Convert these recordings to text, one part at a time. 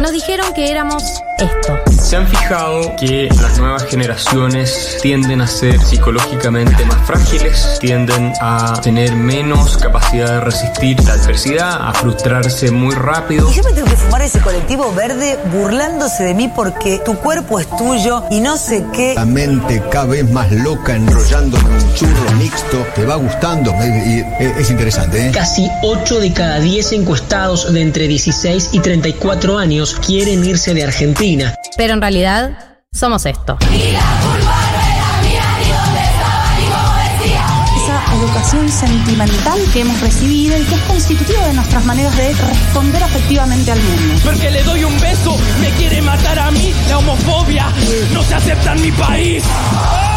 Nos dijeron que éramos esto. ¿Se han fijado que las nuevas generaciones tienden a ser psicológicamente más frágiles? Tienden a tener menos capacidad de resistir la adversidad, a frustrarse muy rápido. Y yo me tengo que fumar ese colectivo verde burlándose de mí porque tu cuerpo es tuyo y no sé qué. La mente cada vez más loca enrollándome un churro mixto. ¿Te va gustando? Y, eh, es interesante, ¿eh? Casi 8 de cada 10 encuestados de entre 16 y 34 años quieren irse de Argentina. Pero en realidad somos esto. Educación sentimental que hemos recibido y que es constitutiva de nuestras maneras de responder afectivamente al mundo. Porque le doy un beso, me quiere matar a mí, la homofobia no se acepta en mi país.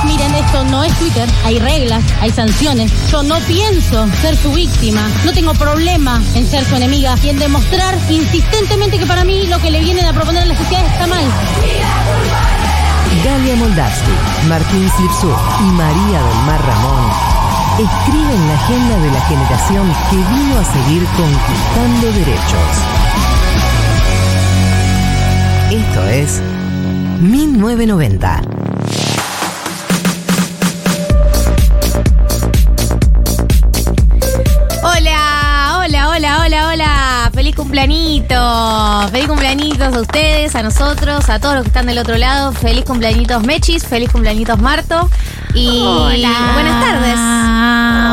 Miren, esto no es Twitter. Hay reglas, hay sanciones. Yo no pienso ser su víctima. No tengo problema en ser su enemiga y en demostrar insistentemente que para mí lo que le vienen a proponer a la sociedad está mal. Galia Moldavsky, Martín Slipsuk y María del Mar Ramón escriben la agenda de la generación que vino a seguir conquistando derechos. Esto es 1990. Hola, hola, hola, hola, hola. Feliz cumpleañito. Feliz cumpleañitos a ustedes, a nosotros, a todos los que están del otro lado. Feliz cumpleañitos Mechis, feliz cumpleañitos Marto. Y buenas tardes.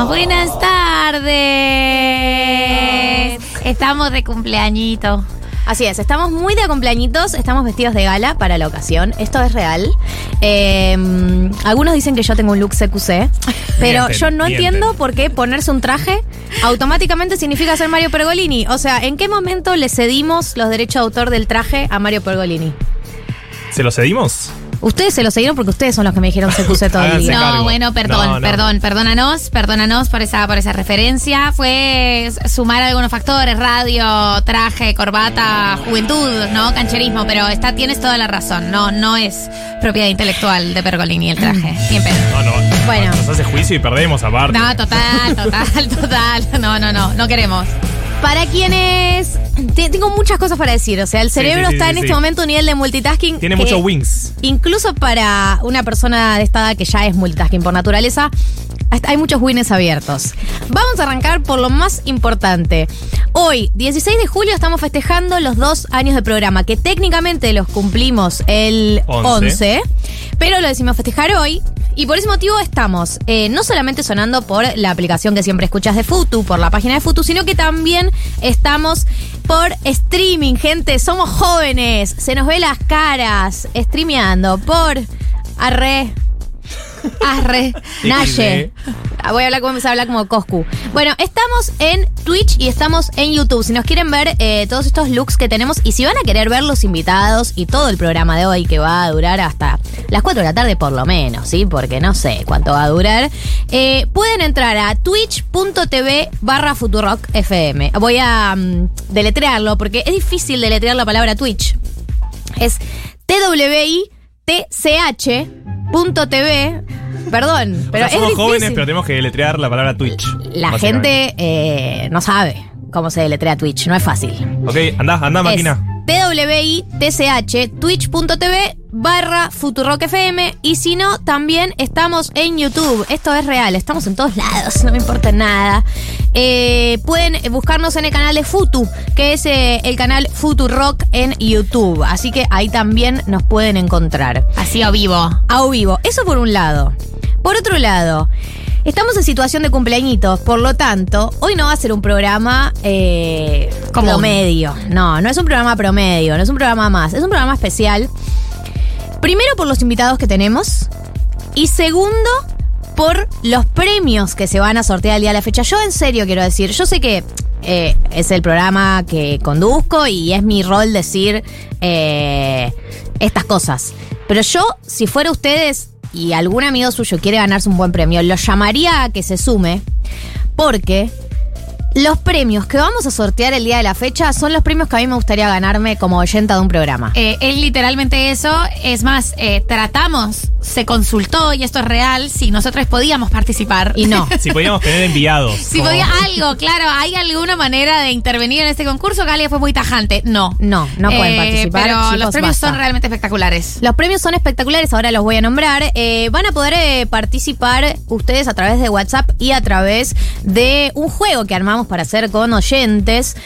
Buenas tardes. Estamos de cumpleañito. Así es, estamos muy de cumpleañitos, estamos vestidos de gala para la ocasión. Esto es real. Eh, algunos dicen que yo tengo un look CQC, pero Mienten, yo no mienten. entiendo por qué ponerse un traje automáticamente significa ser Mario Pergolini. O sea, ¿en qué momento le cedimos los derechos de autor del traje a Mario Pergolini? ¿Se lo cedimos? Ustedes se lo cedieron porque ustedes son los que me dijeron CQC todo el día. cargo. No, bueno, perdón, No, no. perdón, perdónanos, perdónanos por esa, por esa referencia. Fue sumar algunos factores, radio, traje, corbata, juventud, ¿no? Cancherismo, pero está, tienes toda la razón. No, no es propiedad intelectual de Pergolini el traje. Bien pedo. No, no. Bueno. Nos hace juicio y perdemos aparte. No, total, total, total. No, no, no, no queremos. Para quienes. te- Tengo muchas cosas para decir. O sea, el cerebro sí, sí, está sí, en este momento a un nivel de multitasking. Tiene muchos wings. Incluso para una persona de esta edad que ya es multitasking por naturaleza, hay muchos wins abiertos. Vamos a arrancar por lo más importante. Hoy, 16 de julio, estamos festejando los dos años de programa, que técnicamente los cumplimos el 11, 11. pero lo decimos festejar hoy. Y por ese motivo estamos eh, no solamente sonando por la aplicación que siempre escuchas de Futu, por la página de Futu, sino que también estamos por streaming, gente. Somos jóvenes, se nos ve las caras, streameando por Arre. Arre, Naye. Ah, Voy a hablar como empezar a hablar como Coscu. Bueno, estamos en Twitch y estamos en YouTube. Si nos quieren ver eh, todos estos looks que tenemos y si van a querer ver los invitados y todo el programa de hoy que va a durar hasta las 4 de la tarde por lo menos, ¿sí? Porque no sé cuánto va a durar. eh, pueden entrar a twitch.tv barra Futurock FM. Voy a mm, deletrearlo porque es difícil deletrear la palabra Twitch. Es twich.tv. Perdón, pero O sea, es somos difícil. jóvenes, pero tenemos que deletrear la palabra Twitch. La gente eh, no sabe cómo se deletrea Twitch, no es fácil. Ok, anda, anda, máquina. TWITCH, twitch.tv barra Futurock FM. Y si no, también estamos en YouTube. Esto es real, estamos en todos lados, no me importa nada. Eh, pueden buscarnos en el canal de Futu, que es eh, el canal Futurock en YouTube. Así que ahí también nos pueden encontrar. Así a vivo. A vivo. Eso por un lado. Por otro lado, estamos en situación de cumpleañitos, por lo tanto, hoy no va a ser un programa eh, Común. promedio. No, no es un programa promedio, no es un programa más, es un programa especial. Primero por los invitados que tenemos y segundo por los premios que se van a sortear el día de la fecha. Yo en serio quiero decir, yo sé que eh, es el programa que conduzco y es mi rol decir eh, estas cosas. Pero yo, si fuera ustedes y algún amigo suyo quiere ganarse un buen premio, lo llamaría a que se sume porque los premios que vamos a sortear el día de la fecha son los premios que a mí me gustaría ganarme como oyenta de un programa. Eh, es literalmente eso. Es más, eh, tratamos se consultó, y esto es real, si nosotros podíamos participar. Y no. Si podíamos tener enviados. Si como- podía algo, claro, ¿hay alguna manera de intervenir en este concurso? Galia fue muy tajante. No. No, no pueden Eh, participar. Pero chicos, los premios basta. son realmente espectaculares. Los premios son espectaculares, ahora los voy a nombrar. Eh, van a poder eh, participar ustedes a través de WhatsApp y a través de un juego que armamos para hacer con oyentes.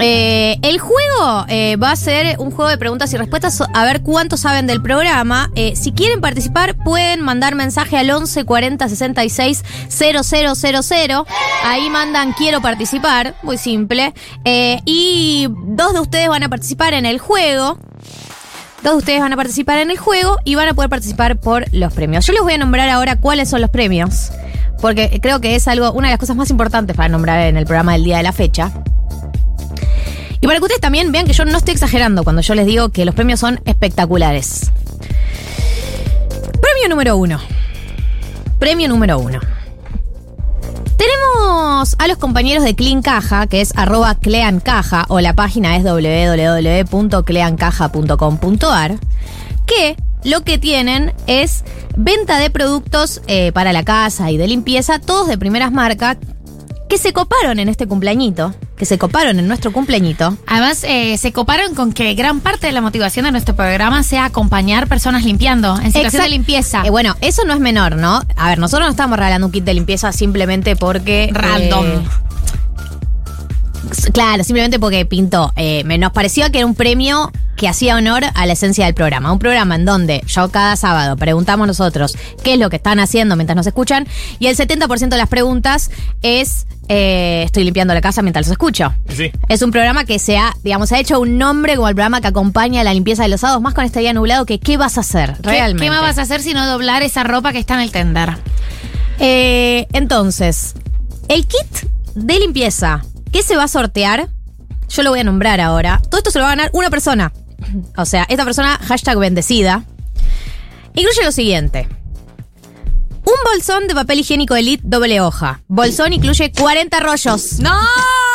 Eh, el juego eh, va a ser un juego de preguntas y respuestas, a ver cuánto saben del programa. Eh, si quieren participar, pueden mandar mensaje al 11 40 66 0000. Ahí mandan quiero participar, muy simple. Y dos de ustedes van a participar en el juego. Dos de ustedes van a participar en el juego y van a poder participar por los premios. Yo les voy a nombrar ahora cuáles son los premios, porque creo que es algo, una de las cosas más importantes para nombrar en el programa del día de la fecha. Y para que ustedes también vean que yo no estoy exagerando cuando yo les digo que los premios son espectaculares. Premio número uno. Premio número uno. Tenemos a los compañeros de Clean Caja, que es arroba cleancaja, o la página es www.cleancaja.com.ar, que lo que tienen es venta de productos eh, para la casa y de limpieza, todos de primeras marcas, que se coparon en este cumpleañito, que se coparon en nuestro cumpleañito. Además, eh, se coparon con que gran parte de la motivación de nuestro programa sea acompañar personas limpiando, en situación de limpieza. Eh, bueno, eso no es menor, ¿no? A ver, nosotros no estamos regalando un kit de limpieza simplemente porque... Random. eh, claro, simplemente porque pintó. Eh, me, nos pareció que era un premio que hacía honor a la esencia del programa. Un programa en donde yo cada sábado preguntamos nosotros qué es lo que están haciendo mientras nos escuchan y el 70% de las preguntas es eh, estoy limpiando la casa mientras los escucho. Sí. Es un programa que se ha, digamos, se ha hecho un nombre como el programa que acompaña la limpieza de los sábados, más con este día nublado que qué vas a hacer ¿Qué- realmente. ¿Qué más vas a hacer si no doblar esa ropa que está en el tender? Eh, entonces, el kit de limpieza que se va a sortear, yo lo voy a nombrar ahora. Todo esto se lo va a ganar una persona. O sea, esta persona, hashtag bendecida. Incluye lo siguiente. Un bolsón de papel higiénico Elite doble hoja. Bolsón incluye 40 rollos. ¡No!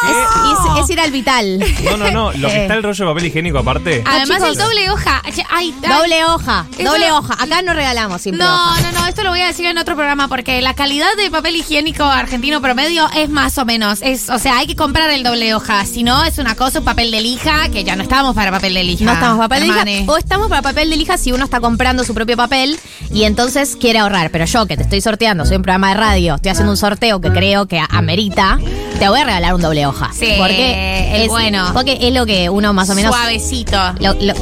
Es, es- es ir al vital. No, no, no. Lo que Eh, está el rollo de papel higiénico aparte. Además, chicos. el doble hoja. Ay, ay, Doble hoja, Eso- doble hoja. Acá no regalamos simple No, hoja. no, no, esto lo voy a decir en otro programa porque la calidad de papel higiénico argentino promedio es más o menos. Es, o sea, hay que comprar el doble hoja. Si no, es una cosa, un papel de lija, que ya no estamos para papel de lija. No estamos para papel de lija. O estamos para papel de lija si uno está comprando su propio papel y entonces quiere ahorrar. Pero yo que te estoy sorteando, soy un programa de radio, estoy haciendo un sorteo que creo que amerita, te voy a regalar un doble hoja. Sí, porque el es, bueno. Porque es lo que uno más o menos. Suavecito. lo- lo-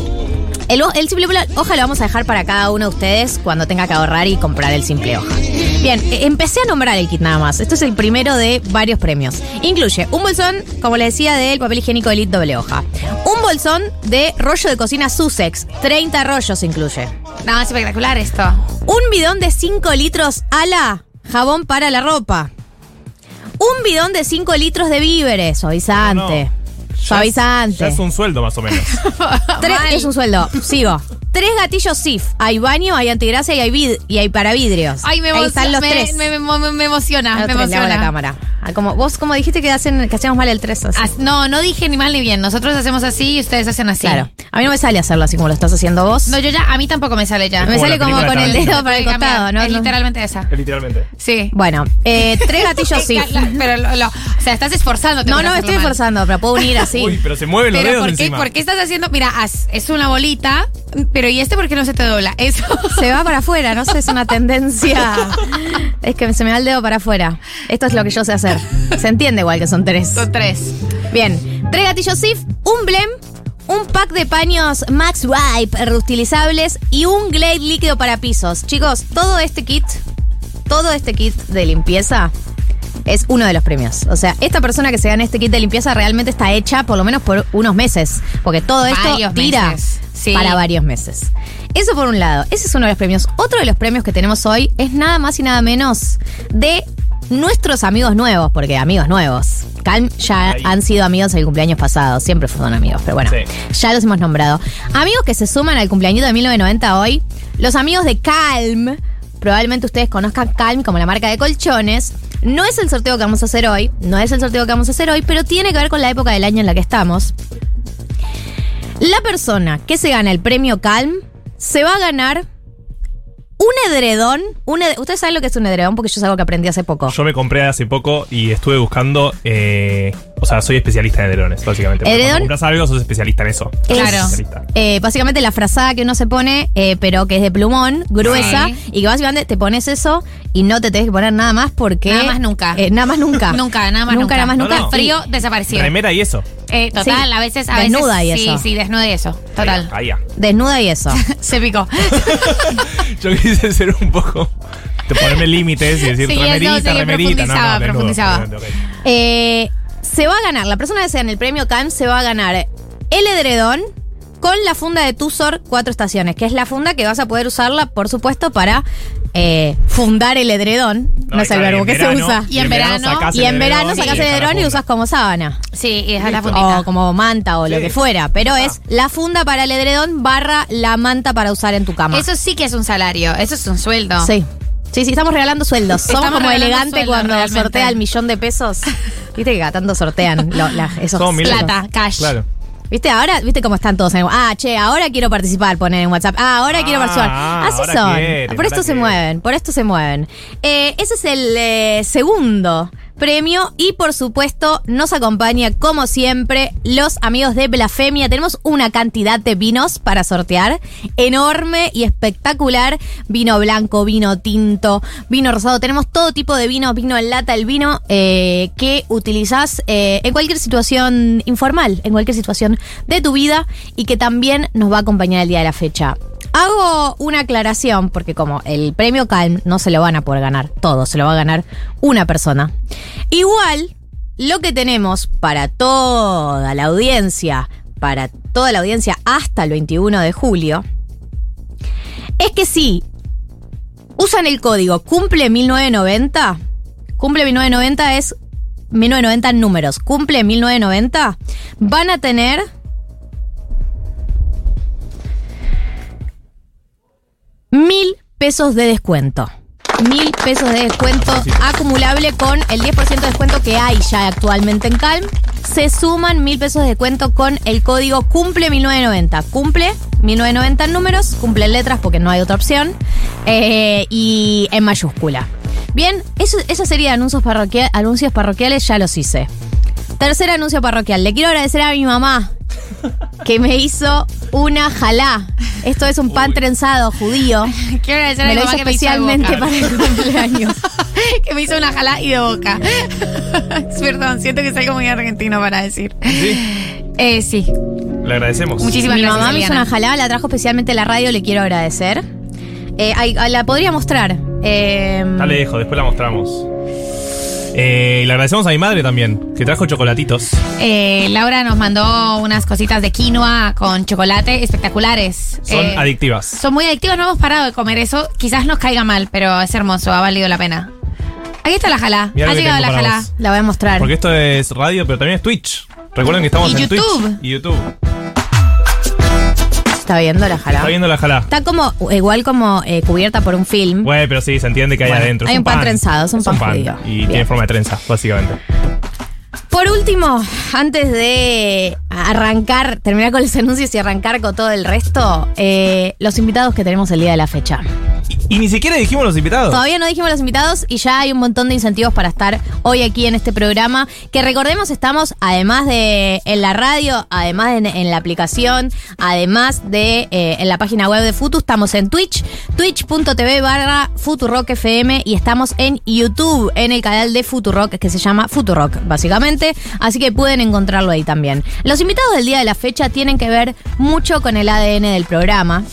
el, simple hoja lo vamos a dejar para cada uno de ustedes cuando tenga que ahorrar y comprar el simple hoja. Bien, eh, empecé a nombrar el kit nada más. Esto es el primero de varios premios. Incluye un bolsón, como les decía, del papel higiénico Elite doble hoja. Un bolsón de rollo de cocina Sussex. 30 rollos incluye. No, es espectacular esto. Un bidón de 5 litros ala jabón para la ropa. Un bidón de 5 litros de víveres, suavizante. Suavizante. Ya es un sueldo más o menos. Tres, Mal. es un sueldo. Sigo. Tres gatillos SIF. Hay baño, hay antigrasa y hay, vid- y hay para vidrios. Ay, me, Ahí están los me, tres. me- me- me- me emociona, Los me tres, le hago emociona. la cámara. Ah, Como, vos como dijiste que, hacen, que hacíamos mal el 3. As- No, no dije ni mal ni bien. Nosotros hacemos así y ustedes hacen así. Claro. A mí no me sale hacerlo así como lo estás haciendo vos. No, yo ya, a mí tampoco me sale ya. me sale como con el de dedo para el costado, ¿no? Es literalmente esa. Literalmente. Sí. Bueno, eh, tres gatillos SIF. Pero lo, lo- o sea, estás esforzándote. No, por no hacerlo estoy mal. esforzando, pero puedo unir así. Uy, pero se mueven los Pero dedos ¿por qué, encima. ¿por qué estás haciendo? Mira, haz- es una bolita, pero ¿y este por qué no se te dobla? Eso. Se va para afuera, no sé, es una tendencia. Es que se me va el dedo para afuera. Esto es lo que yo sé hacer. Se entiende igual que son tres. Son tres. Bien, tres gatillos SIF, un blem, un pack de paños Max Wipe reutilizables y un Glade líquido para pisos. Chicos, todo este kit, todo este kit de limpieza es uno de los premios. O sea, esta persona que se gana este kit de limpieza realmente está hecha por lo menos por unos meses. Porque todo esto Varios tira. Sí. para varios meses. Eso por un lado. Ese es uno de los premios. Otro de los premios que tenemos hoy es nada más y nada menos de nuestros amigos nuevos, porque amigos nuevos. Calm ya Ahí. han sido amigos el cumpleaños pasado, siempre fueron amigos, pero bueno, Sí. ya los hemos nombrado. Amigos que se suman al cumpleaños de 1990 hoy, los amigos de Calm, probablemente ustedes conozcan Calm como la marca de colchones. No es el sorteo que vamos a hacer hoy, no es el sorteo que vamos a hacer hoy, pero tiene que ver con la época del año en la que estamos. La persona que se gana el premio Calm se va a ganar Un edredón, un ed- ¿ustedes saben lo que es un edredón? Porque yo es algo que aprendí hace poco. Yo me compré hace poco y estuve buscando. eh, o sea, soy especialista en edredones, básicamente. Edredón- Cuando compras algo, sos especialista en eso. Es, Especialista. eh, básicamente la frazada que uno se pone, eh, pero que es de plumón, gruesa, Sí. y que básicamente te pones eso y no te tenés que poner nada más porque. Nada más nunca. Eh, nada más nunca. Nunca, nada más nunca. Nunca, nada más No, nunca. no. Frío desaparecido. Remera y eso. Eh, total, Sí. a veces, a Desnuda veces. y eso. Sí, sí, desnuda y eso. Total. Ahí, ahí, Desnuda y eso. Se picó. Yo quise ser un poco. De ponerme límites y decir Sí, remerita, eso, sí, remerita. Profundizaba, no, desnudo, profundizaba. Eh, se va a ganar, la persona que sea en el premio Calm se va a ganar el edredón con la funda de Tusor Cuatro Estaciones, que es la funda que vas a poder usarla, por supuesto, para eh, fundar el edredón. No, No, es el verbo que verano- se usa. Y en verano- Y el en verano y el edredón y usas como sábana. Sí, y es la fundita. O como manta o lo que fuera. Pero Ah. es la funda para el edredón barra la manta para usar en tu cama. Eso sí que es un salario. Eso es un sueldo. Sí. Sí, sí, estamos regalando sueldos. Somos Estamos como elegante cuando realmente. sortea el millón de pesos. Viste que cada tanto sortean lo- la- esos Somos Plata, cash. Claro. ¿Viste? Ahora, ¿viste cómo están todos? En, ah, che, ahora quiero participar, poner en WhatsApp. Ah, ahora quiero Ah, participar. Así son. quieren, por esto se quieren. mueven, por esto se mueven. Eh, ese es el eh, segundo premio y por supuesto nos acompaña como siempre los amigos de Blasfemia. Tenemos una cantidad de vinos para sortear enorme y espectacular. Vino blanco, vino tinto, vino rosado. Tenemos todo tipo de vino, vino en lata, el vino eh, que utilizás eh, en cualquier situación informal, en cualquier situación de tu vida y que también nos va a acompañar el día de la fecha. Hago una aclaración porque como el premio Calm no se lo van a poder ganar todo, se lo va a ganar una persona. Igual, lo que tenemos para toda la audiencia, para toda la audiencia hasta el 21 de julio, es que si usan el código cumple 1990, cumple 1990 es 1990 en números, cumple 1990, van a tener mil pesos de descuento. Mil pesos de descuento acumulable con el 10% de descuento que hay ya actualmente en Calm. Se suman mil pesos de descuento con el código cumple 1990. Cumple 1990 en números, cumple en letras porque no hay otra opción. eh, y en mayúscula. Bien, eso, esa serie de anuncios, parroquia- anuncios parroquiales ya los hice. Tercer anuncio parroquial. Le quiero agradecer a mi mamá que me hizo una jalá. Esto es un pan trenzado judío. Quiero agradecer a mi lo mamá hizo que me hizo de especialmente boca. para el cumpleaños. que me hizo una jala y de boca. Perdón, siento que es algo muy argentino para decir. Sí, Eh, sí. le agradecemos. Muchísimas Mi gracias. mamá me hizo una jalá, la trajo especialmente a la radio, le quiero agradecer. Eh, ay, la podría mostrar. Eh, Dale, dejo, después la mostramos. Eh, y le agradecemos a mi madre también, que trajo chocolatitos. Eh, Laura nos mandó unas cositas de quinoa con chocolate espectaculares. Son Eh, adictivas. Son muy adictivas, no hemos parado de comer eso. Quizás nos caiga mal, pero es hermoso, ha valido la pena. Aquí está la jala. Mirá ha llegado la vos. la voy a mostrar. Porque esto es radio, pero también es Twitch. Recuerden que estamos Y en YouTube. Twitch y YouTube. ¿Está viendo la jalá? Está viendo la jalá. Está como, igual como eh, cubierta por un film. Bueno, pero sí, se entiende que hay Bueno, adentro. hay Es un pan trenzado, es un pan judío. Y Bien. tiene forma de trenza, básicamente. Por último, antes de arrancar, terminar con los anuncios y arrancar con todo el resto, eh, los invitados que tenemos el día de la fecha. Y ni siquiera dijimos los invitados. Todavía no dijimos los invitados y ya hay un montón de incentivos para estar hoy aquí en este programa. Que recordemos, estamos además de en la radio, además de en, en la aplicación, además de eh, en la página web de Futu, estamos en Twitch, twitch.tv barra Futurock FM y estamos en YouTube, en el canal de Futurock que se llama Futurock, básicamente. Así que pueden encontrarlo ahí también. Los invitados del día de la fecha tienen que ver mucho con el ADN del programa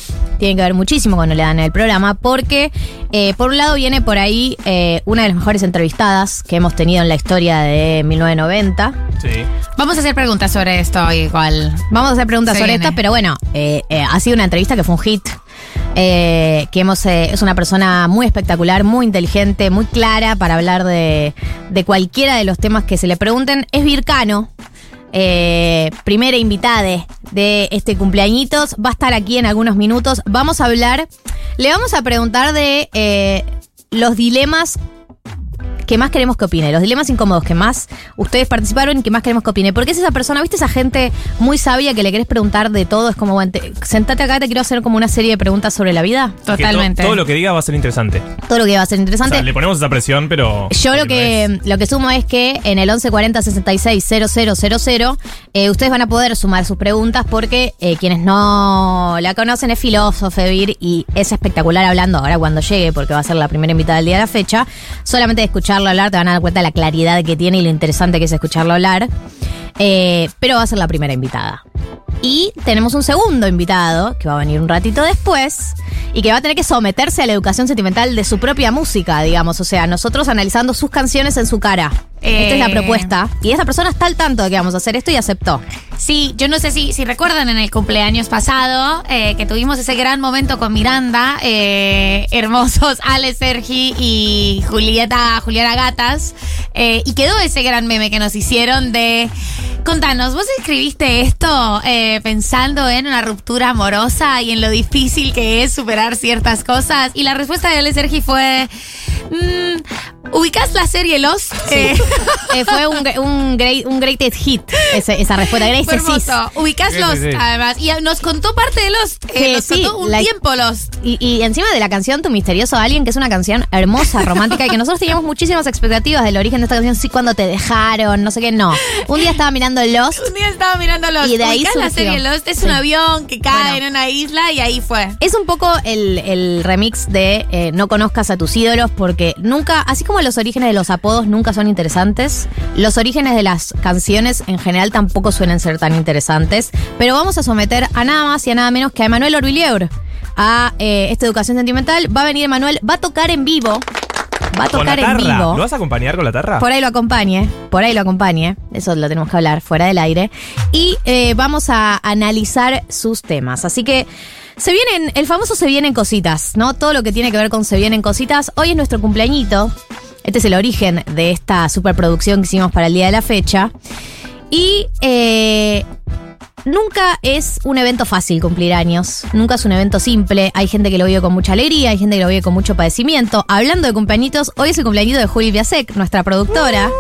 tienen que ver muchísimo con el ADN del programa, porque eh, por un lado viene por ahí eh, una de las mejores entrevistadas que hemos tenido en la historia de 1990. Sí. Vamos a hacer preguntas sobre esto igual. Vamos a hacer preguntas Se sobre viene. estas, pero bueno, eh, eh, ha sido una entrevista que fue un hit. Eh, que hemos eh, es una persona muy espectacular, muy inteligente, muy clara para hablar de, de cualquiera de los temas que se le pregunten. Es Vircano, eh, primera invitada de este cumpleañitos. Va a estar aquí en algunos minutos. Vamos a hablar, le vamos a preguntar de los dilemas que más queremos que opine, los dilemas incómodos que más ustedes participaron y que más queremos que opine. Porque es esa persona, ¿viste esa gente muy sabia que le querés preguntar de todo? Es como, bueno, te- sentate acá, te quiero hacer como una serie de preguntas sobre la vida. Que to- todo lo que diga va a ser interesante. Todo lo que va a ser O interesante. sea, le ponemos esa presión, pero. Yo lo que, lo que sumo es que en el 1140 66 000, eh, ustedes van a poder sumar sus preguntas porque eh, quienes no la conocen es filósofo, Vir, y es espectacular hablando ahora cuando llegue, porque va a ser la primera invitada del día de la fecha. Solamente de escucharlo hablar te van a dar cuenta de la claridad que tiene y lo interesante que es escucharlo hablar. Eh, pero va a ser la primera invitada. Y tenemos un segundo invitado que va a venir un ratito después y que va a tener que someterse a la educación sentimental de su propia música, digamos. O sea, nosotros analizando sus canciones en su cara. Esta es la Eh. propuesta. Y esa persona está al tanto de que vamos a hacer esto y aceptó. Sí, yo no sé si, si recuerdan en el cumpleaños pasado eh, que tuvimos ese gran momento con Miranda, eh, hermosos Ale, Sergi y Julieta, Juliana Gatas, eh, y quedó ese gran meme que nos hicieron de, contanos, vos escribiste esto pensando en una ruptura amorosa y en lo difícil que es superar ciertas cosas, y la respuesta de Ale, Sergi fue, mm, ¿ubicás la serie Lost? Eh, Eh, fue un, un, great, un greatest hit ese- esa respuesta. Hermoso. Ubicás Lost, sí, sí. además. Y nos contó parte de Lost. eh, Que nos sí, contó un la- tiempo Lost. Y, y encima de la canción Tu Misterioso Alguien, que es una canción hermosa, romántica, y que nosotros teníamos muchísimas expectativas del origen de esta canción. Sí, cuando te dejaron, no sé qué, no. Un día estaba mirando Lost. Un día estaba mirando Lost. Y de ahí la serie Lost. Es Sí. un avión que cae Bueno. en una isla y ahí fue. Es un poco el, el remix de eh, No conozcas a tus ídolos, porque nunca, así como los orígenes de los apodos nunca son interesantes, los orígenes de las canciones en general tampoco suelen ser tan interesantes. Pero vamos a someter a nada más y a nada menos que a Emanuel Orbilieur a eh, esta educación sentimental. Va a venir Emanuel, va a tocar en vivo. Va a tocar en vivo. ¿Lo vas a acompañar con la tarra? Por ahí lo acompañe, por ahí lo acompañe, eso lo tenemos que hablar fuera del aire. Y eh, vamos a analizar sus temas. Así que se vienen, el famoso se vienen cositas, ¿no? Todo lo que tiene que ver con se vienen cositas. Hoy es nuestro cumpleañito. Este es el origen de esta superproducción que hicimos para el día de la fecha. Y eh, Nunca es un evento fácil cumplir años, nunca es un evento simple, hay gente que lo vive con mucha alegría, hay gente que lo vive con mucho padecimiento. Hablando de cumpleañitos, hoy es el cumpleañito de Juli Biasek, nuestra productora.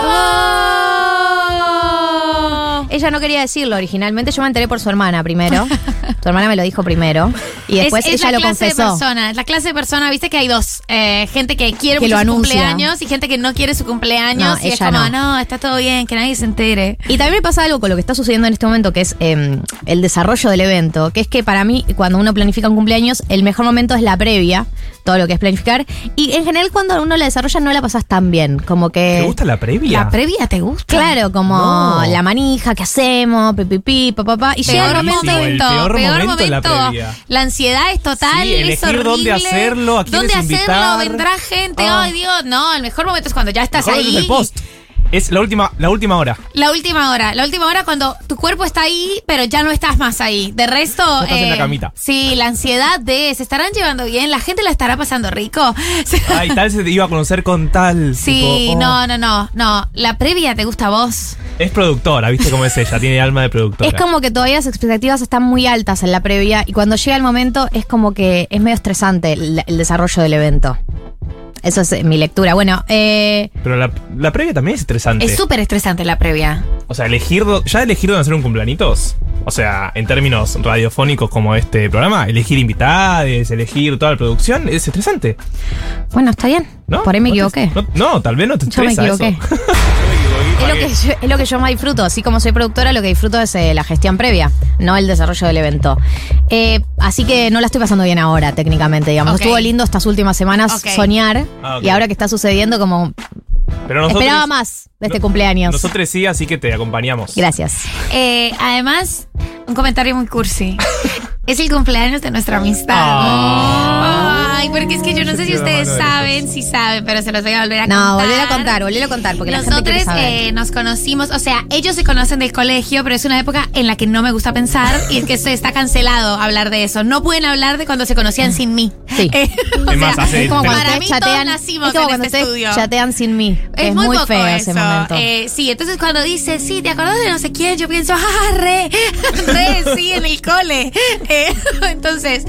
¡Bravo! Ella no quería decirlo originalmente, yo me enteré por su hermana primero. tu hermana me lo dijo primero y después es, es ella la lo clase confesó. de persona. Es la clase de persona, viste que hay dos. eh, gente que quiere Que mucho lo su anuncia. cumpleaños y gente que no quiere su cumpleaños. No, y es como, no. no. está todo bien, que nadie se entere. Y también me pasa algo con lo que está sucediendo en este momento, que es eh, el desarrollo del evento, que es que para mí, cuando uno planifica un cumpleaños, el mejor momento es la previa, todo lo que es planificar. Y en general, cuando uno la desarrolla, no la pasas tan bien. Como que. ¿Te gusta la previa? La previa te gusta. Claro, como No. la manija, ¿qué hacemos? Pipipi, papá, papá. Y llega Peor el momento. el peor momento la momento. previa. La ansiedad es total. Sí, es elegir dónde hacerlo, a quiénes ¿Dónde hacerlo? invitar. Vendrá gente. Ah. Ay, Dios. No, el mejor momento es cuando ya estás Mejor ahí. es el post. Es la última, la última hora. La última hora, la última hora cuando tu cuerpo está ahí, pero ya no estás más ahí. De resto, estás en la camita. Sí, la ansiedad de se estarán llevando bien, la gente la estará pasando rico. Ay, tal se te iba a conocer con tal. Sí, tipo, oh. no, no, no, no. La previa te gusta a vos. Es productora, ¿viste cómo es ella? Tiene alma de productora. Es como que todavía las expectativas están muy altas en la previa y cuando llega el momento es como que es medio estresante el, el desarrollo del evento. Eso es eh, mi lectura. Bueno, eh, Pero la, la previa también es estresante. Es súper estresante la previa. O sea, elegir. do- Ya elegir dónde hacer un cumpleañitos. O sea, en términos radiofónicos como este programa, elegir invitades, elegir toda la producción, es estresante. bueno, está bien. ¿No? Por ahí me ¿No te- equivoqué. No, no, tal vez no te Yo me estresa equivoqué. Es lo, que yo, es lo que yo más disfruto. Así como soy productora, lo que disfruto es eh, la gestión previa, no el desarrollo del evento. Eh, así que no la estoy pasando bien ahora, técnicamente, digamos. Ok. Estuvo lindo estas últimas semanas Ok. soñar. Ah, ok. Y ahora que está sucediendo, como Pero nosotros, esperaba más de este cumpleaños. Nosotros sí, así que te acompañamos. Gracias. Eh, además, un comentario muy cursi. es el cumpleaños de nuestra amistad. Ah. Ay, porque es que yo no sé si ustedes saben, si saben, pero se los voy a volver a contar. No, volver a contar, volver a contar, porque la gente Nosotros eh, nos conocimos, o sea, ellos se conocen del colegio, pero es una época en la que no me gusta pensar y es que se está cancelado hablar de eso. No pueden hablar de cuando se conocían sin mí. Sí. Eh, o Es más, hace Es como cuando para ustedes mí chatean, todos nacimos es como en cuando este estudio. chatean sin mí. Es, Es, muy, muy, poco feo eso. ese momento. Eh, sí, entonces cuando dice, sí, ¿te acordás de no sé quién? Yo pienso, ah, re, re, sí, en el cole. Eh, entonces,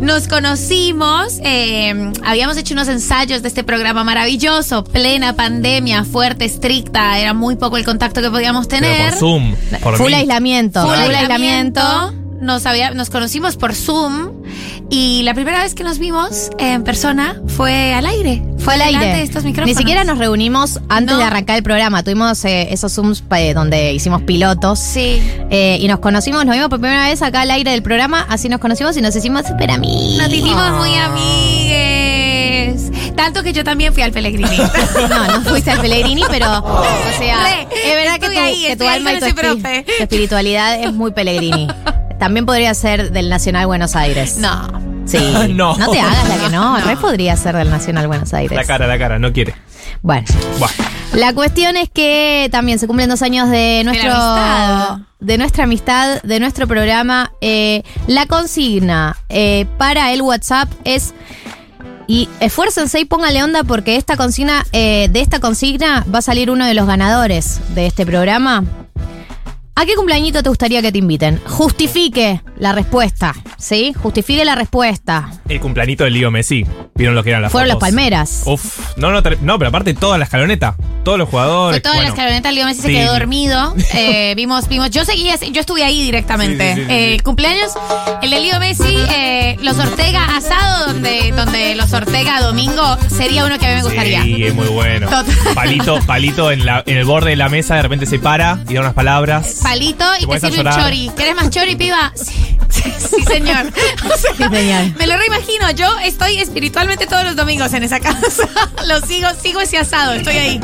nos conocimos, eh, habíamos hecho unos ensayos de este programa maravilloso, plena pandemia, fuerte, estricta, era muy poco el contacto que podíamos Pero tener. por Zoom. Por Full mí. aislamiento. Full Full aislamiento. aislamiento. Nos, había, nos conocimos por Zoom y la primera vez que nos vimos en persona fue al aire. Fue al aire. de estos Ni micrófonos. siquiera nos reunimos antes No. de arrancar el programa. Tuvimos eh, esos Zooms eh, donde hicimos pilotos. Sí. Eh, y nos conocimos, nos vimos por primera vez acá al aire del programa. Así nos conocimos y nos hicimos super amigos. Nos hicimos muy amigues. Tanto que yo también fui al Pellegrini. No, no fuiste al Pellegrini, pero, o sea, es verdad que tu, ahí, que tu alma y tu, con ese espi- profe. tu espiritualidad es muy Pellegrini. También podría ser del Nacional Buenos Aires. No. Sí. No. te hagas la que no. No. Re podría ser del Nacional Buenos Aires. La cara, la cara, no quiere. Bueno. Buah. La cuestión es que también se cumplen dos años de nuestro amistad. de nuestra amistad, de nuestro programa. Eh, la consigna eh, para el WhatsApp es y esfuércense y póngale onda porque esta consigna, eh, de esta consigna va a salir uno de los ganadores de este programa. ¿A qué cumpleañito te gustaría que te inviten? Justifique la respuesta, ¿sí? Justifique la respuesta. El cumplanito del Lío Messi. ¿Vieron lo que eran las Fueron las fotos? palmeras. Uf, no, no, no, pero aparte toda la escaloneta, todos los jugadores. Fue toda la escaloneta, Leo Messi se quedó dormido. Eh, vimos, vimos, yo seguía, yo estuve ahí directamente. Sí, sí, sí, sí, Eh, cumpleaños, el de Leo Messi, eh, los Ortega asado, donde, donde los Ortega domingo sería uno que a mí me gustaría. Sí, es muy bueno. Total. Palito, palito en, la, en el borde de la mesa, de repente se para y da unas palabras. Palito y te sirve un chori. ¿Querés más chori, piba? Sí, sí, sí, señor. O sea, Sí, señor. Me lo reimagino. Yo estoy espiritualmente todos los domingos en esa casa. Lo sigo, sigo ese asado. Estoy ahí.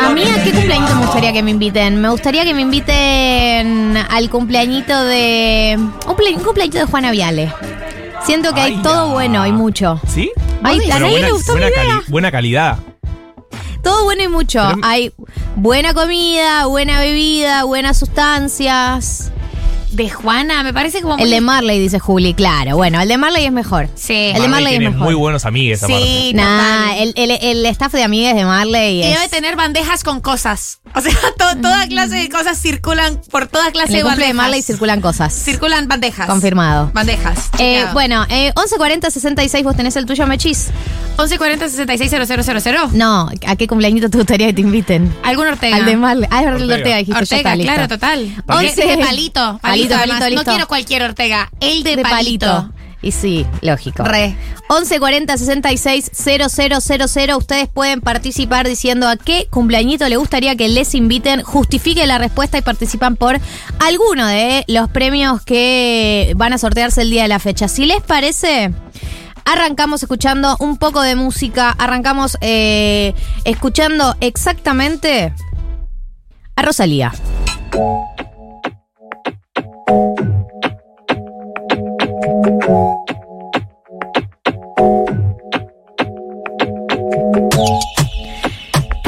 A mí a qué cumpleañito me gustaría que me inviten. Me gustaría que me inviten al cumpleañito de. Un, ple- un cumpleañito de Juana Viale. Siento que hay Ay, todo no. bueno y mucho. ¿Sí? Ay, a nadie buena, le gustó buena, mi idea. cali- buena calidad. Todo bueno y mucho. Pero- Hay buena comida, buena bebida, buenas sustancias. De Juana, me parece como muy... El de Marley, dice Juli, claro. Bueno, el de Marley es mejor. Sí. El de Marley es tiene mejor. muy buenos amigos aparte. Sí, Nah, el, el, el staff de amigues de Marley Y es. debe tener bandejas con cosas. O sea, to- toda clase de cosas circulan por toda clase En el de cumple bandejas. de Marley circulan cosas. Circulan bandejas. Confirmado. Bandejas. Eh, bueno, eh, 1140 66, ¿vos tenés el tuyo, Mechis? 1140 660000. No, ¿a qué cumpleañito te gustaría que te inviten? ¿Algún Ortega? Al de Marley. Ah, es verdad, Ortega. Ortega, dijiste, ya Ortega, claro, total. Once. Once de palito. Palito, Palito, además. palito, No quiero cualquier Ortega. El de, de palito. palito. Y sí, lógico. Re. 1140 66 000. Ustedes pueden participar diciendo a qué cumpleañito le gustaría que les inviten. Justifique la respuesta y participan por alguno de los premios que van a sortearse el día de la fecha. Si les parece. Arrancamos escuchando un poco de música. Arrancamos eh, escuchando exactamente a Rosalía.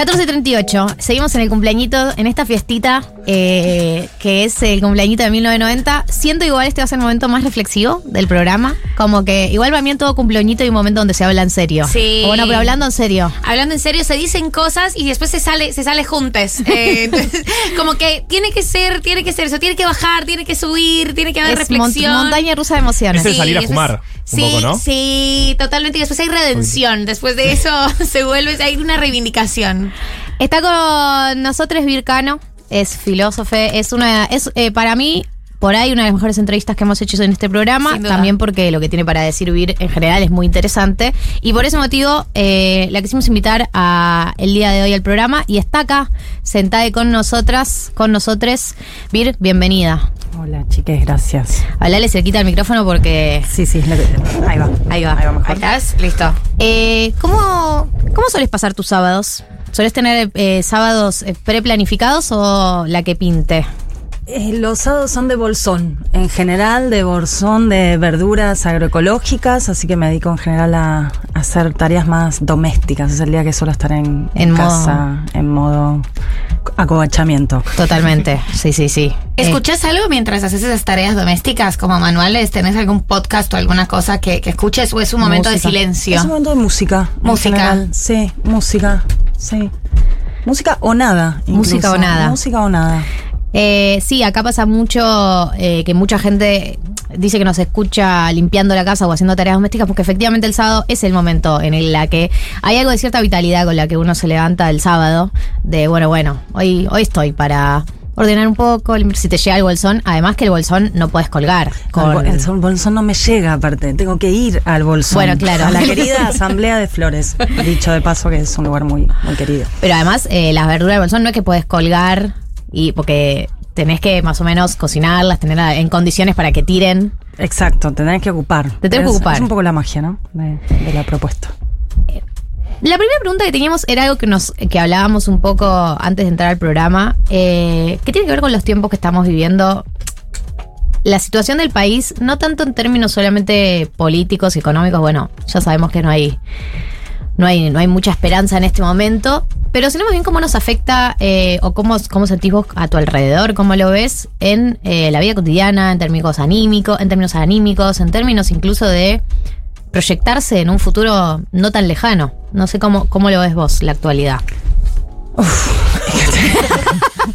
...14.38... Seguimos en el cumpleañito... ...en esta fiestita... eh, ...que es el cumpleañito de 1990... ...siento igual este va a ser el momento más reflexivo... ...del programa... ...como que igual para mí en todo cumpleañito... ...hay un momento donde se habla en serio... Sí. O bueno, pero hablando en serio... Hablando en serio, se dicen cosas y después se sale, se sale juntes. Eh, entonces, como que tiene que ser, tiene que ser eso, tiene que bajar, tiene que subir, tiene que haber Es reflexión. montaña rusa de emociones... Es el salir a fumar, sí, poco, ¿no? Sí, totalmente. Y después hay redención. Después de eso se vuelve, hay una reivindicación. Está con nosotros Vircano, es filósofo, es una, es eh, para mí por ahí una de las mejores entrevistas que hemos hecho en este programa, también porque lo que tiene para decir Vir en general es muy interesante y por ese motivo eh, la quisimos invitar a el día de hoy al programa y está acá sentada con nosotras, con nosotros. Vir, bienvenida. Hola, chiques, gracias. Hablale cerquita al micrófono porque Sí, sí, es lo que- ahí va. ahí va. Ahí va mejor. ¿Estás? Listo. Eh, ¿cómo, ¿Cómo sueles pasar tus sábados? ¿Sueles tener eh, sábados eh, preplanificados o la que pinte? Eh, los sábados son de bolsón, en general de bolsón de verduras agroecológicas, así que me dedico en general a, a hacer tareas más domésticas. Es el día que suelo estar en, En en modo- casa, en modo acobachamiento. Totalmente, sí, sí, sí. Eh, ¿Escuchas algo mientras haces esas tareas domésticas como manuales? ¿Tenés algún podcast o alguna cosa que, que escuches o es un momento Música. de silencio? Es un momento de música. Música. Sí, música. Sí. Música o nada. Música o nada. Música o nada. Eh, sí, acá pasa mucho eh, que mucha gente dice que nos escucha limpiando la casa o haciendo tareas domésticas porque efectivamente el sábado es el momento en el que hay algo de cierta vitalidad con la que uno se levanta el sábado de bueno, bueno, hoy, hoy estoy para ordenar un poco, si te llega el bolsón, además que el bolsón no puedes colgar. Con El bolsón no me llega, aparte. Tengo que ir al bolsón. Bueno, claro. A la querida Asamblea de Flores. Dicho de paso que es un lugar muy, muy querido. Pero además, eh, las verduras del bolsón no es que puedes colgar y porque tenés que más o menos cocinarlas, tener en condiciones para que tiren. Exacto, te tenés que ocupar. Te tenés que ocupar. Es un poco la magia, ¿no? De, de la propuesta. La primera pregunta que teníamos era algo que nos que hablábamos un poco antes de entrar al programa, eh, que tiene que ver con los tiempos que estamos viviendo. La situación del país, no tanto en términos solamente políticos, económicos, bueno, ya sabemos que no hay, no hay, no hay mucha esperanza en este momento, pero sino más bien cómo nos afecta eh, o cómo, cómo sentís vos a tu alrededor, cómo lo ves en eh, la vida cotidiana, en términos anímicos, en términos anímicos, en términos incluso de proyectarse en un futuro no tan lejano. No sé cómo, cómo lo ves vos, la actualidad.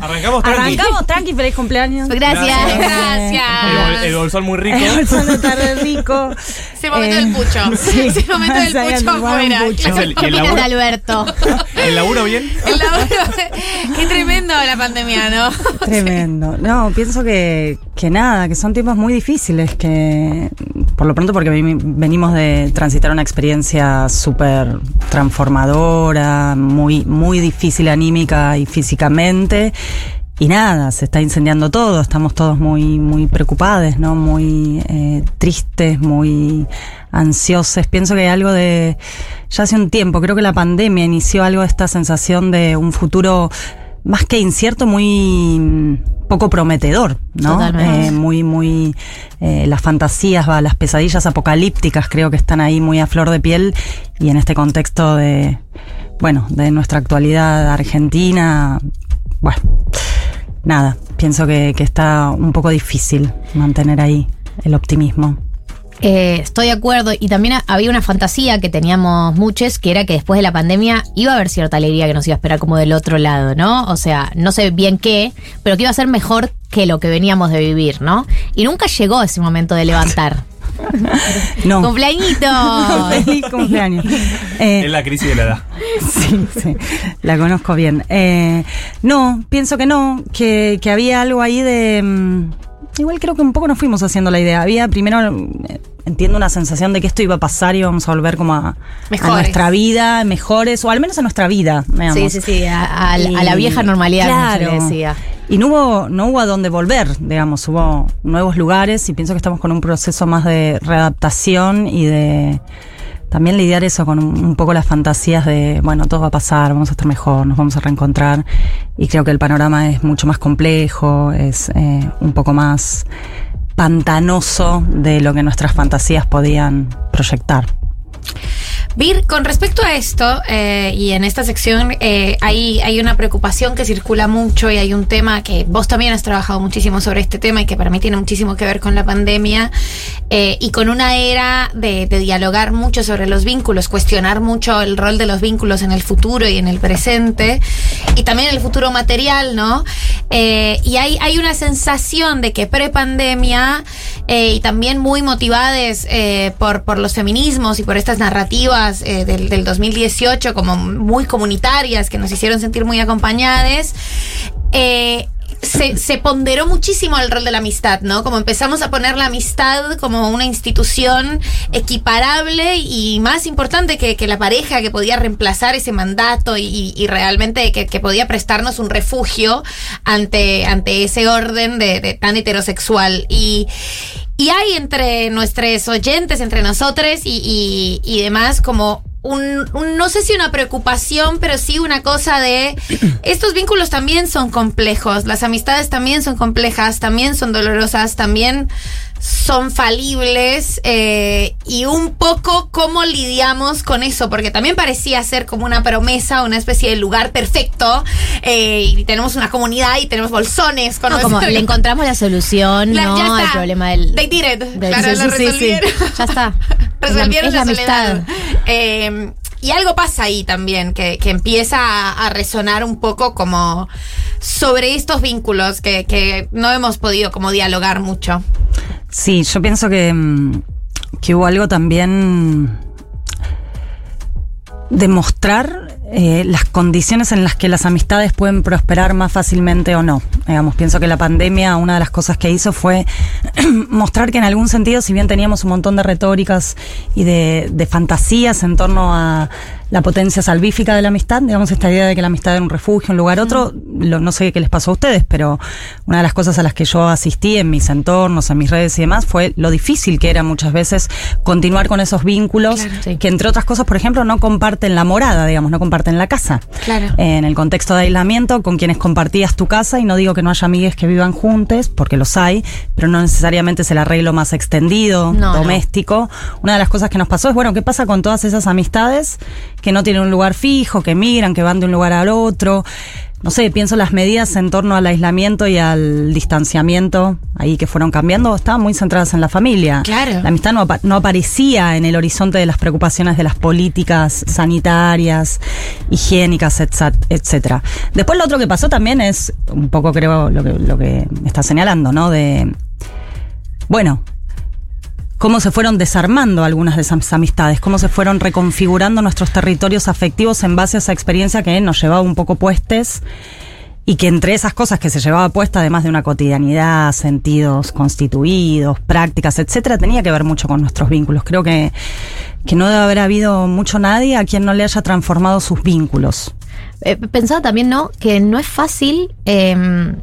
Arrancamos tranqui. Arrancamos tranqui, feliz cumpleaños. Gracias. Bol- el bolsón muy rico. El bolsón está re rico. Ese momento Eh, del pucho. sí. Ese momento del pucho afuera. Es el- el de Alberto. ¿El laburo bien? El laburo. Qué tremendo la pandemia, ¿no? Tremendo. No, pienso que, que nada, que son tiempos muy difíciles, que por lo pronto porque veni- venimos de transitar una experiencia súper transformadora, muy, muy difícil anímica y físicamente. Y nada, se está incendiando todo, estamos todos muy, muy preocupados, ¿no? Muy eh, tristes, muy ansiosos. Pienso que algo de, ya hace un tiempo, creo que la pandemia inició algo de esta sensación de un futuro más que incierto, muy mm, poco prometedor, ¿no? Totalmente. Eh, muy, muy, eh, las fantasías, va, las pesadillas apocalípticas creo que están ahí muy a flor de piel y en este contexto de, bueno, de nuestra actualidad argentina, bueno, nada, pienso que, que está un poco difícil mantener ahí el optimismo. Eh, estoy de acuerdo. Y también ha- había una fantasía que teníamos muchos, que era que después de la pandemia iba a haber cierta alegría que nos iba a esperar como del otro lado, ¿no? O sea, no sé bien qué, pero que iba a ser mejor que lo que veníamos de vivir, ¿no? Y nunca llegó ese momento de levantar. No. ¡Cumpleañito! Feliz cumpleaños. Eh, Es la crisis de la edad. Sí, sí, la conozco bien. Eh, no, pienso que no, que, que había algo ahí de... igual creo que un poco nos fuimos haciendo la idea. Había primero, eh, entiendo una sensación de que esto iba a pasar y íbamos a volver como a, nuestra vida, mejores, o al menos a nuestra vida, Sí, digamos. sí, sí, a, a- a la vieja normalidad, como se claro. le decía. Y no hubo, no hubo a dónde volver, digamos, hubo nuevos lugares y pienso que estamos con un proceso más de readaptación y de también lidiar eso con un, poco las fantasías de, bueno, todo va a pasar, vamos a estar mejor, nos vamos a reencontrar. Y creo que el panorama es mucho más complejo, es eh, un poco más pantanoso de lo que nuestras fantasías podían proyectar. Vir, con respecto a esto, eh, y en esta sección eh, hay, hay una preocupación que circula mucho y hay un tema que vos también has trabajado muchísimo sobre este tema y que para mí tiene muchísimo que ver con la pandemia eh, y con una era de, de dialogar mucho sobre los vínculos, cuestionar mucho el rol de los vínculos en el futuro y en el presente y también el futuro material, ¿no? Eh, y hay, hay una sensación de que pre-pandemia eh, y también muy motivadas eh, por, por los feminismos y por estas narrativas eh, del, del 2018 como muy comunitarias que nos hicieron sentir muy acompañadas. eh, se, ponderó muchísimo el rol de la amistad, ¿no? Como empezamos a poner la amistad como una institución equiparable y más importante que, que la pareja que podía reemplazar ese mandato y, realmente que, que podía prestarnos un refugio ante, ante ese orden de, de tan heterosexual. Y, y hay entre nuestros oyentes, entre nosotros y, y- y demás, como un, un- no sé si una preocupación, pero sí una cosa de estos vínculos también son complejos, las amistades también son complejas, también son dolorosas, también son falibles eh, y un poco cómo lidiamos con eso, porque también parecía ser como una promesa, una especie de lugar perfecto eh, y tenemos una comunidad y tenemos bolsones con No, como le encontramos la solución, La- ¿no? ya está. Al problema del. They did it. del- Claro, sí, lo sí, sí, sí. resolvieron. Ya está. resolvieron es la, es amistad. Eh, y algo pasa ahí también, que, que empieza a, resonar un poco como sobre estos vínculos que, que no hemos podido como dialogar mucho. Sí, yo pienso que, mm, que hubo algo también de mostrar eh, las condiciones en las que las amistades pueden prosperar más fácilmente o no. Digamos, pienso que la pandemia, una de las cosas que hizo fue mostrar que en algún sentido, si bien teníamos un montón de retóricas y de, de fantasías en torno a la potencia salvífica de la amistad, digamos, esta idea de que la amistad era un refugio, un lugar otro, lo- no sé qué les pasó a ustedes, pero una de las cosas a las que yo asistí en mis entornos, en mis redes y demás, fue lo difícil que era muchas veces continuar con esos vínculos que, entre otras cosas, por ejemplo, no comparten la morada, digamos, no comparten la casa. Claro. En el contexto de aislamiento, con quienes compartías tu casa, y no digo que no haya amigues que vivan juntos, porque los hay, pero no necesariamente es el arreglo más extendido, No, no. doméstico. Una de las cosas que nos pasó es, bueno, ¿qué pasa con todas esas amistades que no tienen un lugar fijo, que migran, que van de un lugar al otro? No sé, pienso las medidas en torno al aislamiento y al distanciamiento ahí que fueron cambiando, estaban muy centradas en la familia. Claro. La amistad no, no aparecía en el horizonte de las preocupaciones de las políticas sanitarias, higiénicas, etcétera. Después lo otro que pasó también es un poco creo lo que, lo que está señalando, ¿no? De, bueno, cómo se fueron desarmando algunas de esas amistades, cómo se fueron reconfigurando nuestros territorios afectivos en base a esa experiencia que nos llevaba un poco puestes y que entre esas cosas que se llevaba puesta, además de una cotidianidad, sentidos constituidos, prácticas, etcétera, tenía que ver mucho con nuestros vínculos. Creo que, que no debe haber habido mucho nadie a quien no le haya transformado sus vínculos. Eh, pensaba también, ¿no? Que no es fácil eh,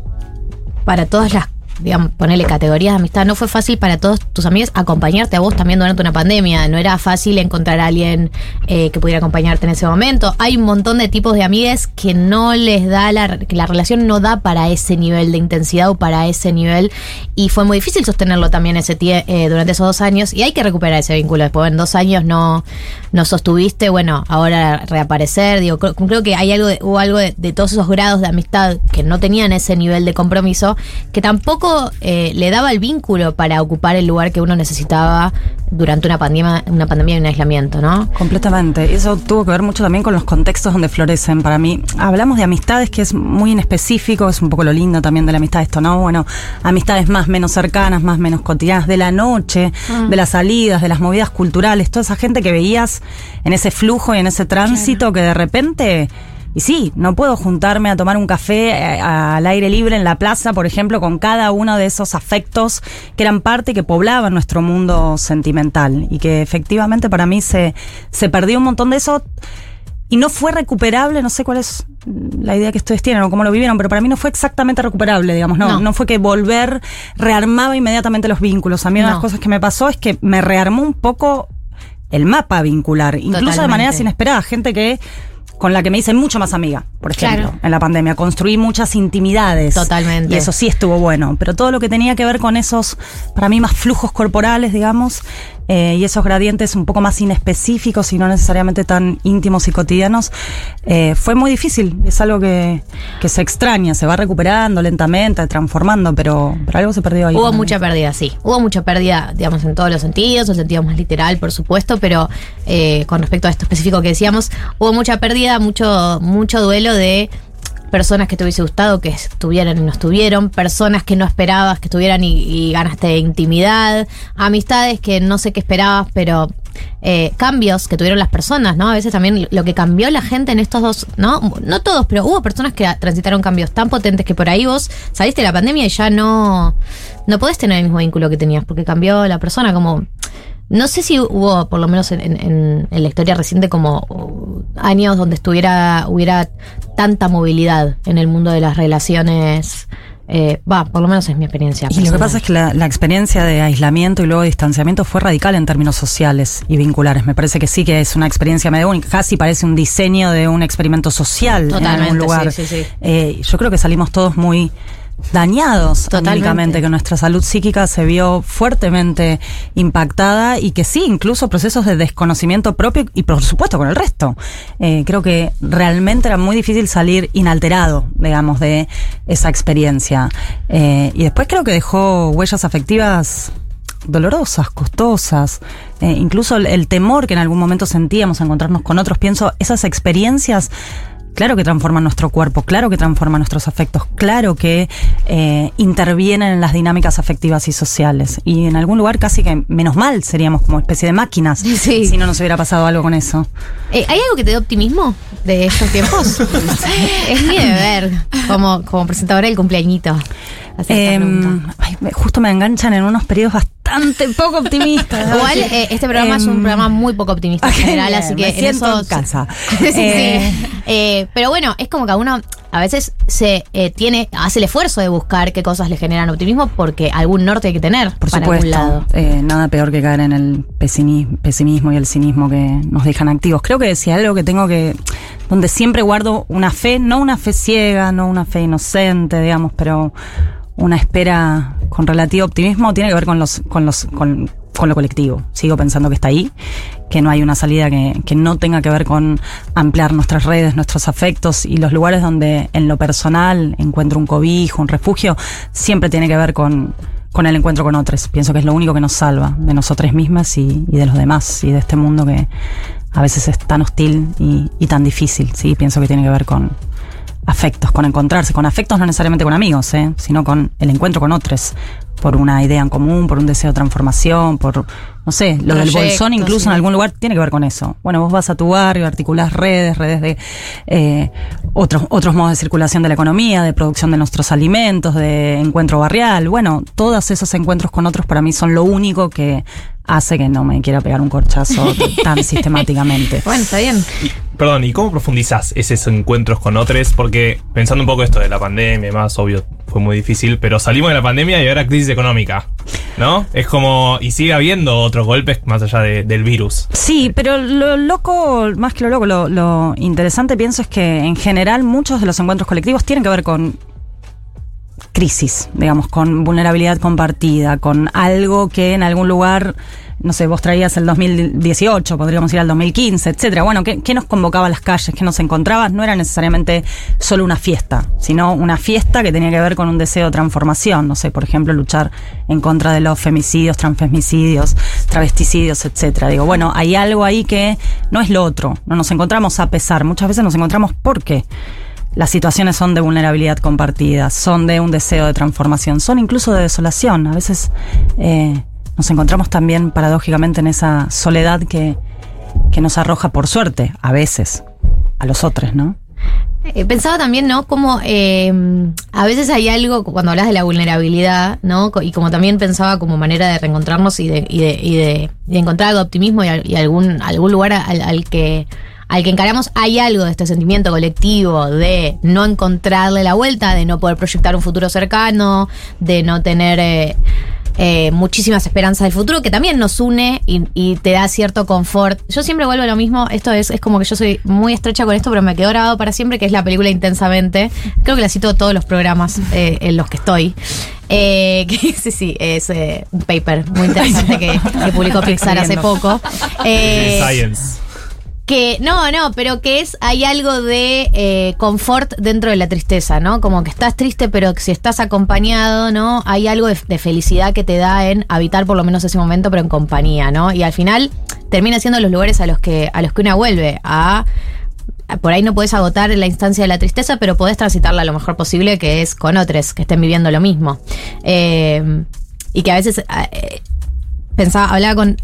para todas las, digamos, ponerle categorías de amistad, no fue fácil para todos tus amigos acompañarte a vos también durante una pandemia. No era fácil encontrar a alguien eh, que pudiera acompañarte en ese momento. Hay un montón de tipos de amigues que no les da la, que la relación no da para ese nivel de intensidad o para ese nivel. Y fue muy difícil sostenerlo también ese tie- eh, durante esos dos años. Y hay que recuperar ese vínculo. Después en dos años no, no sostuviste, bueno, ahora reaparecer. Digo, creo, creo que hay algo de- hubo algo de, de todos esos grados de amistad que no tenían ese nivel de compromiso, que tampoco eh, le daba el vínculo para ocupar el lugar que uno necesitaba durante una pandemia, una pandemia y un aislamiento, ¿no? Completamente. Eso tuvo que ver mucho también con los contextos donde florecen. Para mí, hablamos de amistades que es muy en específico, es un poco lo lindo también de la amistad esto, ¿no? Bueno, amistades más menos cercanas, más menos cotidianas, de la noche, Ah. de las salidas, de las movidas culturales, toda esa gente que veías en ese flujo y en ese tránsito que de repente y sí, no puedo juntarme a tomar un café eh, al aire libre en la plaza, por ejemplo, con cada uno de esos afectos que eran parte que poblaban nuestro mundo sentimental y que efectivamente para mí se, se perdió un montón de eso y no fue recuperable, no sé cuál es la idea que ustedes tienen o cómo lo vivieron, pero para mí no fue exactamente recuperable, digamos, no, No. no, fue que volver rearmaba inmediatamente los vínculos. A mí una de las cosas que me pasó es que me rearmó un poco el mapa vincular, incluso de maneras inesperadas, gente que con la que me hice mucho más amiga, por ejemplo, Claro. en la pandemia. Construí muchas intimidades. Totalmente. Y eso sí estuvo bueno. Pero todo lo que tenía que ver con esos, para mí, más flujos corporales, digamos, eh, y esos gradientes un poco más inespecíficos y no necesariamente tan íntimos y cotidianos, eh, fue muy difícil. Es algo que, que se extraña, se va recuperando lentamente, transformando, pero, pero algo se perdió ahí. Hubo mucha pérdida, sí. Hubo mucha pérdida, digamos, en todos los sentidos, el sentido más literal, por supuesto, pero eh, con respecto a esto específico que decíamos, hubo mucha pérdida, mucho, mucho duelo de personas que te hubiese gustado que estuvieran y no estuvieron, personas que no esperabas que estuvieran y, y ganaste intimidad, amistades que no sé qué esperabas, pero eh, cambios que tuvieron las personas, ¿no? A veces también lo que cambió la gente en estos dos, ¿no? No todos, pero hubo personas que transitaron cambios tan potentes que por ahí vos saliste de la pandemia y ya no, no podés tener el mismo vínculo que tenías, porque cambió la persona, como... No sé si hubo, por lo menos en, en- en la historia reciente, como años donde estuviera, hubiera tanta movilidad en el mundo de las relaciones Eh, Va, por lo menos es mi experiencia. Y lo que pasa es que la, la experiencia de aislamiento y luego distanciamiento fue radical en términos sociales y vinculares. Me parece que sí que es una experiencia medio única. Casi parece un diseño de un experimento social en algún lugar. sí, sí, sí. Eh, yo creo que salimos todos muy dañados Totalmente. que nuestra salud psíquica se vio fuertemente impactada y que sí, incluso procesos de desconocimiento propio y por supuesto con el resto. Eh, creo que realmente era muy difícil salir inalterado, digamos, de esa experiencia. Eh, y después creo que dejó huellas afectivas dolorosas, costosas, eh, incluso el, el temor que en algún momento sentíamos a encontrarnos con otros. Pienso, esas experiencias Claro que transforman nuestro cuerpo, claro que transforman nuestros afectos, claro que eh, intervienen en las dinámicas afectivas y sociales. Y en algún lugar casi que menos mal seríamos como especie de máquinas Sí. si no nos hubiera pasado algo con eso. Eh, ¿Hay algo que te dé optimismo de estos tiempos? es mi deber como, como presentadora del cumpleañito. hacer esta pregunta. ay, me- justo me enganchan en unos periodos bastante poco optimistas. Igual eh, este programa es un Em, programa muy poco optimista en general, así que en eso en casa. sí, sí. Eh, Eh, pero bueno, es como que a uno a veces se eh, tiene hace el esfuerzo de buscar qué cosas le generan optimismo porque algún norte hay que tener Por para supuesto, algún lado. eh, nada peor que caer en el pesimismo y el cinismo que nos dejan activos. Creo que si hay algo que tengo que, donde siempre guardo una fe, no una fe ciega, no una fe inocente, digamos, pero una espera con relativo optimismo, tiene que ver con los, con los, con, con lo colectivo. Sigo pensando que está ahí, que no hay una salida que, que no tenga que ver con ampliar nuestras redes, nuestros afectos y los lugares donde en lo personal encuentro un cobijo, un refugio, siempre tiene que ver con, con el encuentro con otros. Pienso que es lo único que nos salva de nosotras mismas y, y de los demás y de este mundo que a veces es tan hostil y, y tan difícil. Sí, pienso que tiene que ver con afectos, con encontrarse, con afectos no necesariamente con amigos, ¿eh? sino con el encuentro con otros, por una idea en común, por un deseo de transformación, por, no sé, lo del bolsón incluso sí. en algún lugar tiene que ver con eso. Bueno, vos vas a tu barrio, articulás redes, redes de eh, otros, otros modos de circulación de la economía, de producción de nuestros alimentos, de encuentro barrial. Bueno, todos esos encuentros con otros para mí son lo único que hace que no me quiera pegar un corchazo tan sistemáticamente. Bueno, está bien. Perdón, ¿y cómo profundizás esos encuentros con otros? Porque pensando un poco esto de la pandemia, más obvio, fue muy difícil, pero salimos de la pandemia y ahora crisis económica, ¿no? Es como, y sigue habiendo otros golpes más allá de- del virus. Sí, pero lo loco, más que lo loco, lo, lo interesante pienso es que en general muchos de los encuentros colectivos tienen que ver con crisis, digamos, con vulnerabilidad compartida, con algo que en algún lugar, no sé, vos traías el 2018, podríamos ir al 2015, etcétera. Bueno, ¿qué, qué nos convocaba a las calles? ¿Qué nos encontraba? No era necesariamente solo una fiesta, sino una fiesta que tenía que ver con un deseo de transformación. No sé, por ejemplo, luchar en contra de los femicidios, transfemicidios, travesticidios, etcétera. Digo, bueno, hay algo ahí que no es lo otro. No nos encontramos a pesar. Muchas veces nos encontramos porque las situaciones son de vulnerabilidad compartida, son de un deseo de transformación, son incluso de desolación. A veces eh, nos encontramos también paradójicamente en esa soledad que, que nos arroja por suerte, a veces, a los otros, ¿no? Eh, pensaba también, ¿no? Como eh, a veces hay algo, cuando hablas de la vulnerabilidad, ¿no? Y como también pensaba como manera de reencontrarnos y de, y de, y de, encontrar algo de optimismo y, al- y algún, algún lugar al, al que al que encaramos, hay algo de este sentimiento colectivo de no encontrarle la vuelta, de no poder proyectar un futuro cercano, de no tener eh, eh, muchísimas esperanzas del futuro, que también nos une y, y te da cierto confort. Yo siempre vuelvo a lo mismo, esto es, es como que yo soy muy estrecha con esto, pero me quedó grabado para siempre, que es la película Intensamente. Creo que la cito todos los programas eh, en los que estoy. Eh, que, sí, sí, es un paper muy interesante que, que publicó Pixar hace poco. Science. Que no, no, pero que es, hay algo de eh, confort dentro de la tristeza, ¿no? Como que estás triste, pero si estás acompañado, ¿no? Hay algo de, felicidad que te da en habitar por lo menos ese momento, pero en compañía, ¿no? Y al final termina siendo los lugares a los que, a los que una vuelve, a por ahí no puedes agotar la instancia de la tristeza, pero podés transitarla lo mejor posible, que es con otros que estén viviendo lo mismo. Eh, y que a veces eh, pensaba, hablaba con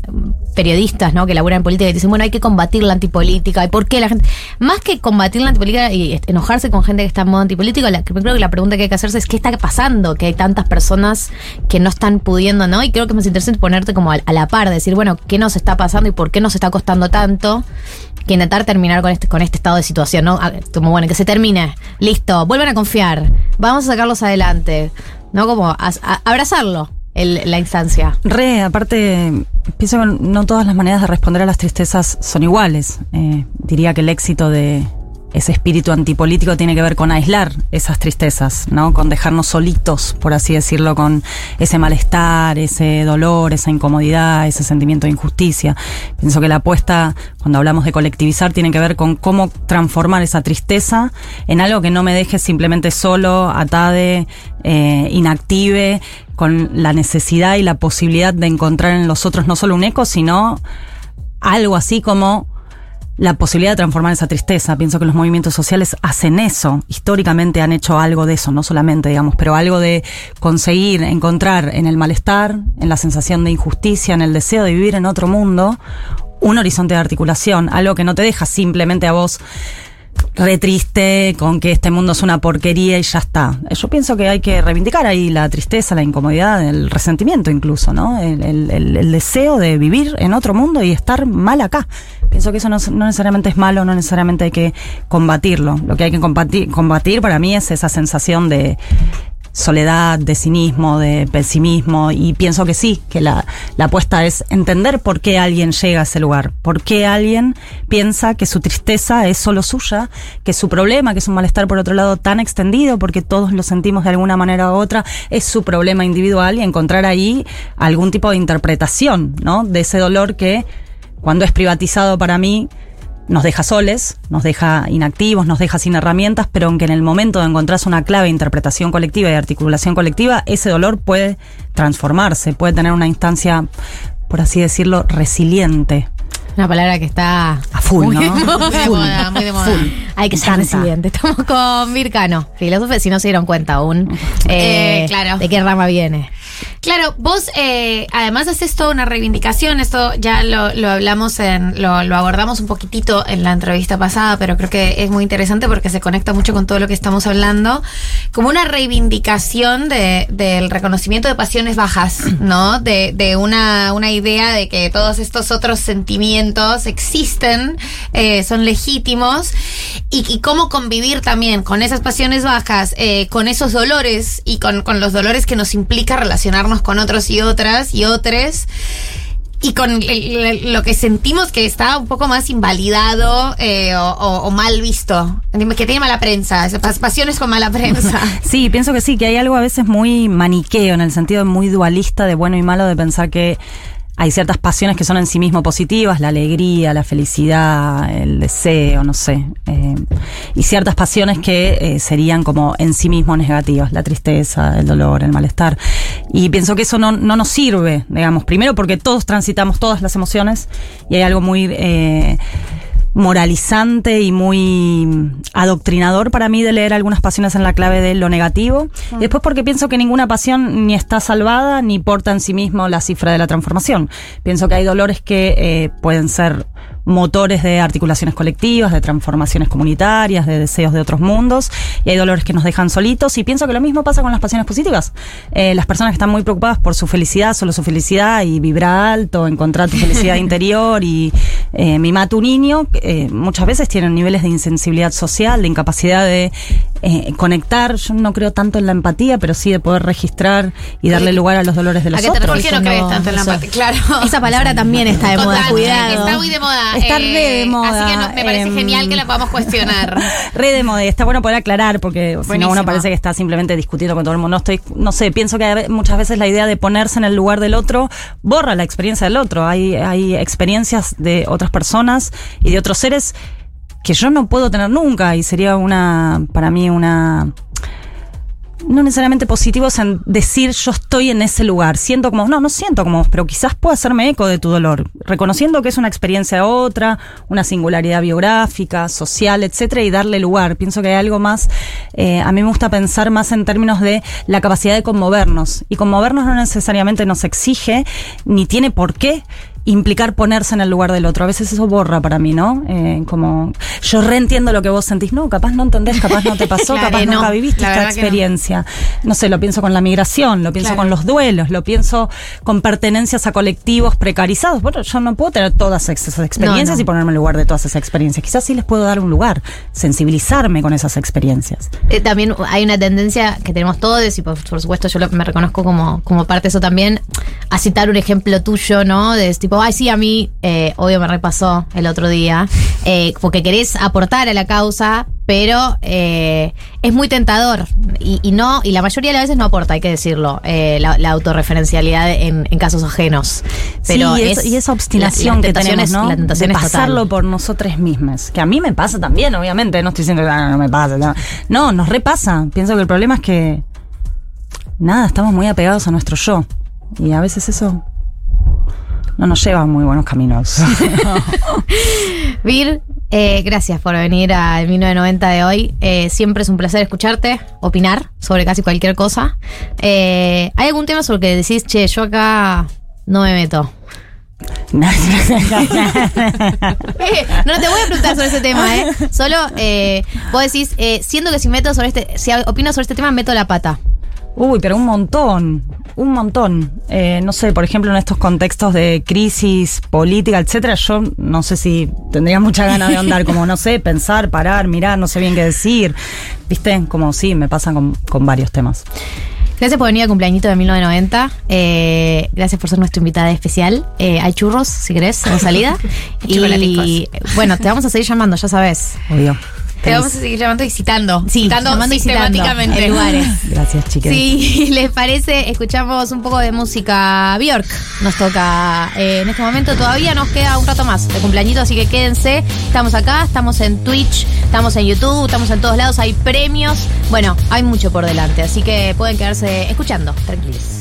periodistas, ¿no? Que laburan en política y dicen, bueno, hay que combatir la antipolítica. ¿Y por qué la gente? Más que combatir la antipolítica y enojarse con gente que está en modo antipolítico, la, creo que la pregunta que hay que hacerse es qué está pasando, que hay tantas personas que no están pudiendo, ¿no? Y creo que es más interesante ponerte como a, la par, decir, bueno, ¿qué nos está pasando y por qué nos está costando tanto? que intentar terminar con este, con este estado de situación, ¿no? Como bueno, que se termine. Listo, vuelvan a confiar. Vamos a sacarlos adelante. ¿No? Como abrazarlo, el- la instancia. Re, aparte, pienso que no todas las maneras de responder a las tristezas son iguales. Eh, diría que el éxito de ese espíritu antipolítico tiene que ver con aislar esas tristezas, ¿no? Con dejarnos solitos, por así decirlo, con ese malestar, ese dolor, esa incomodidad, ese sentimiento de injusticia. Pienso que la apuesta, cuando hablamos de colectivizar, tiene que ver con cómo transformar esa tristeza en algo que no me deje simplemente solo, atade, eh, inactive, con la necesidad y la posibilidad de encontrar en los otros no solo un eco, sino algo así como la posibilidad de transformar esa tristeza. Pienso que los movimientos sociales hacen eso. Históricamente han hecho algo de eso, no solamente, digamos, pero algo de conseguir encontrar en el malestar, en la sensación de injusticia, en el deseo de vivir en otro mundo, un horizonte de articulación, algo que no te deja simplemente a vos re triste con que este mundo es una porquería y ya está. Yo pienso que hay que reivindicar ahí la tristeza, la incomodidad, el resentimiento incluso, ¿no? El, deseo de vivir en otro mundo y estar mal acá. Pienso que eso no, no necesariamente es malo, no necesariamente hay que combatirlo. Lo que hay que combatir, combatir para mí es esa sensación de soledad, de cinismo, de pesimismo, y pienso que sí, que la, la apuesta es entender por qué alguien llega a ese lugar, por qué alguien piensa que su tristeza es solo suya, que su problema, que es un malestar por otro lado tan extendido, porque todos lo sentimos de alguna manera u otra, es su problema individual y encontrar ahí algún tipo de interpretación, ¿no? De ese dolor que cuando es privatizado para mí, nos deja soles, nos deja inactivos, nos deja sin herramientas, pero aunque en el momento de encontrarse una clave de interpretación colectiva y de articulación colectiva, ese dolor puede transformarse, puede tener una instancia, por así decirlo, resiliente. Una palabra que está a full, muy, ¿no? muy de Full. moda, muy de moda. Full. Hay que ser resiliente. Estamos con Vircano, filósofo, si no se dieron cuenta aún. Eh, eh, claro. ¿De qué rama viene? Claro, vos eh, además haces toda una reivindicación, esto ya lo, lo hablamos en, lo, lo abordamos un poquitito en la entrevista pasada, pero creo que es muy interesante porque se conecta mucho con todo lo que estamos hablando, como una reivindicación de, del reconocimiento de pasiones bajas, ¿no? De, de una, una idea de que todos estos otros sentimientos existen, eh, son legítimos, y, y cómo convivir también con esas pasiones bajas, eh, con esos dolores y con, con los dolores que nos implica relacionarnos con otros y otras y otros. Y con lo que sentimos que está un poco más invalidado eh, o, mal visto, que tiene mala prensa, pasiones con mala prensa. Sí, pienso que sí, que hay algo a veces muy maniqueo, en el sentido muy dualista de bueno y malo, de pensar que hay ciertas pasiones que son en sí mismo positivas, la alegría, la felicidad, el deseo, no sé, eh, y ciertas pasiones que eh, serían como en sí mismos negativas, la tristeza, el dolor, el malestar. Y pienso que eso no, no nos sirve, digamos, primero porque todos transitamos todas las emociones y hay algo muy... eh, moralizante y muy adoctrinador para mí de leer algunas pasiones en la clave de lo negativo. Y después porque pienso que ninguna pasión ni está salvada ni porta en sí mismo la cifra de la transformación. Pienso que hay dolores que eh, pueden ser motores de articulaciones colectivas, de transformaciones comunitarias, de deseos de otros mundos, y hay dolores que nos dejan solitos, y pienso que lo mismo pasa con las pasiones positivas. Eh, las personas que están muy preocupadas por su felicidad, solo su felicidad, y vibra alto, encontrar tu felicidad interior y eh, mimar a tu niño, eh, muchas veces tienen niveles de insensibilidad social, de incapacidad de eh, conectar, yo no creo tanto en la empatía, pero sí de poder registrar y darle lugar a los dolores de los ¿A qué te otros. refieres ¿Por qué no crees tanto en la empatía? Claro. Esa palabra también está de moda, cuidado. Está muy de moda. Está re de moda, Así que no- me parece em, genial que la podamos cuestionar. Re de moda, y está bueno poder aclarar, porque si no uno parece que está simplemente discutiendo con todo el mundo. No estoy, no sé, pienso que a ve- muchas veces la idea de ponerse en el lugar del otro borra la experiencia del otro. Hay, hay experiencias de otras personas y de otros seres que yo no puedo tener nunca, y sería una, para mí, una no necesariamente positivos en decir yo estoy en ese lugar, siento como, no, no siento como pero quizás pueda hacerme eco de tu dolor, reconociendo que es una experiencia otra, una singularidad biográfica, social, etcétera, y darle lugar. Pienso que hay algo más, eh, a mí me gusta pensar más en términos de la capacidad de conmovernos, y conmovernos no necesariamente nos exige, ni tiene por qué, implicar ponerse en el lugar del otro. A veces eso borra para mí, ¿no? Eh, como yo reentiendo lo que vos sentís. No, capaz no entendés, capaz no te pasó, Claro, capaz no, nunca viviste la esta no. experiencia. No. sé, lo pienso con la migración, lo pienso Claro. con los duelos, lo pienso con pertenencias a colectivos precarizados. Bueno, yo no puedo tener todas esas experiencias No, y ponerme en lugar de todas esas experiencias. Quizás sí les puedo dar un lugar, sensibilizarme con esas experiencias. Eh, también hay una tendencia que tenemos todos, y por, por supuesto yo lo- me reconozco como, como parte de eso también, a citar un ejemplo tuyo, ¿no? De tipo, ay, sí, a mí, eh, obvio me repasó el otro día, eh, porque querés aportar a la causa, pero eh, es muy tentador y, y no y la mayoría de las veces no aporta, hay que decirlo, eh, la, la autorreferencialidad en, en casos ajenos. Pero Sí, y, es, eso- y esa obstinación la que tenemos, ¿no? La tentación de es total. pasarlo por nosotros mismos. Que a mí me pasa también, obviamente. No estoy diciendo que ah, no me pasa. No, no nos repasa. Pienso que el problema es que. Nada, estamos muy apegados a nuestro yo. Y a veces eso. No nos lleva a muy buenos caminos. Vir, eh, gracias por venir al 1990 de hoy. Eh, siempre es un placer escucharte, opinar sobre casi cualquier cosa. Eh, ¿Hay algún tema sobre el que decís, che, yo acá no me meto? No te voy a preguntar sobre ese tema, ¿eh? Solo vos decís, siento que si meto sobre este, si opino sobre este tema, meto la pata. Uy, pero un montón, un montón. Eh, no sé, por ejemplo, en estos contextos de crisis política, etcétera, yo no sé si tendría mucha ganas de andar, como no sé, pensar, parar, mirar, no sé bien qué decir. ¿Viste? Como sí, me pasa con, con varios temas. Gracias por venir al cumpleañito de 1990. Eh, gracias por ser nuestra invitada especial. Eh, hay churros, si querés, en salida. y bueno, te vamos a seguir llamando, ya sabes. Obvio. Te vamos a seguir llamando y citando. Sí, citando llamando y citando sistemáticamente. en lugares. Gracias, chicas. Si les parece, escuchamos un poco de música Bjork. Nos toca eh, en este momento. Todavía nos queda un rato más de cumpleañito, así que quédense. Estamos acá, estamos en Twitch, estamos en YouTube, estamos en todos lados. Hay premios. Bueno, hay mucho por delante, así que pueden quedarse escuchando. Tranquilos.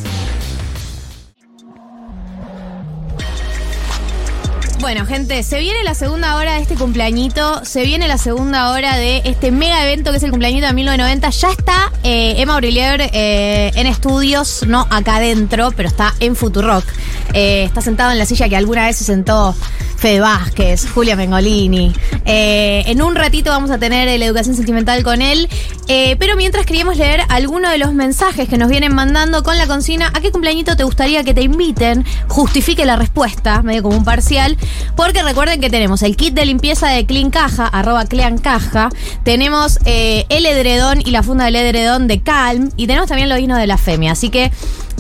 Bueno, gente, se viene la segunda hora de este cumpleañito, se viene la segunda hora de este mega evento que es el cumpleañito de 1990. Ya está eh, Emma Aurelier eh, en estudios, no acá adentro, pero está en Futurock. Eh, está sentado en la silla que alguna vez se sentó Fede Vázquez, Julia Mengolini. En un ratito vamos a tener la educación sentimental con él. Pero mientras queríamos leer algunos de los mensajes que nos vienen mandando con la consigna ¿A qué cumpleañito te gustaría que te inviten? Justifique la respuesta, medio como un parcial. Porque recuerden que tenemos el kit de limpieza de Clean Caja, arroba Clean Caja. Tenemos eh, el edredón y la funda del edredón de Calm. Y tenemos también los vinos de la Femia. Así que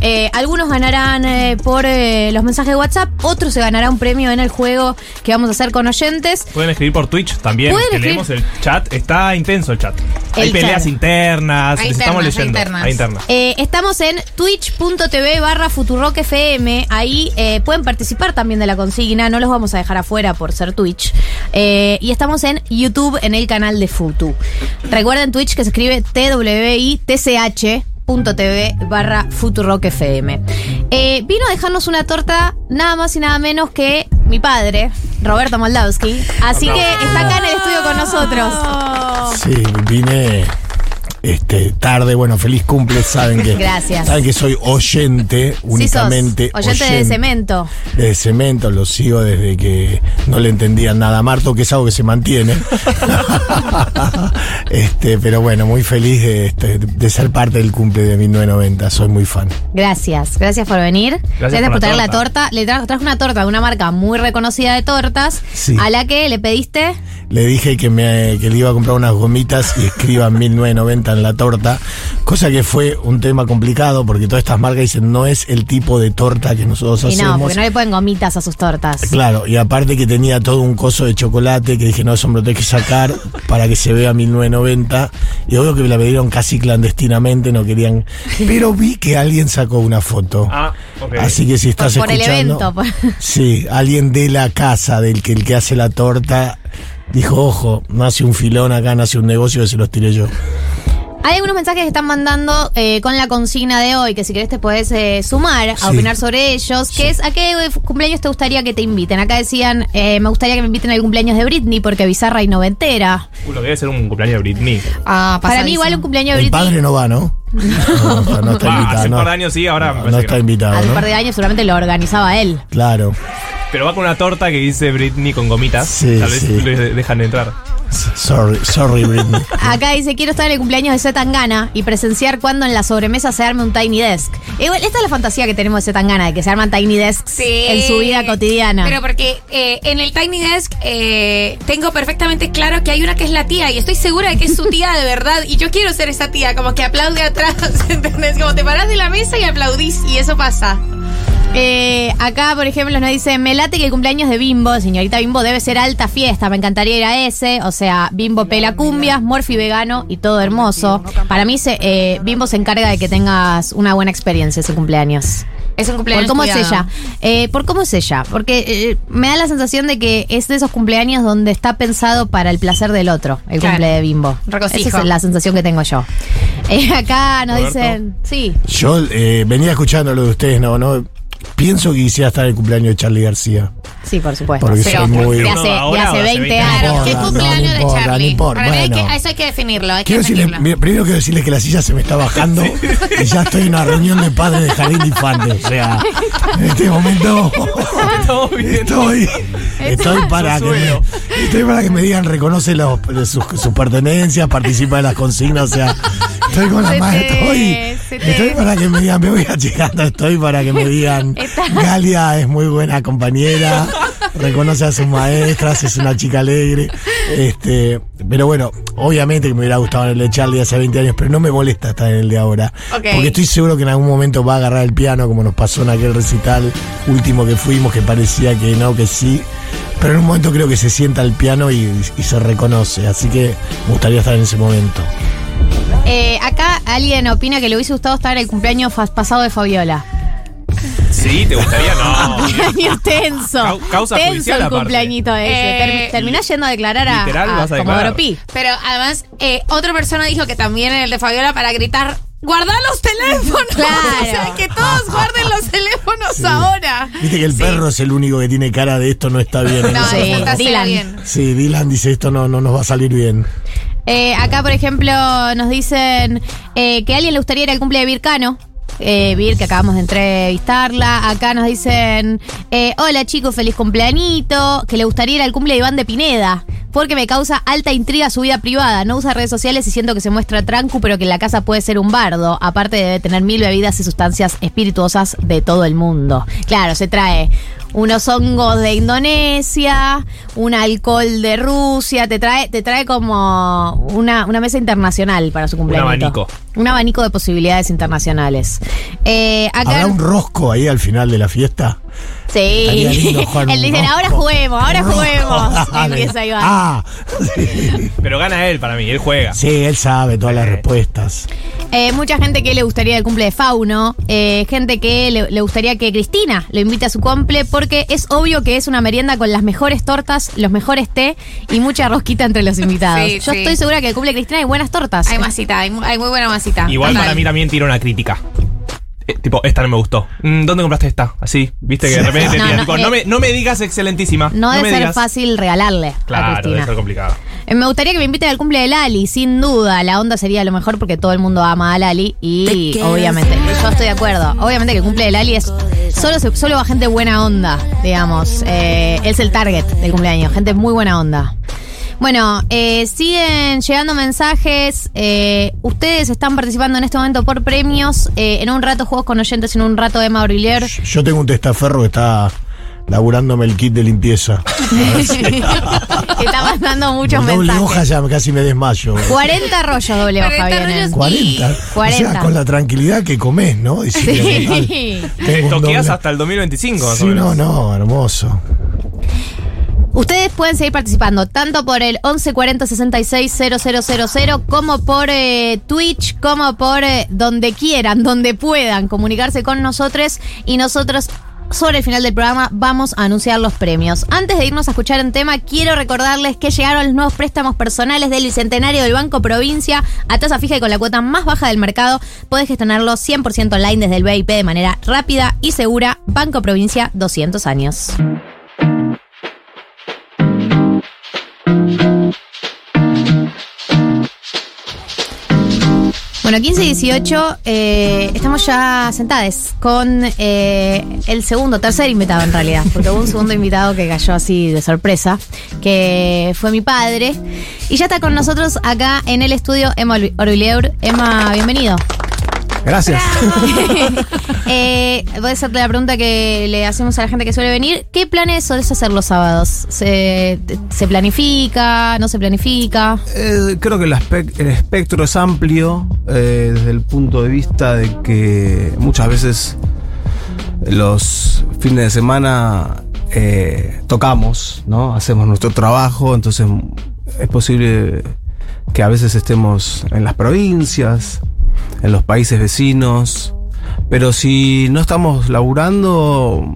eh, algunos ganarán eh, por eh, los mensajes de WhatsApp, otros se ganará un premio en el juego que vamos a hacer con oyentes. Pueden escribir por Twitch también. Pueden que escribir- leemos el chat. Está intenso el chat. Hay El peleas chat. internas. Hay les estamos hay leyendo. internas. Hay internas. Eh, estamos en twitch.tv barra Futurock FM. Ahí eh, pueden participar también de la consigna. No los vamos a dejar afuera por ser Twitch. Eh, y estamos en YouTube en el canal de Futu. Recuerden Twitch que se escribe TWITCH. .tv barra Futurock FM. Eh, vino a dejarnos una torta nada más y nada menos que mi padre, Roberto Moldavsky. Así que está acá en el estudio con nosotros. Sí, vine este, tarde. Bueno, feliz cumple. Saben que, Gracias. Saben que soy oyente Sí, sos únicamente. oyente de cemento. de cemento, lo sigo desde que no le entendían nada a Marto, que es algo que se mantiene. este, pero bueno, muy feliz de, este, de ser parte del cumple de 1990, soy muy fan. Gracias, gracias por venir. Gracias, por traer la torta. Le tra- trajo una torta de una marca muy reconocida de tortas, Sí. a la que le pediste. Le dije que, me, que le iba a comprar unas gomitas y escriba 1990 en la torta, cosa que fue un tema complicado porque todas estas marcas dicen no es el tipo de torta que nosotros Y hacemos. no, porque no le ponen gomitas a sus tortas. Claro, y aparte que tenía todo un coso de chocolate que dije, no, eso me lo tengo que sacar para que se vea 1990. Y obvio que me la pidieron casi clandestinamente, no querían. Pero vi que alguien sacó una foto. Ah. Así que si estás por escuchando. evento. por- Sí, alguien de la casa del que el que hace la torta dijo, ojo, no hace un filón acá, no hace un negocio que se los tiré yo. Hay algunos mensajes que están mandando eh, con la consigna de hoy, que si querés te podés eh, sumar a Sí. opinar sobre ellos, que es ¿a qué cumpleaños te gustaría que te inviten? Acá decían, eh, me gustaría que me inviten al cumpleaños de Britney porque bizarra y noventera. Uh, lo que debe ser un cumpleaños de Britney. Ah, Para mí igual un cumpleaños de El Britney. padre no va, ¿no? No, no, no está Ah, invitado. hace un no. par de años sí, ahora No, está invitado, Hace un ¿no? par de años seguramente lo organizaba él. Claro. Pero va con una torta que dice Britney con gomitas. Sí, Tal vez sí. le dejan entrar. Sorry, sorry, Britney. Acá dice, quiero estar en el cumpleaños de Zetangana y presenciar cuando en la sobremesa se arme un Tiny Desk. Igual, esta es la fantasía que tenemos de Zetangana, de que se arman Tiny Desks Sí. en su vida cotidiana. Pero porque eh, en el Tiny Desk eh, tengo perfectamente claro que hay una que es la tía y estoy segura de que es su tía de verdad y yo quiero ser esa tía, como que aplaude atrás, ¿entendés? Como te parás de la mesa y aplaudís y eso pasa. Eh, acá, por ejemplo, nos dice, me late que el cumpleaños de Bimbo, señorita Bimbo, debe ser alta fiesta, me encantaría ir a ese, o sea, Bimbo pela cumbias, Morphy vegano y todo hermoso. Para mí, se, eh, Bimbo se encarga de que tengas una buena experiencia ese cumpleaños. Es un cumpleaños ¿Por cómo es ella? Eh, ¿Por cómo es ella? Porque eh, me da la sensación de que es de esos cumpleaños donde está pensado para el placer del otro, el Claro. cumple de Bimbo. Esa es la sensación que tengo yo. Eh, acá nos Roberto. dicen, sí, Yo eh, venía escuchando lo de ustedes, no, no. Pienso que quisiera estar en el cumpleaños de Charlie García. sí, por supuesto. Porque Pero soy muy- de hace, de ¿Ahora hace o hace 20 20 años. ¿qué cumpleaños no de importa, Charlie? no importa, Para hay que- eso hay que definirlo, hay que Quiero decirle, definirlo. mira, primero quiero decirles que la silla se me está bajando y ya estoy en una reunión de padres de jardín de infantes. O sea, en este momento estoy, estoy para que me, estoy para que me digan reconoce los- sus, sus pertenencias, participa de las consignas, o sea, estoy con la mano, estoy, estoy para que me digan, me voy achicando, estoy para que me digan, Galia es muy buena compañera, reconoce a sus maestras, es una chica alegre, este, pero bueno, obviamente que me hubiera gustado en el de Charlie hace 20 años, pero no me molesta estar en el de ahora, porque estoy seguro que en algún momento va a agarrar el piano, como nos pasó en aquel recital último que fuimos, que parecía que no, que sí. Pero en un momento creo que se sienta al piano y, y se reconoce. Así que me gustaría estar en ese momento. Eh, acá alguien opina que le hubiese gustado estar en el cumpleaños pasado de Fabiola. Sí, ¿te gustaría? No. Cumpleaños tenso. Cau- causa tenso judicial, el aparte. cumpleañito ese. Eh, Termi- terminás yendo a declarar a, Literal, a vas a Comodoro. Pi. Pero además, eh, otra persona dijo que también en el de Fabiola para gritar, ¡guarda los teléfonos! Claro. o sea, que todos guarden los teléfonos ahora. Viste que el Sí. perro es el único que tiene cara de esto no está bien. No, Sí, esa está bien. sí, Dylan dice esto no, no nos va a salir bien. Eh, acá, por ejemplo, nos dicen eh, que a alguien le gustaría ir al cumple de Vircano. Eh, Vir, que acabamos de entrevistarla. Acá nos dicen: eh, Hola chicos, feliz cumpleañito. Que le gustaría ir al cumple de Iván de Pineda. Porque me causa alta intriga su vida privada. No usa redes sociales y siento que se muestra trancu, pero que en la casa puede ser un bardo. Aparte debe tener mil bebidas y sustancias espirituosas de todo el mundo. Claro, se trae unos hongos de Indonesia, un alcohol de Rusia, te trae, te trae como una, una mesa internacional para su cumpleaños. abanico. Un abanico de posibilidades internacionales. Eh, acá, ¿Habrá un rosco ahí al final de la fiesta? sí. Lindo Él un dice, ahora juguemos, ahora Un rosco. juguemos. Y Dale. empieza Iván. Ah, sí. Pero gana él para mí, él juega. Sí, él sabe todas las respuestas. Eh, mucha gente que le gustaría el cumple de Fauno, eh, gente que le, le gustaría que Cristina lo invite a su cumple, porque es obvio que es una merienda con las mejores tortas, los mejores té y mucha rosquita entre los invitados. Sí, Yo sí. estoy segura que el cumple Cristina hay buenas tortas. Hay masita, hay, mu- hay muy buena masita. Igual Total. para mí también tira una crítica. Eh, tipo, esta no me gustó. Mm, ¿Dónde compraste esta? Así, viste que de repente te No, no, tipo, eh, no, me, no me digas excelentísima. No debe me ser digas. fácil regalarle a Claro, Cristina. debe ser complicado. Eh, Me gustaría que me inviten al cumple de Lali, sin duda. La onda sería lo mejor porque todo el mundo ama a Lali y obviamente, yo estoy de acuerdo. Obviamente que el cumple de Lali es solo, se- solo va gente buena onda, digamos. Eh, es el target del cumpleaños, gente muy buena onda. Bueno, eh, siguen llegando mensajes. eh, ustedes están participando en este momento por premios. eh, en un rato juegos con oyentes, en un rato Emma Aurilier. Yo tengo un testaferro que está laburándome el kit de limpieza. Que está mandando muchos doble mensajes. hoja ya casi me desmayo. 40 rollos doble hoja 40 vienen. rollos. 40. O 40. sea, con la tranquilidad que comés, ¿no? Sí. un Toqueas doble- hasta el 2025, más Sí, o no, no, hermoso. Ustedes pueden seguir participando tanto por el 1140 66 000 como por eh, Twitch, como por eh, donde quieran, donde puedan comunicarse con nosotros y nosotros sobre el final del programa vamos a anunciar los premios. Antes de irnos a escuchar un tema, quiero recordarles que llegaron los nuevos préstamos personales del Bicentenario del Banco Provincia a tasa fija y con la cuota más baja del mercado. Podés gestionarlo 100% online desde el BIP de manera rápida y segura. Banco Provincia, 200 años. Bueno, 15 y 18, eh, estamos ya sentadas con eh, el segundo, tercer invitado en realidad, porque hubo un segundo invitado que cayó así de sorpresa, que fue mi padre. Y ya está con nosotros acá en el estudio Emma Orvilleur. Emma, bienvenido. Gracias. eh, voy a hacerte la pregunta que le hacemos a la gente que suele venir. ¿Qué planes solés hacer los sábados? ¿Se, se planifica? ¿No se planifica? Eh, creo que el, espectro es amplio eh, desde el punto de vista de que muchas veces los fines de semana eh, tocamos, ¿no? Hacemos nuestro trabajo, entonces es posible que a veces estemos en las provincias, en los países vecinos, pero si no estamos laburando,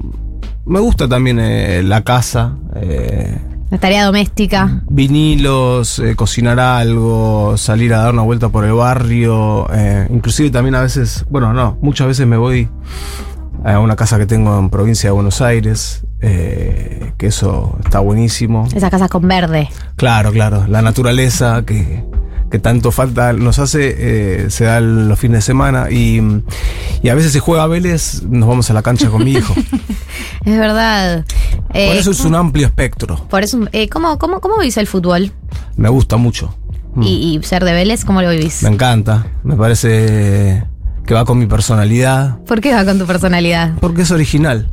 me gusta también eh, la casa. eh, La tarea doméstica. vinilos, eh, cocinar algo, salir a dar una vuelta por el barrio, inclusive también a veces, bueno, no, muchas veces me voy a una casa que tengo en provincia de Buenos Aires, que eso está buenísimo. Esas casas con verde. Claro, claro, la naturaleza que, que tanto falta nos hace, eh, se da los fines de semana y, y a veces se juega a Vélez, nos vamos a la cancha con mi hijo. Es verdad. Eh, Por eso es un amplio espectro, por eso, eh, ¿cómo, cómo, ¿Cómo vivís el fútbol? me gusta mucho. Mm. Y, y ser de Vélez, ¿cómo lo vivís? Me encanta, me parece que va con mi personalidad, ¿Por qué va con tu personalidad? porque es original,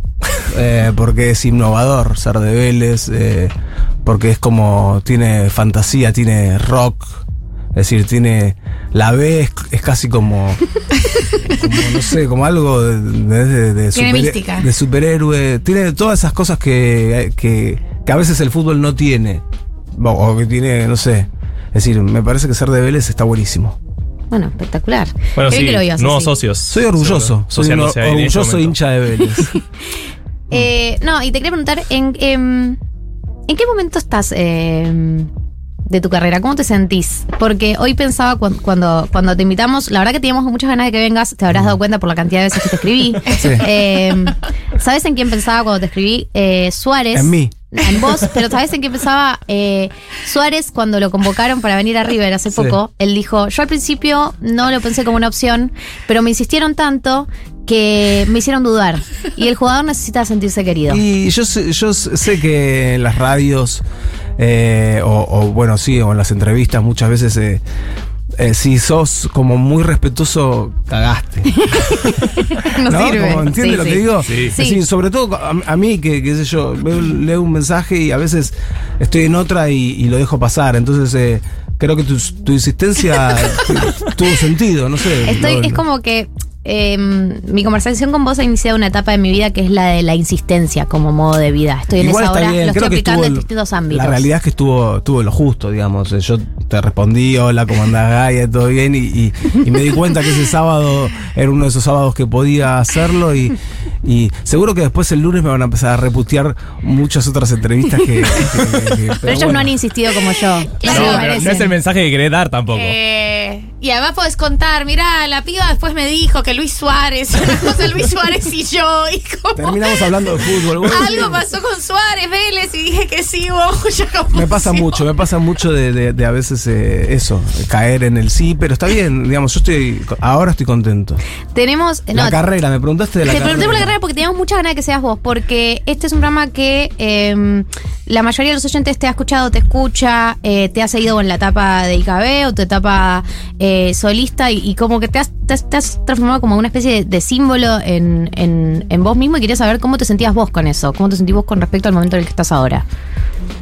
porque es innovador ser de Vélez, porque es como, tiene fantasía, tiene rock, es decir, tiene, la B es, es casi como, como, no sé, como algo de, de- de- de Tiene superhe- mística. de superhéroe, tiene todas esas cosas que, que, que a veces el fútbol no tiene, o, o que tiene, no sé, es decir, me parece que ser de Vélez está buenísimo. Bueno, espectacular. Bueno, sí, que lo nuevos así. socios. Soy orgulloso, soy un este orgulloso hincha de Vélez. Eh, no, y te quería preguntar, ¿en, em, ¿en qué momento estás em, de tu carrera? ¿Cómo te sentís? Porque hoy pensaba cuan- cuando, cuando te invitamos, la verdad que teníamos muchas ganas de que vengas, te habrás dado cuenta por la cantidad de veces que te escribí. Sí. Em, ¿Sabes en quién pensaba cuando te escribí? Eh, Suárez. En mí. En vos, pero ¿sabes en qué pensaba? Eh, Suárez, cuando lo convocaron para venir a River hace Sí. poco, él dijo, yo al principio no lo pensé como una opción, pero me insistieron tanto que me hicieron dudar. Y el jugador necesita sentirse querido. Y yo sé, yo sé que las radios, eh, o, o, bueno, sí, o en las entrevistas muchas veces, eh, eh, si sos como muy respetuoso, cagaste. no, sirve. Como, ¿Entiendes Sí, lo sí. que digo? Sí. Decir, sobre todo a, a mí, que qué sé yo, veo- leo un mensaje y a veces estoy en otra y, y lo dejo pasar. Entonces, eh, creo que tu, tu insistencia tu- tuvo sentido, no sé. Estoy, Lo- es como que eh, mi conversación con vos ha iniciado una etapa de mi vida que es la de la insistencia como modo de vida. Estoy en Igual esa hora, bien, lo estoy creo aplicando en distintos ámbitos. La realidad es que estuvo, estuvo lo justo, digamos. Yo te respondí, hola, ¿cómo andás, Gaia? ¿Todo bien? Y, y- y me di cuenta que ese sábado era uno de esos sábados que podía hacerlo y, y seguro que después el lunes me van a empezar a reputear muchas otras entrevistas que... que- que- que- pero ellos no han insistido como yo. No, no es el mensaje que querés dar tampoco. Eh, y además podés contar, mira, la piba después me dijo que Luis Suárez, cosa Luis Suárez y yo, y como Terminamos hablando de fútbol. bueno, algo pasó con Suárez, Vélez, y dije que sí, vos como Me pasa sí, mucho, me pasa mucho de, de- de a veces eh, eso, caer en el sí, pero está bien, digamos, yo estoy, ahora estoy contento. Tenemos. La no, carrera, me preguntaste de la Te carrera. pregunté por la carrera porque teníamos muchas ganas de que seas vos, porque este es un programa que eh, la mayoría de los oyentes te ha escuchado, te escucha, eh, te ha seguido en la etapa de IKB o tu etapa eh, solista y, como que te has, transformado como una especie de, símbolo en, en- vos mismo y quería saber cómo te sentías vos con eso, cómo te sentís vos con respecto al momento en el que estás ahora.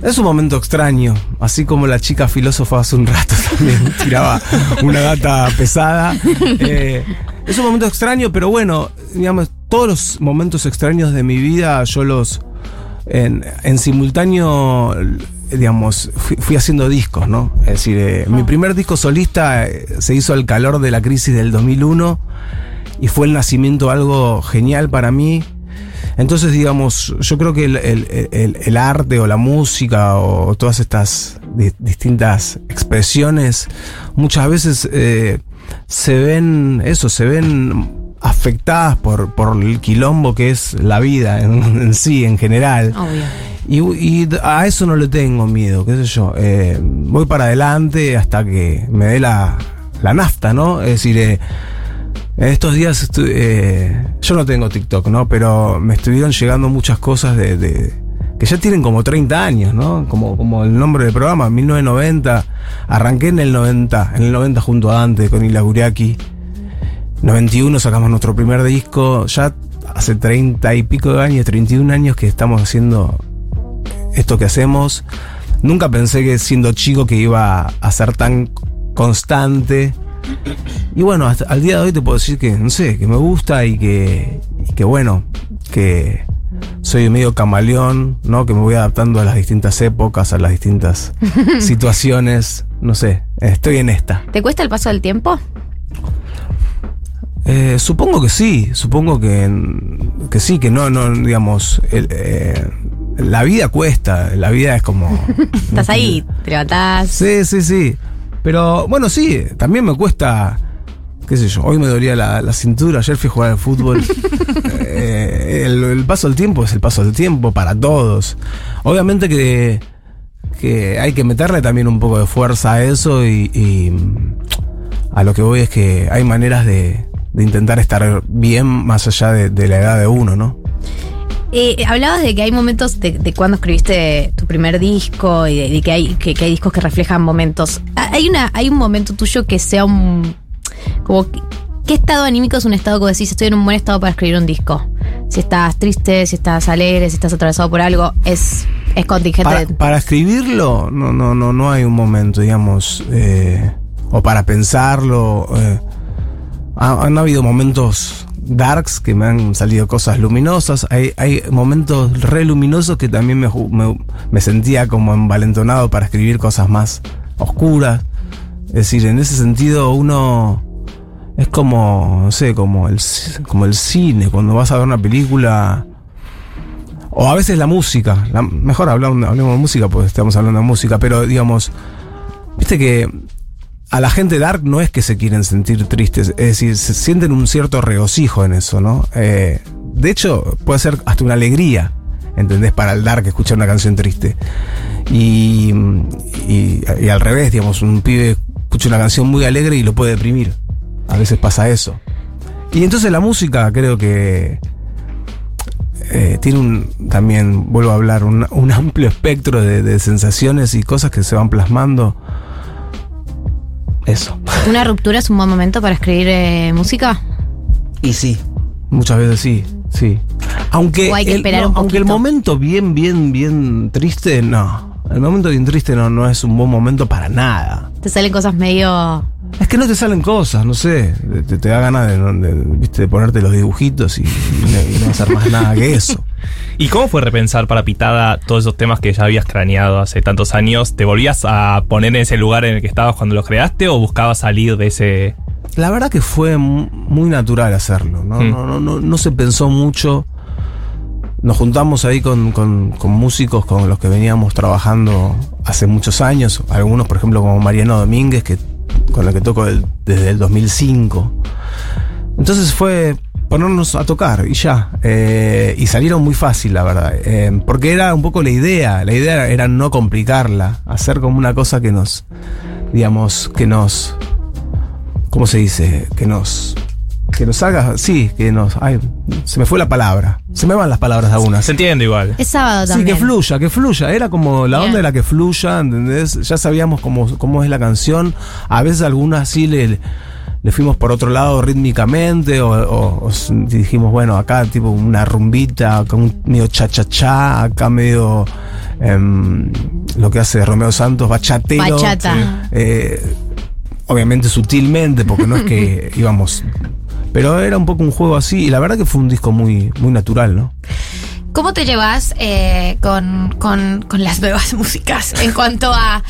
Es un momento extraño, así como la chica filósofa hace un rato también tiraba una data pesada. Eh, es un momento extraño, pero bueno, digamos, todos los momentos extraños de mi vida yo los en simultáneo, digamos, fui, fui haciendo discos, ¿no? Es decir, eh, mi primer disco solista eh, se hizo al calor de la crisis del 2001 y fue el nacimiento de algo genial para mí. Entonces, digamos, yo creo que el, el- el- el arte o la música o todas estas di- distintas expresiones muchas veces eh, se ven, eso, se ven afectadas por, por el quilombo que es la vida en, en sí, en general. Y, y a eso no le tengo miedo, qué sé yo. Eh, voy para adelante hasta que me dé la, la nafta, ¿no? Es decir, eh, en estos días eh, yo no tengo TikTok, ¿no? Pero me estuvieron llegando muchas cosas de, de- que ya tienen como 30 años, ¿no? Como, como el nombre del programa, 1990. Arranqué en el 90, en el 90 junto a Dante con Ila Guriaki. 91 sacamos nuestro primer disco. Ya hace 30 y pico de años, 31 años que estamos haciendo esto que hacemos. Nunca pensé que siendo chico que iba a ser tan constante. Y bueno, hasta al día de hoy te puedo decir que, no sé, que me gusta y que, y que bueno, que soy medio camaleón, ¿no? Que me voy adaptando a las distintas épocas, a las distintas situaciones. No sé, estoy en esta. ¿Te cuesta el paso del tiempo? Eh, supongo que sí, supongo que, que sí, que no, no, digamos, el, eh, la vida cuesta, la vida es como... Estás ahí, te levantás. Sí, sí, sí. Pero bueno, sí, también me cuesta, qué sé yo, hoy me dolía la, la cintura, ayer fui a jugar al fútbol. Eh, el, el paso del tiempo es el paso del tiempo para todos. Obviamente que, que hay que meterle también un poco de fuerza a eso y, y a lo que voy es que hay maneras de, de intentar estar bien más allá de, de la edad de uno, ¿no? Eh, hablabas de que hay momentos de, de cuando escribiste tu primer disco y de, de que, hay, que, que hay discos que reflejan momentos. ¿Hay, una, ¿Hay un momento tuyo que sea un. como. ¿Qué estado anímico es un estado que decís estoy en un buen estado para escribir un disco? Si estás triste, si estás alegre, si estás atravesado por algo, es, es contingente. Para, para escribirlo, no, no, no, no hay un momento, digamos, eh, o para pensarlo. eh, ha- han habido momentos darks que me han salido cosas luminosas. Hay, hay momentos re luminosos que también me, me, me sentía como envalentonado para escribir cosas más oscuras. Es decir, en ese sentido uno es como, no sé, como el, como el cine, cuando vas a ver una película. O a veces la música. La- mejor hablamos, hablemos de música porque estamos hablando de música, pero digamos, viste que a la gente dark no es que se quieren sentir tristes, es decir, se sienten un cierto regocijo en eso, ¿no? Eh, de hecho, puede ser hasta una alegría, ¿entendés? Para el dark escuchar una canción triste. Y, y, y al revés, digamos, un pibe escucha una canción muy alegre y lo puede deprimir. A veces pasa eso. Y entonces la música creo que eh, tiene un, también, vuelvo a hablar, un, amplio espectro de sensaciones y cosas que se van plasmando. Eso. ¿Una ruptura es un buen momento para escribir eh, música? Y sí. Muchas veces sí, sí. Aunque, O hay que el, esperar no, un aunque el momento bien, bien, bien triste, no. El momento bien triste no, no es un buen momento para nada. Te salen cosas medio. Es que no te salen cosas, no sé. Te, te da ganas de, de- viste, de ponerte los dibujitos y, y no, y no hacer más nada que eso. ¿Y cómo fue repensar para Pitada todos esos temas que ya habías craneado hace tantos años? ¿Te volvías a poner en ese lugar en el que estabas cuando los creaste o buscabas salir de ese... La verdad que fue mu- muy natural hacerlo, ¿no? Mm. No, no, no, no se pensó mucho. Nos juntamos ahí con, con- con músicos con los que veníamos trabajando hace muchos años. Algunos, por ejemplo, como Mariano Domínguez, que, con el que toco desde el 2005. Entonces fue ponernos a tocar y ya. Eh, y salieron muy fácil, la verdad. Eh, porque era un poco la idea. La idea era no complicarla. Hacer como una cosa que nos, digamos, que nos... ¿Cómo se dice? Que nos... Que nos haga, sí, que nos... Ay, se me fue la palabra. Se me van las palabras algunas. Se entiende igual. Es sábado Sí, también. que fluya, que fluya. Era como la Bien. onda era que fluya, ¿entendés? Ya sabíamos cómo, cómo es la canción. A veces algunas sí le, le fuimos por otro lado rítmicamente o, o- o s- dijimos, bueno, acá tipo una rumbita, acá un medio cha-cha-cha, acá medio em, lo que hace Romeo Santos, bachatero. Bachata. Eh, obviamente sutilmente, porque no es que íbamos... Pero era un poco un juego así y la verdad que fue un disco muy, muy natural, ¿no? ¿Cómo te llevas eh, con, con- con las nuevas músicas en cuanto a...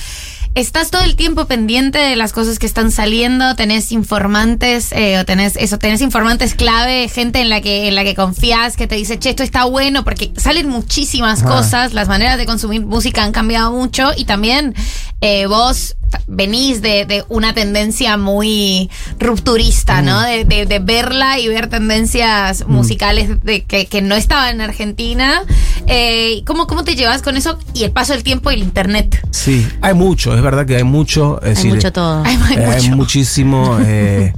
¿Estás todo el tiempo pendiente de las cosas que están saliendo? ¿Tenés informantes eh, o tenés eso? ¿Tenés informantes clave? Gente en la que en la que confías que te dice, che, esto está bueno porque salen muchísimas Ah. cosas. Las maneras de consumir música han cambiado mucho y también eh, vos venís de, de una tendencia muy rupturista, ¿no? De, de- de verla y ver tendencias musicales de, que, que no estaban en Argentina. Eh, ¿cómo, ¿Cómo te llevas con eso y el paso del tiempo y el internet? Sí, hay mucho, es verdad que hay mucho. Es decir, mucho todo. Hay, hay eh, hay mucho. muchísimo. eh,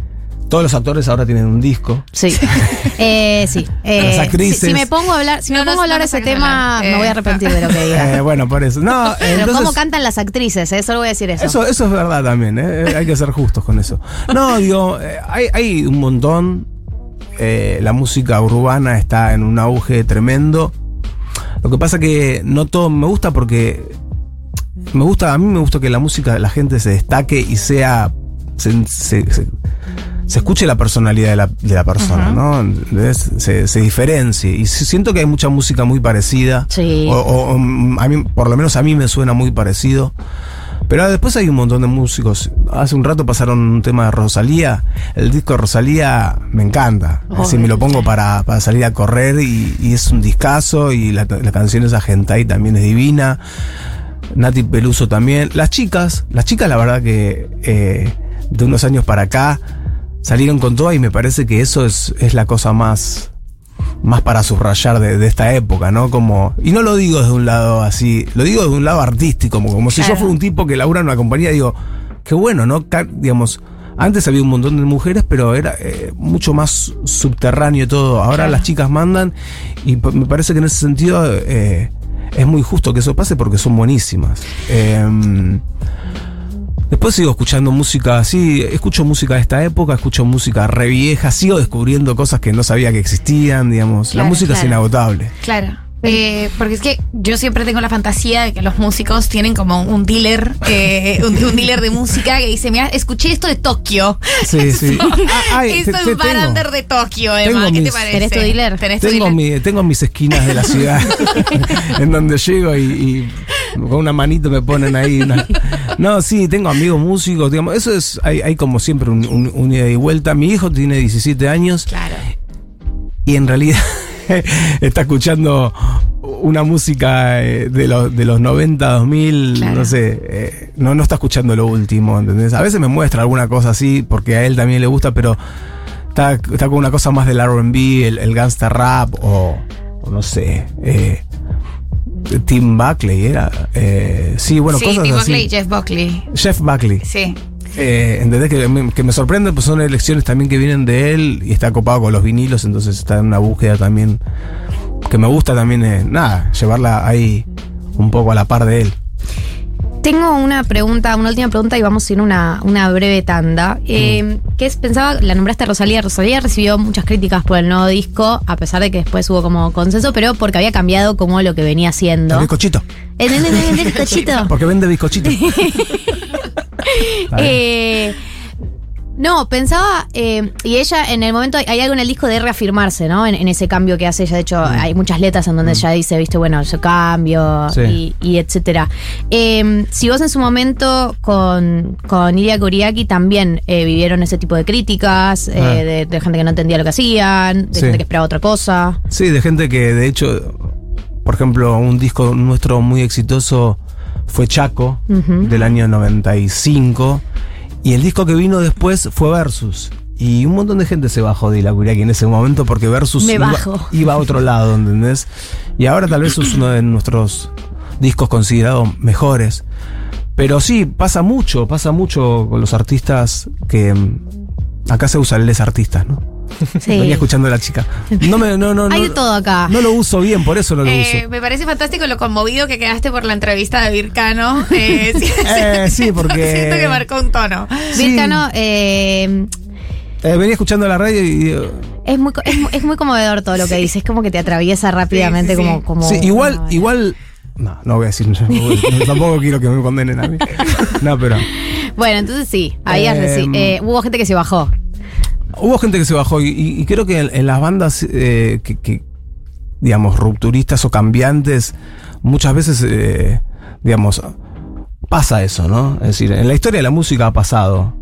todos los actores ahora tienen un disco. Sí. Eh, sí. Eh, Las actrices. Si, si me pongo a hablar, si No me pongo a hablar de ese tema, me voy a Eh. arrepentir de lo que diga. Eh, bueno, por eso. No, Pero entonces, cómo cantan las actrices, eh, solo voy a decir eso. Eso, eso es verdad también, ¿eh? hay que ser justos con eso. No, digo, eh, hay, hay un montón. eh, la música urbana está en un auge tremendo. Lo que pasa que no todo me gusta porque me gusta, a mí me gusta que la música de la gente se destaque y sea. se, se- se- se escuche la personalidad de la, de la persona, ¿no? Se, se diferencie. Y si- siento que hay mucha música muy parecida. Sí. O, o- o, mm, a mí, por lo menos a mí me suena muy parecido. Pero después hay un montón de músicos. Hace un rato pasaron un tema de Rosalía. El disco de Rosalía me encanta. Así me lo pongo para, para salir a correr y, y es un discazo. Y la, la canción esa Gentai también es divina. Nati Peluso también. Las chicas, las chicas la verdad que eh, de unos años para acá salieron con todo y me parece que eso es, es la cosa más, más para subrayar de, de esta época, ¿no? Como, y no lo digo desde un lado así, lo digo desde un lado artístico, como, como si yo fuera un tipo que labura en una compañía, digo, qué bueno, ¿no? Digamos, antes había un montón de mujeres, pero era eh, mucho más subterráneo todo. Ahora las chicas mandan y me parece que en ese sentido eh, es muy justo que eso pase porque son buenísimas. Em, Después sigo escuchando música así, escucho música de esta época, escucho música re vieja, sigo descubriendo cosas que no sabía que existían, digamos. la Claro, música es inagotable. Claro. Eh, porque es que yo siempre tengo la fantasía de que los músicos tienen como un dealer, eh, un, un dealer de música que dice, mira, escuché esto de Tokio. Sí, sí. Ah, ay, Esto te- es te un bar tengo. under de Tokio, Tengo Emma. ¿Qué te parece? ¿Tenés tu dealer? ¿Tenés tu Tengo, dealer? mi- tengo mis esquinas de la ciudad en donde llego y, y con una manito me ponen ahí. una- No, sí, tengo amigos músicos, digamos. Eso es, hay, hay como siempre un, un- un ida y vuelta. Mi hijo tiene 17 años. Claro. y en realidad está escuchando una música eh, de, los de los 90, 2000, Claro. no sé, eh, no, no está escuchando lo último, ¿entendés? A veces me muestra alguna cosa así porque a él también le gusta, pero está, está con una cosa más del RB, el, el gangsta rap o, o no sé, eh, Tim Buckley era. eh, sí, bueno, sí, cosas Tim así. Buckley, Jeff Buckley. Jeff Buckley. Sí. Eh, ¿Entendés? Que me, que me sorprende, pues son elecciones también que vienen de él y está copado con los vinilos, entonces está en una búsqueda también que me gusta también, eh, nada, llevarla ahí un poco a la par de él. Tengo una pregunta, una última pregunta y vamos a ir a una, una breve tanda. Eh, que es, pensaba, la nombraste Rosalía. Rosalía recibió muchas críticas por el nuevo disco, a pesar de que después hubo como consenso, pero porque había cambiado como lo que venía haciendo. El bizcochito. ¿El, el, el, el bizcochito? Porque vende bizcochito. Eh, no, pensaba, eh, y ella en el momento, hay algo en el disco de reafirmarse, ¿no? En, en ese cambio que hace ella. De hecho, hay muchas letras en donde ella dice, viste, bueno, yo cambio Sí. y, y etcétera. Eh, si vos en su momento con, con Iria Kuriaki también eh, vivieron ese tipo de críticas, Ah. de, de gente que no entendía lo que hacían, de Sí. gente que esperaba otra cosa. Sí, de gente que de hecho, por ejemplo, un disco nuestro muy exitoso fue Chaco, del año 95, y el disco que vino después fue Versus. Y un montón de gente se bajó de la Kuriaki en ese momento porque Versus Me iba, bajo. iba a otro lado, ¿entendés? Y ahora tal vez es uno de nuestros discos considerados mejores. Pero sí, pasa mucho, pasa mucho con los artistas que... mm, Acá se usa el les artistas, ¿no? Sí. Venía escuchando a la chica. No me, no, no, Hay no- de todo acá. no lo uso bien, por eso no lo Eh, uso. me parece fantástico lo conmovido que quedaste por la entrevista de Vircano. Eh, sí, Eh, sí, porque- Siento que marcó un tono. Sí. Vircano, eh, Eh, venía escuchando la radio y es, muy, es, mu- es muy conmovedor todo lo que dice. Es como que te atraviesa rápidamente sí, sí. como, como. sí, igual, como- igual. No, no voy a decir, no, no, tampoco quiero que me condenen a mí. No, pero. Bueno, entonces sí, ahí has Eh, reci- eh, hubo gente que se bajó. Hubo gente que se bajó y, y- creo que en, en las bandas eh, que, que, digamos, rupturistas o cambiantes, muchas veces, eh, digamos, pasa eso, ¿no? Es decir, en la historia de la música ha pasado.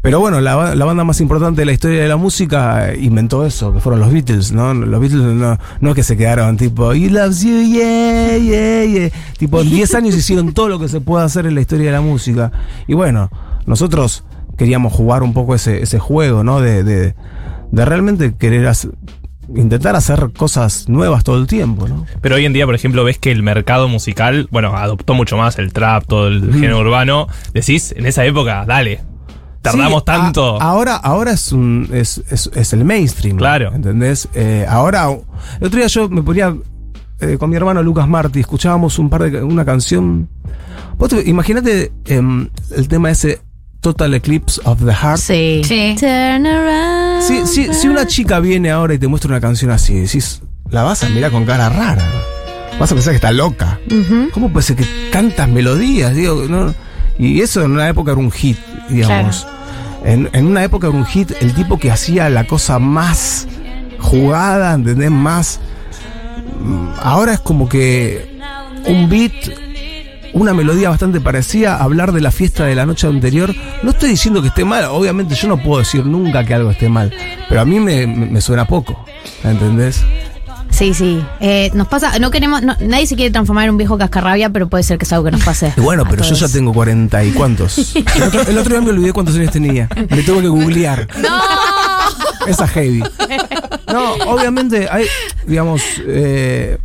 Pero bueno, la, la banda más importante de la historia de la música eh, inventó eso, que fueron los Beatles, ¿no? Los Beatles no, no es que se quedaron tipo, He loves you, yeah, yeah, yeah. Tipo, en 10 años hicieron todo lo que se puede hacer en la historia de la música. Y bueno, nosotros queríamos jugar un poco ese, ese juego, ¿no? De, de, de realmente querer hacer- intentar hacer cosas nuevas todo el tiempo, ¿no? Pero hoy en día, por ejemplo, ves que el mercado musical, bueno, adoptó mucho más el trap, todo el Mm. género urbano. Decís, en esa época, dale, tardamos Sí, a- tanto. ahora, ahora es un es, es, es el mainstream. Claro. ¿Entendés? Eh, ahora, el otro día yo me ponía eh, con mi hermano Lucas Martí, escuchábamos un par de una canción. Imagínate em, el tema ese Total Eclipse of the Heart. Sí. Turn around. Si, si, si una chica viene ahora y te muestra una canción así, decís, la vas a mirar con cara rara. Vas a pensar que está loca. ¿Cómo puede ser que tantas melodías? Digo, no? Y eso en una época era un hit, digamos. En, en una época era un hit el tipo que hacía la cosa más jugada, ¿entendés? Más. mm, Ahora es como que un beat, una melodía bastante parecida, hablar de la fiesta de la noche anterior. No estoy diciendo que esté mal, obviamente yo no puedo decir nunca que algo esté mal, pero a mí me, suena poco, ¿entendés? Sí, sí. Eh, nos pasa, no queremos, no- nadie se quiere transformar en un viejo cascarrabia, pero puede ser que es algo que nos pase. Bueno, pero yo ya tengo cuarenta y cuantos. El otro, el otro día me olvidé cuántos años tenía. Me tuve que googlear. ¡No! Esa heavy. No, obviamente hay, digamos, eh,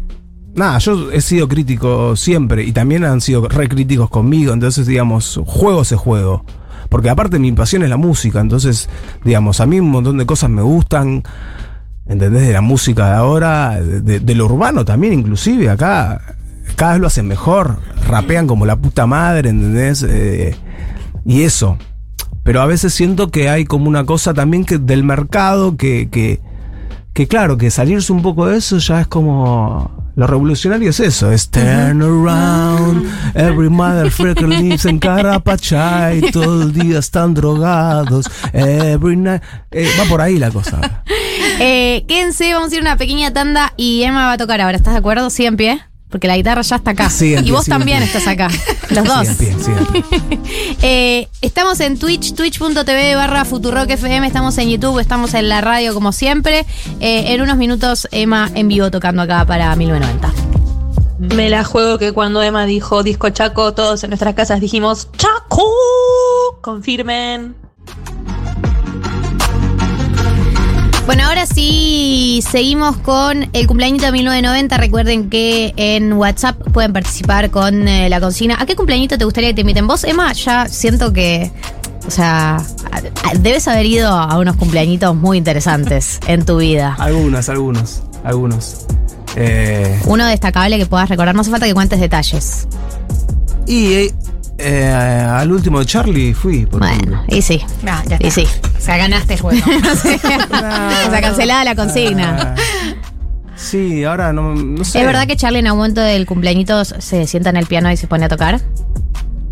nada, yo he sido crítico siempre y también han sido re críticos conmigo, entonces, digamos, juego ese juego. Porque aparte mi pasión es la música, entonces, digamos, a mí un montón de cosas me gustan, ¿entendés? De la música de ahora, de lo urbano también, inclusive, acá cada vez lo hacen mejor, rapean como la puta madre, ¿entendés? Eh, y eso. Pero a veces siento que hay como una cosa también que del mercado que, que, que claro, que salirse un poco de eso ya es como... Lo revolucionario es eso, es turn around, every motherfucker lives en Carapachay, todo el día están drogados, every night... Eh, va por ahí la cosa. Eh, quédense, vamos a ir a una pequeña tanda y Emma va a tocar ahora. ¿Estás de acuerdo? Sí, en pie. Porque la guitarra ya está acá. Sí, en y vos también estás acá. Los dos. Eh, estamos en Twitch, twitch.tv barra Futurock FM, estamos en YouTube, estamos en la radio como siempre. Eh, en unos minutos Emma en vivo tocando acá para 1990. Me la juego que cuando Emma dijo disco Chaco, todos en nuestras casas dijimos Chaco. Confirmen. Bueno, ahora sí seguimos con el cumpleañito de 1990. Recuerden que en WhatsApp pueden participar con eh, la consigna. ¿A qué cumpleañito te gustaría que te inviten? Vos, Emma, ya siento que. O sea, debes haber ido a unos cumpleañitos muy interesantes en tu vida. Algunos, algunos, algunos. Eh, Uno destacable que puedas recordar. No hace falta que cuentes detalles. y eh, eh, al último de Charlie fui. por ejemplo. Y sí. y sí. O sea, ganaste el juego. o sea, cancelada la consigna. Sí, ahora no, no sé. ¿Es verdad que Charlie en algún momento del cumpleañito se sienta en el piano y se pone a tocar?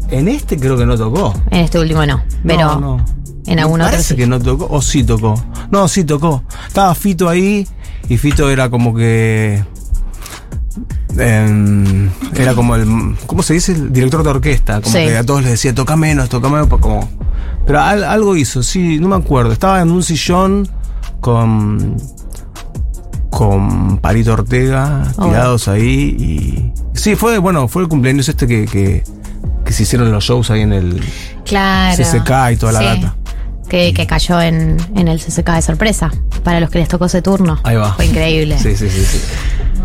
En este creo que no tocó. En este último no. Pero no, no. en algún Me otro Parece sí. que no tocó. O sí tocó. No, sí tocó. Estaba Fito ahí y Fito era como que. Em, era como el. ¿Cómo se dice? El director de orquesta. Como Sí. que a todos les decía, toca menos, toca menos. pues Como, pero al- algo hizo, sí, no me acuerdo. Estaba en un sillón con. Con Palito Ortega Oh. tirados ahí y. Sí, fue, bueno, fue el cumpleaños este que, que, que se hicieron los shows ahí en el Claro. CCK y toda la Sí. data. Que, que cayó en, en el CCK de sorpresa. Para los que les tocó ese turno. Ahí va. Fue increíble. Sí, sí, sí, sí.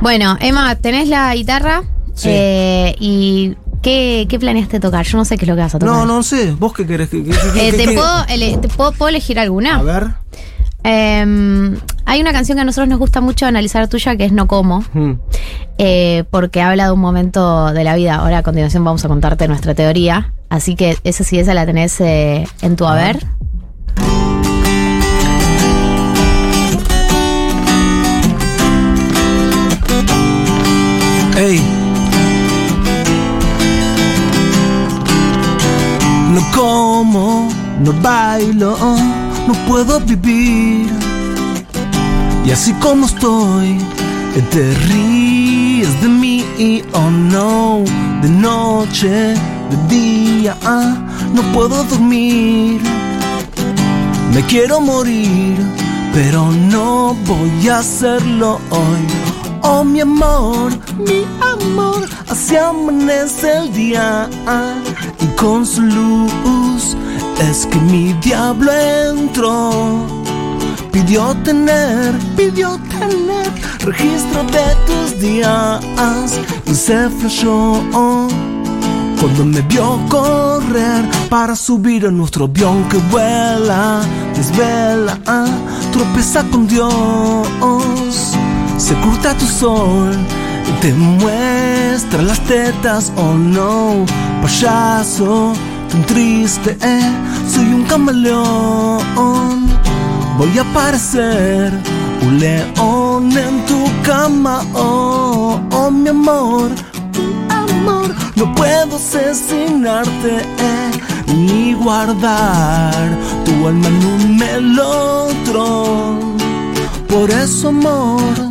Bueno, Emma, tenés la guitarra. Sí. Eh, ¿Y qué, qué planeaste tocar? Yo no sé qué es lo que vas a tocar. No, no sé. ¿Vos qué querés? ¿Qué- Eh, ¿te, puedo, ele- te puedo, puedo elegir alguna? A ver. Em, hay una canción que a nosotros nos gusta mucho analizar tuya que es No Como, Hmm. eh, porque habla de un momento de la vida. Ahora a continuación vamos a contarte nuestra teoría. Así que esa sí, esa la tenés eh, en tu haber. Como, no bailo, no puedo vivir. Y así como estoy, te ríes de mí, oh no, de noche, de día, no puedo dormir. Me quiero morir, pero no voy a hacerlo hoy. Oh mi amor, mi amor, así amanece el día. Y con su luz es que mi diablo entró. Pidió tener, pidió tener registro de tus días. Y se flashó cuando me vio correr para subir a nuestro avión que vuela, desvela, tropeza con Dios, se curta tu sol te muestra las tetas, oh no, payaso, tan triste, eh, soy un camaleón, voy a parecer un león en tu cama, oh, oh mi amor, amor, no puedo asesinarte eh, ni guardar tu alma en un melotron. Por eso, amor,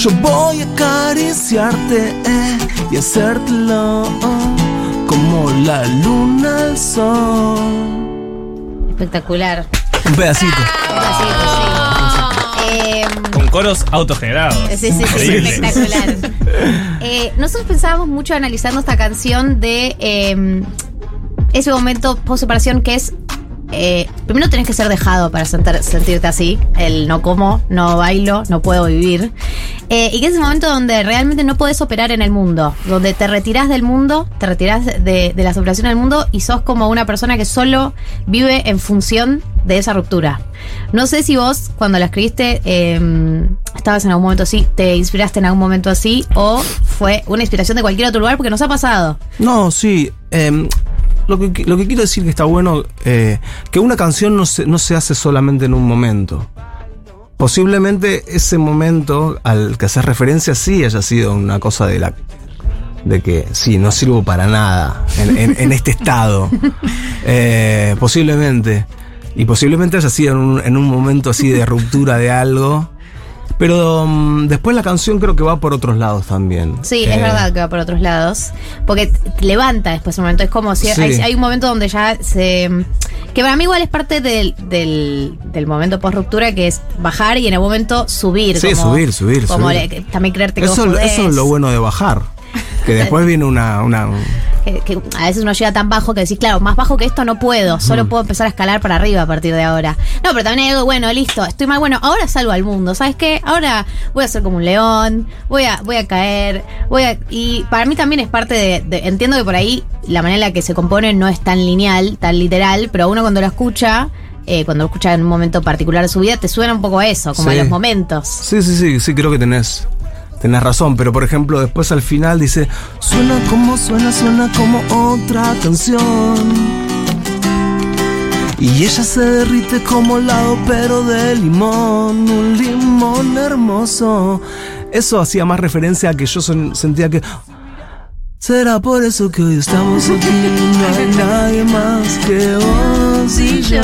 yo voy a acariciarte eh, y hacértelo como la luna al sol. Espectacular. Un pedacito. Eh, Con coros autogenerados. Sí, sí, sí, espectacular. Eh, nosotros pensábamos mucho analizando esta canción de eh, ese momento post separación que es. Eh, primero tenés que ser dejado para sentirte así. El no como, no bailo, no puedo vivir. Eh, y que es ese momento donde realmente no podés operar en el mundo. Donde te retirás del mundo, te retirás de, de la separación del mundo y sos como una persona que solo vive en función de esa ruptura. No sé si vos, cuando la escribiste, eh, estabas en algún momento así, te inspiraste en algún momento así, o fue una inspiración de cualquier otro lugar, porque nos ha pasado. No, sí. em, lo, que, lo que quiero decir que está bueno, eh, que una canción no se, no se hace solamente en un momento. Posiblemente ese momento al que haces referencia sí haya sido una cosa de la de que sí, no sirvo para nada en, en- en este estado. Eh, posiblemente. Y posiblemente haya sido en un, en un momento así de ruptura de algo. Pero mm, después la canción creo que va por otros lados también. Sí, Eh, es verdad que va por otros lados. Porque levanta después un momento. Es como si Sí. hay, hay un momento donde ya se. Que para mí igual es parte del, del, del momento post ruptura, que es bajar y en el momento subir. Sí, como- subir, subir, Como subir. le- también creerte que Eso, vos podés. eso es lo bueno de bajar. Que después viene una. una que, que a veces uno llega tan bajo que decís, claro, más bajo que esto no puedo, solo puedo empezar a escalar para arriba a partir de ahora. No, pero también hay algo, bueno, listo, estoy mal, bueno, ahora salgo al mundo, ¿sabes qué? Ahora voy a ser como un león, voy a, voy a caer, voy a... Y para mí también es parte de, de- entiendo que por ahí la manera en la que se compone no es tan lineal, tan literal, pero uno cuando lo escucha... eh, cuando lo escucha en un momento particular de su vida, te suena un poco a eso, como Sí. a los momentos. sí, sí, sí, sí, creo que tenés. Tenés razón, pero por ejemplo, después al final dice: Suena como suena, suena como otra canción. Y ella se derrite como helado, pero de limón, un limón hermoso. Eso hacía más referencia a que yo son- sentía que. Será por eso que hoy estamos aquí, no hay nadie más que vos y yo.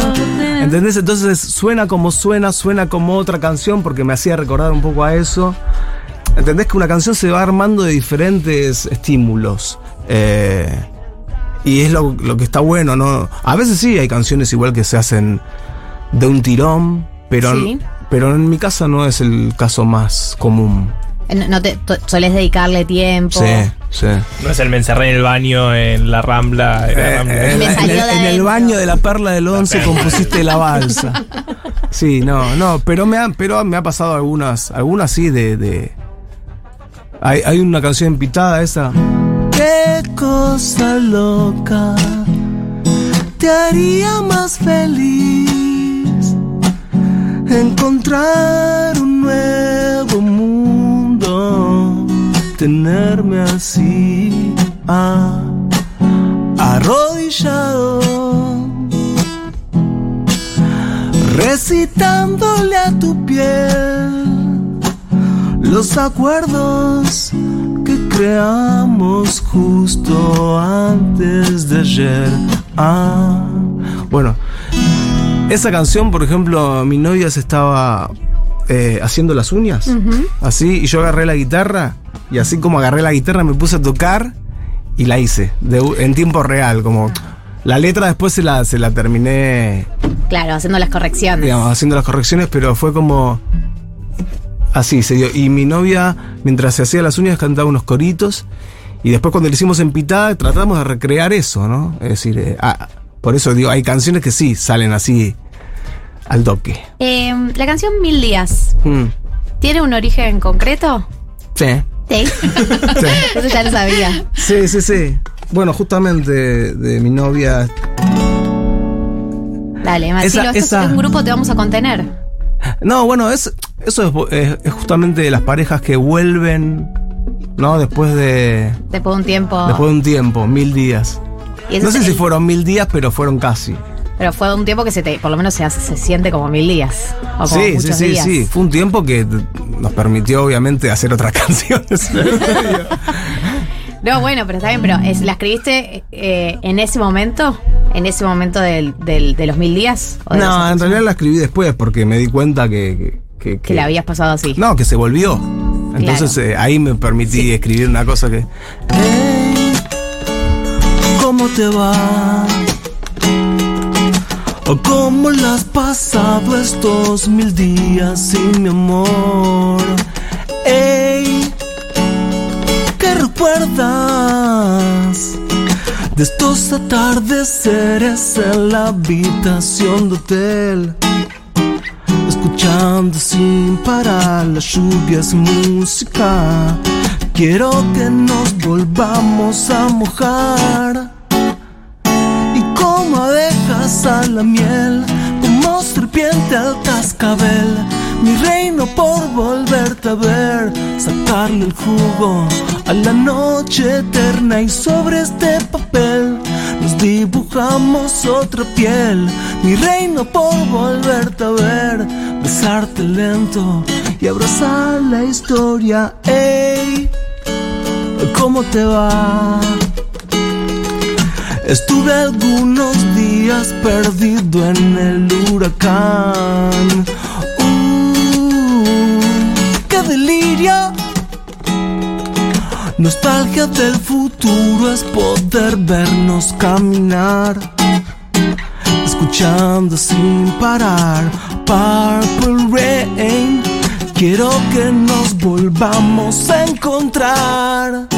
¿Entendés? Entonces suena como suena, suena como otra canción porque me hacía recordar un poco a eso. ¿Entendés que una canción se va armando de diferentes estímulos? Eh, y es lo, lo que está bueno, ¿no? A veces sí hay canciones igual que se hacen de un tirón, pero, Sí. pero en mi casa no es el caso más común. Eh, No, te solés dedicarle tiempo. Sí, sí. No es el me encerré en el baño en la rambla. en la Eh, Rambla. eh, en, el, en baño de la perla del once compusiste la balsa. Sí, no, no, pero me ha, pero me ha pasado algunas, algunas sí de, de- hay, hay una canción pitada esa. Qué cosa loca te haría más feliz encontrar un nuevo mundo, tenerme así, ah, arrodillado, recitándole a tu piel los acuerdos que creamos justo antes de ayer. Ah, bueno, esa canción, por ejemplo, mi novia se estaba eh, haciendo las uñas, así, y yo agarré la guitarra, y así como agarré la guitarra me puse a tocar y la hice, de- en tiempo real, como... La letra después se la, se la terminé, Claro, haciendo las correcciones. digamos, haciendo las correcciones, pero fue como. Así se dio. Y mi novia, mientras se hacía las uñas, cantaba unos coritos. Y después, cuando le hicimos en pitada, tratamos de recrear eso, ¿no? Es decir, eh, ah, por eso digo, hay canciones que sí salen así al toque. Eh, la canción Mil Días, Mm, ¿tiene un origen concreto? Sí. Sí. Eso ya lo sabía. Sí, sí, sí. Bueno, justamente de mi novia. Dale, Marcelo, Esa- esto esa- es un grupo te vamos a contener. No, bueno, es, eso es, es- es justamente las parejas que vuelven, ¿no? Después de. Después de un tiempo. Después de un tiempo, mil días. No sé si fueron mil días, pero fueron casi. Pero fue un tiempo que se te, por lo menos se, hace- se siente como mil días. O como Sí, sí, muchos sí, días. sí. Fue un tiempo que nos permitió, obviamente, hacer otras canciones. No, bueno, pero está bien, pero es- ¿la escribiste eh, en ese momento? ¿En ese momento del, del- de los mil días? ¿O de los no, en realidad la escribí después porque me di cuenta que. Que, que- Que la habías pasado así. No, que se volvió. Entonces eh, ahí me permití escribir una cosa que. ¿Cómo te va? ¿O cómo la has pasado estos mil días sin mi amor? Ey, ¿qué recuerdas? De estos atardeceres en la habitación de hotel Escuchando sin parar las lluvias música Quiero que nos volvamos a mojar Y como abejas a la miel Como serpiente al cascabel Mi reino por volverte a ver Sacarle el jugo a la noche eterna Y sobre este papel nos dibujamos otra piel Mi reino por volverte a ver Besarte lento y abrazar la historia Ey, ¿cómo te va? Estuve algunos días perdido en el huracán. Uh, ¡Qué delirio! Nostalgia del futuro es poder vernos caminar. Escuchando sin parar Purple Rain. Quiero que nos volvamos a encontrar.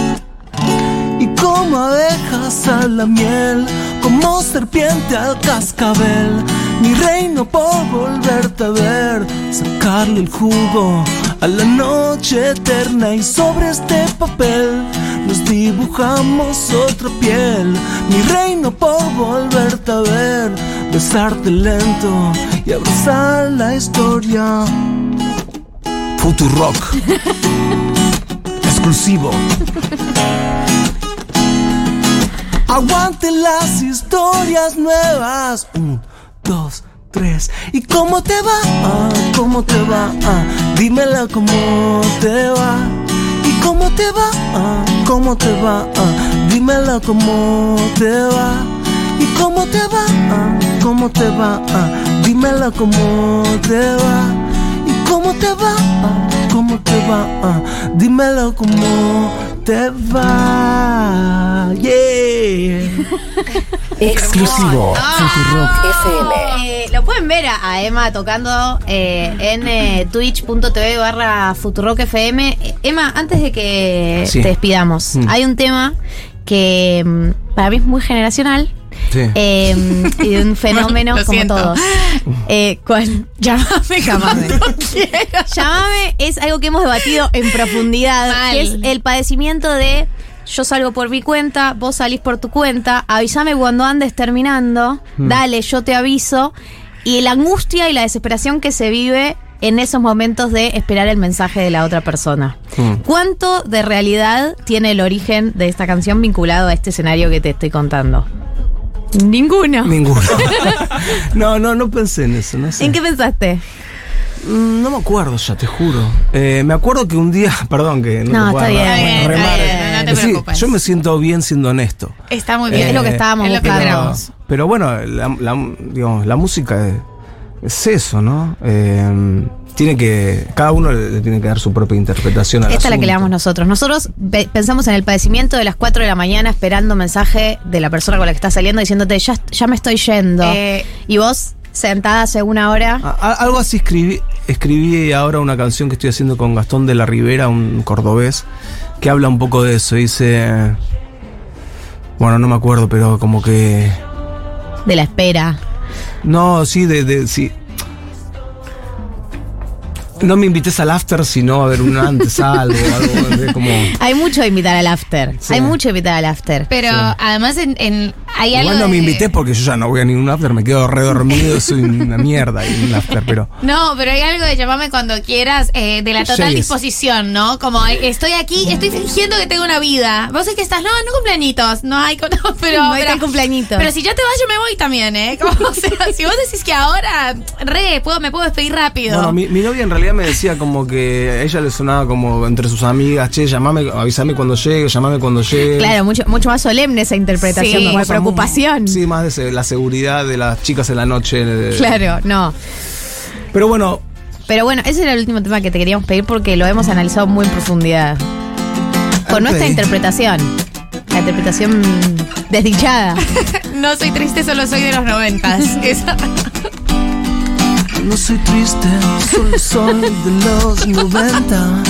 Y como abejas a la miel, como serpiente al cascabel, mi reino por volverte a ver, sacarle el jugo a la noche eterna y sobre este papel nos dibujamos otra piel, mi reino por volverte a ver, besarte lento y abrazar la historia. Futurock. Exclusivo. Aguante las historias nuevas. Un, dos, tres. ¿Y cómo te va? Ah, ¿Cómo te va? Dímela cómo te va. ¿Y cómo te va? Ah, ¿Cómo te va? Dímela cómo te va. ¿Y cómo te va? Ah, ¿Cómo te va? Dímela cómo te va. ¿Y cómo te va? Ah, ¿Cómo te va? Ah, dímelo cómo te va. Yeah. Exclusivo. Futurock FM. Eh, lo pueden ver a, a Emma tocando eh, en eh, twitch.tv barra Futurock FM. Emma, antes de que Sí. te despidamos, Mm. hay un tema que mm, para mí es muy generacional. Sí. eh, y de un fenómeno como siento. todo. Eh, ¿Cuál? Llamame, Llamame. Llamame es algo que hemos debatido en profundidad, Mal. que es el padecimiento de yo salgo por mi cuenta, vos salís por tu cuenta, avísame cuando andes terminando, Mm. dale, yo te aviso. Y la angustia y la desesperación que se vive en esos momentos de esperar el mensaje de la otra persona. Mm. ¿Cuánto de realidad tiene el origen de esta canción vinculado a este escenario que te estoy contando? Ninguno. Ninguno. no, no, no pensé en eso, no sé. ¿En qué pensaste? Mm, No me acuerdo ya, te juro. Eh, me acuerdo que un día, perdón que no, No, te pueda está bien, está bien, remar. está bien, no te Eh, sí, preocupes. yo me siento bien siendo honesto. Está muy Eh, bien. es lo que estábamos es lo que. Pero bueno, la, la- digamos, la música es, es eso, ¿no? Eh, tiene que. Cada uno le, tiene que dar su propia interpretación al Esta es la que le damos nosotros. Nosotros pe- pensamos en el padecimiento de las 4 de la mañana esperando mensaje de la persona con la que estás saliendo diciéndote, ya, ya me estoy yendo. Eh. y vos, sentada hace una hora. A- algo así escribí, escribí ahora una canción que estoy haciendo con Gastón de la Ribera, un cordobés, que habla un poco de eso. Dice. Bueno, no me acuerdo, pero como que. de la espera. No, sí, de, de sí. No me invites al after, sino a ver un antes algo, algo como. Hay mucho de invitar al after. Sí. Hay mucho de invitar al after. Pero además en, en- hay algo Igual no me invité porque yo ya no voy a ningún after, me quedo redormido, soy una mierda en un after, pero. No, pero hay algo de llamame cuando quieras, eh, de la total disposición, ¿no? Como estoy aquí, estoy fingiendo que tengo una vida. Vos es que estás, no, no cumpleañitos, no hay, no, pero, No hay pero, tal cumpleañito. Pero si ya te vas, yo me voy también, ¿eh? Como, o sea, si vos decís que ahora, re, puedo, me puedo despedir rápido. Bueno, mi, mi novia en realidad me decía como que a ella le sonaba como entre sus amigas, che, llamame, avísame cuando llegue, llamame cuando llegue. Claro, mucho, mucho más solemne esa interpretación, Sí. como de Cosa muy- preocupación. Sí, más de la seguridad de las chicas en la noche. de- Claro, no. Pero bueno, Pero bueno, ese era el último tema que te queríamos pedir porque lo hemos analizado muy en profundidad. Con nuestra interpretación. La interpretación desdichada. no soy triste, solo soy de los noventas. Esa- No soy triste, solo soy de los 90.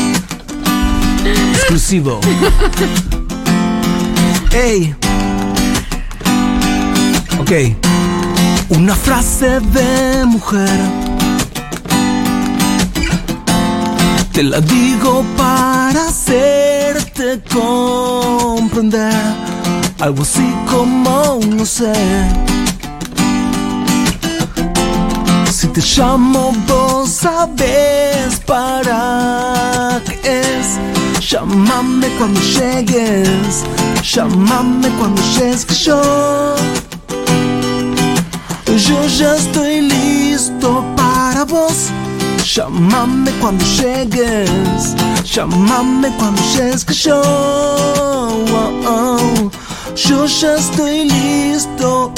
exclusivo. Ey. Ok. Una frase de mujer. Te la digo para hacerte comprender. Algo así como no sé. Si te llamo, vos sabes para qué es. Llámame cuando llegues. Llámame cuando llegues que yo. Yo ya estoy listo para vos. Llámame cuando llegues. Llámame cuando llegues que yo. oh, oh. Yo ya estoy listo.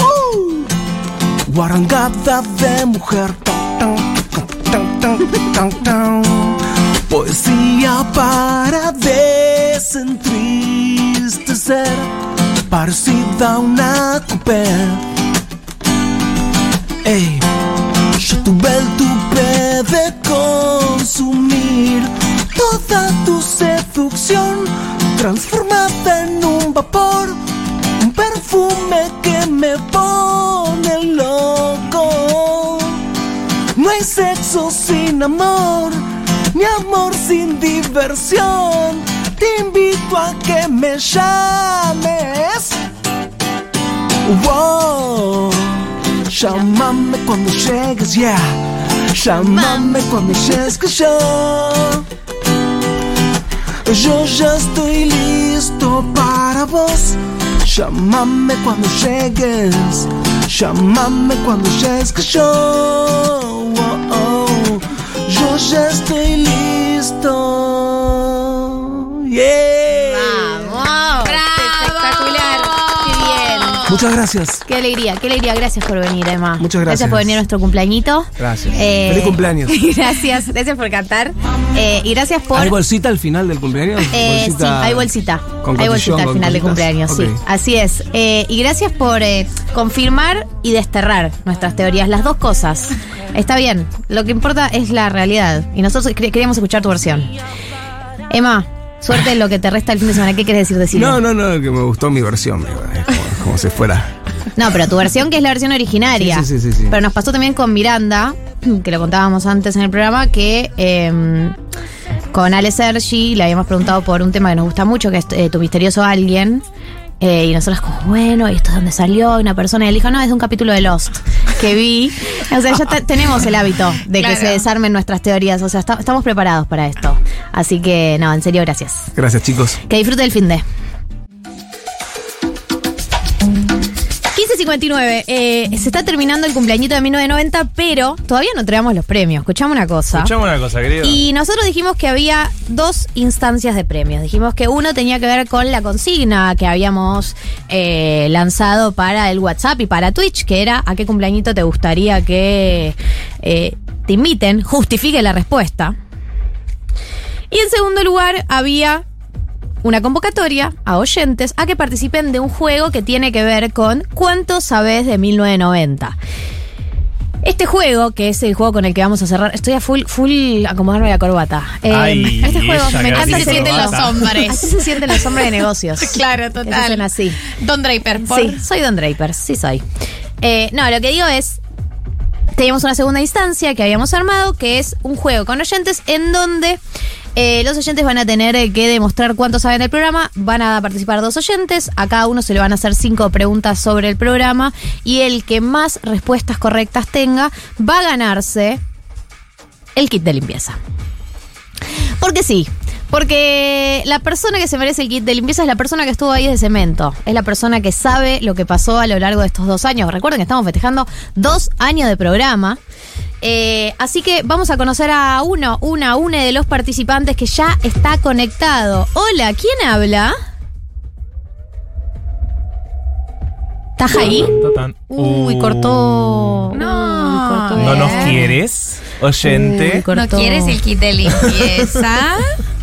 Guarangada de mujer. Poesía para desentristecer. Parecida a una coupé. Ey, yo tuve el tupe de consumir toda tu seducción transformada en un vapor, un perfume que me pone sin amor, ni amor sin diversión. Te invito a que me llames. Wow. Llámame cuando llegues, yeah. Llámame cuando llegues que yo. Yo ya estoy listo para vos. Llámame cuando llegues. Llámame cuando llegues que yo. Oh. Ya estoy listo. Yeah. Muchas gracias. Qué alegría, qué alegría. Gracias por venir, Emma. Muchas gracias. Gracias por venir a nuestro cumpleañito. Gracias. Eh, Feliz cumpleaños. Gracias, gracias por cantar. Eh, y gracias por. ¿Hay bolsita al final del cumpleaños? Eh, sí, hay bolsita. con hay bolsita al final de cositas. cumpleaños, sí. Así es. Eh, y gracias por eh, confirmar y desterrar nuestras teorías, las dos cosas. Está bien, lo que importa es la realidad. Y nosotros quer- queríamos escuchar tu versión. Emma, suerte en lo que te resta el fin de semana. ¿Qué quieres decir de Silvia? No, no, no, que me gustó mi versión. como, como si fuera. No, pero tu versión que es la versión originaria. Sí, sí, sí, sí, sí. Pero nos pasó también con Miranda, que lo contábamos antes en el programa, que eh, con Ale Sergi le habíamos preguntado por un tema que nos gusta mucho, que es eh, tu misterioso alguien. Eh, y nosotros como, bueno, ¿y esto es dónde salió? Una persona y él dijo, no, es de un capítulo de Lost que vi. O sea, ya te- tenemos el hábito de que se desarmen nuestras teorías. O sea, esta- estamos preparados para esto. Así que, no, en serio, gracias. Gracias, chicos. Que disfrute el fin de. 15.59. Eh, se está terminando el cumpleañito de 1990, pero todavía no entregamos los premios. Escuchamos una cosa. Escuchamos una cosa, querido. Y nosotros dijimos que había dos instancias de premios. Dijimos que uno tenía que ver con la consigna que habíamos eh, lanzado para el WhatsApp y para Twitch, que era a qué cumpleañito te gustaría que eh, te inviten, justifique la respuesta. Y en segundo lugar, había una convocatoria a oyentes a que participen de un juego que tiene que ver con ¿Cuánto sabes de 1990? Este juego, que es el juego con el que vamos a cerrar, estoy a full, full acomodarme la corbata. Eh, Ay, este juego me encanta hace se sienten los hombres. Así se sienten los hombres de negocios. Claro, total. así. Don Draper, por- Sí, soy Don Draper, sí soy. Eh, no, lo que digo es, teníamos una segunda instancia que habíamos armado, que es un juego con oyentes en donde eh, los oyentes van a tener eh, que demostrar cuánto saben del programa, van a participar dos oyentes, a cada uno se le van a hacer cinco preguntas sobre el programa y el que más respuestas correctas tenga va a ganarse el kit de limpieza. Porque sí, porque la persona que se merece el kit de limpieza es la persona que estuvo ahí de cemento. Es la persona que sabe lo que pasó a lo largo de estos dos años. Recuerden que estamos festejando dos años de programa. Eh, así que vamos a conocer a uno, una, una de los participantes que ya está conectado. Hola, ¿quién habla? ¿Estás ahí? Uy, cortó. No, cortó. ¿No nos quieres, oyente? Uy. ¿No quieres el kit de limpieza?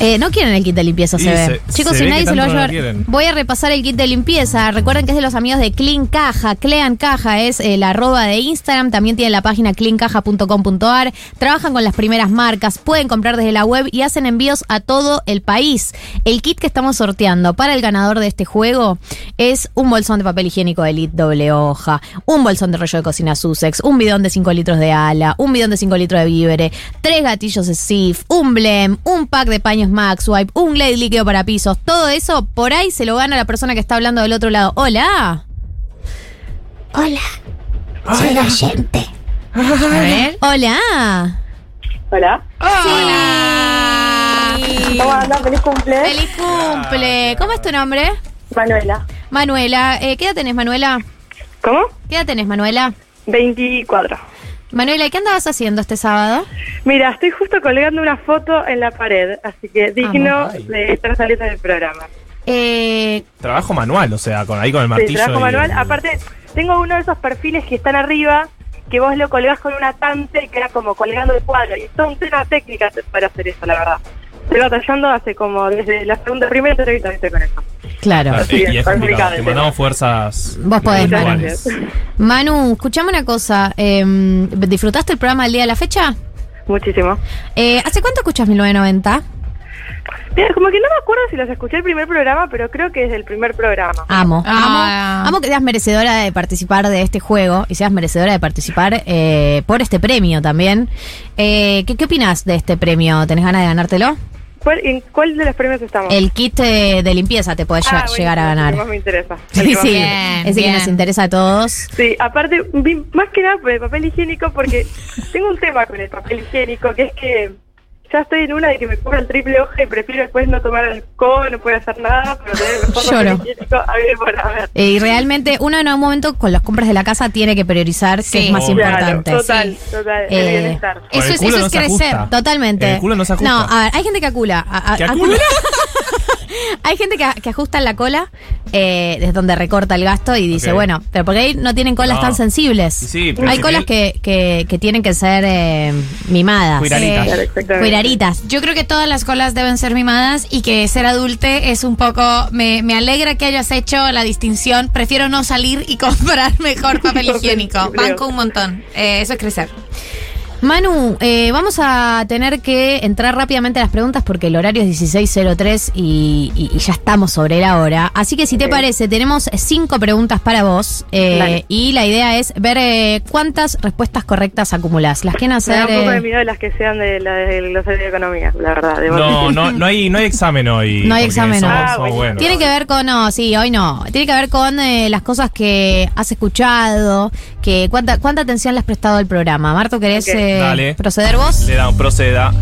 Eh, no quieren el kit de limpieza, se Y ve. se- Chicos, se si ve nadie se lo va a no llevar. Voy a repasar el kit de limpieza. Recuerden que es de los amigos de Clean Caja. Clean Caja es el arroba de Instagram. También tienen la página cleancaja.com.ar. Trabajan con las primeras marcas. Pueden comprar desde la web y hacen envíos a todo el país. El kit que estamos sorteando para el ganador de este juego es un bolsón de papel higiénico de Elite doble hoja, un bolsón de rollo de cocina Sussex, un bidón de 5 litros de ala, un bidón de 5 litros de víveres, tres gatillos de Sif, un blem, un pack de paños Max Wipe, un glade líquido para pisos. Todo eso por ahí se lo gana la persona que está hablando del otro lado. Hola. Hola. Soy la gente. A ver. Hola. Hola. Hola. ¿Cómo andan? Feliz cumple. Feliz cumple. ¿Cómo es tu nombre? Manuela. Manuela. Eh, ¿Qué edad tenés, Manuela? ¿Cómo? ¿Qué edad tenés, Manuela? 24. Manuela, ¿qué andabas haciendo este sábado? Mira, estoy justo colgando una foto en la pared, así que digno de estar saliendo del programa. Eh, Trabajo manual, o sea, con ahí con el Sí, martillo. trabajo y- manual. Aparte, tengo uno de esos perfiles que están arriba, que vos lo colgás con una tante y queda como colgando el cuadro. Y toda una técnica para hacer eso, la verdad. Estoy batallando hace como desde la segunda, primera entrevista que estoy con eso. Claro. Claro, Sí, y es es complicado. Te mandamos fuerzas. Vos podés, Manu. Manu, escuchame una cosa. eh, ¿Disfrutaste el programa el día de la fecha? Muchísimo. Eh, ¿Hace cuánto escuchas 1990? Mira, como que no me acuerdo si los escuché el primer programa, pero creo que desde el primer programa. Amo, Ah. amo, amo que seas merecedora de participar de este juego y seas merecedora de participar eh, por este premio también. Eh, ¿qué, ¿Qué opinas de este premio? ¿Tenés ganas de ganártelo? ¿Cuál, ¿En cuál de los premios estamos? El kit eh, de limpieza te puede Ah, lle- llegar a buenísimo, ganar. el que más me interesa. El Sí, que sí, Bien, ese que bien. nos interesa a todos. Sí, aparte, más que nada por el papel higiénico, porque tengo un tema con el papel higiénico, que es que ya estoy en una de que me cubra el triple hoja y prefiero después no tomar alcohol, no puedo hacer nada, pero tener el mejor a ver. Eh, y realmente uno en un momento con las compras de la casa tiene que priorizar que es más Claro, importante. total, total, el Eh, bienestar. El culo no se ajusta. Totalmente. El culo no se ajusta. No, a ver, hay gente que acula. a- a- ¿Que acula. acula? hay gente que, que ajusta la cola, eh, desde donde recorta el gasto y dice, bueno, pero porque ahí no tienen colas No. tan sensibles. Sí, pero hay si colas que, que, que tienen que ser eh, mimadas. Exactamente. Cuidaditas. Yo creo que todas las colas deben ser mimadas y que ser adulte es un poco. Me, me alegra que hayas hecho la distinción. Prefiero no salir y comprar mejor papel higiénico. Banco un montón. Eh, eso es crecer. Manu, eh, vamos a tener que entrar rápidamente a las preguntas porque el horario es 16.03 y, y- y ya estamos sobre la hora. Así que si te parece, tenemos cinco preguntas para vos eh, y la idea es ver eh, cuántas respuestas correctas acumulás. Las quieren Me da hacer... un poco de eh, miedo las que sean de la del glosario de economía, la verdad. No, no, no hay, no hay examen hoy. No hay examen hoy. Ah, bueno. Tiene que ver con, no, sí, hoy no. Tiene que ver con eh, las cosas que has escuchado, que cuánta, cuánta atención le has prestado al programa. Marto, ¿querés Ok. Dale. proceder vos? Le damos, proceda.